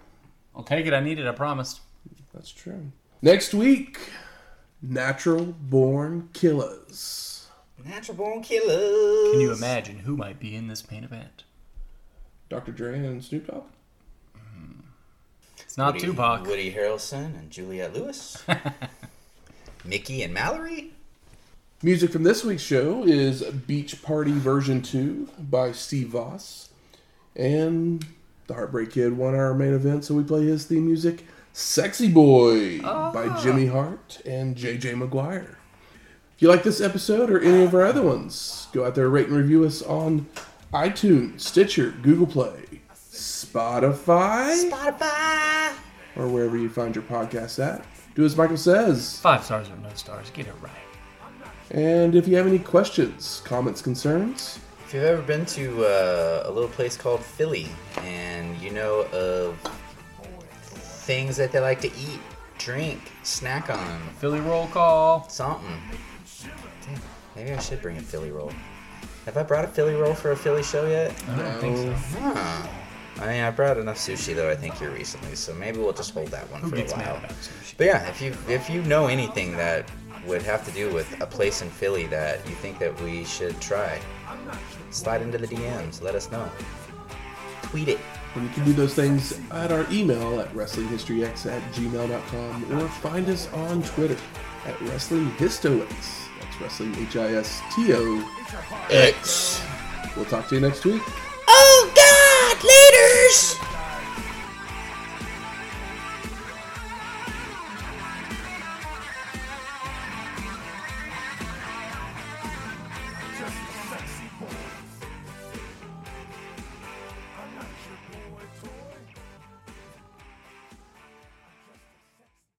I'll take it. I need it. I promised. That's true. Next week, Natural Born Killers. Natural Born Killers. Can you imagine who might be in this main event? Dr. Dre and Snoop Dogg. It's not Woody, Tupac. Woody Harrelson and Juliette Lewis. *laughs* Mickey and Mallory. Music from this week's show is Beach Party Version 2 by Steve Vaus. And the Heartbreak Kid won our main event, so we play his theme music, Sexy Boy by ah. Jimmy Hart and JJ Maguire. If you like this episode or any of our other ones, go out there, rate and review us on iTunes, Stitcher, Google Play, Spotify, Spotify. or wherever you find your podcasts at. Do as Michael says. Five stars or no stars. Get it right. And if you have any questions, comments, concerns, If you've ever been to uh, a little place called Philly and you know of things that they like to eat, drink, snack on, Philly roll call. something. Damn, maybe I should bring a Philly roll. Have I brought a Philly roll for a Philly show yet? I don't think so. Huh. I mean, I brought enough sushi though. I think here recently, so maybe we'll just hold that one Who for a gets mad while. about sushi? But yeah, if you if you know anything that would have to do with a place in Philly that you think that we should try, slide into the DMs. Let us know. Tweet it. And you can do those things at our email at wrestlinghistoryx at gmail.com or find us on Twitter at wrestlinghistox. Wrestling H I S T O X. We'll talk to you next week. Oh God, leaders.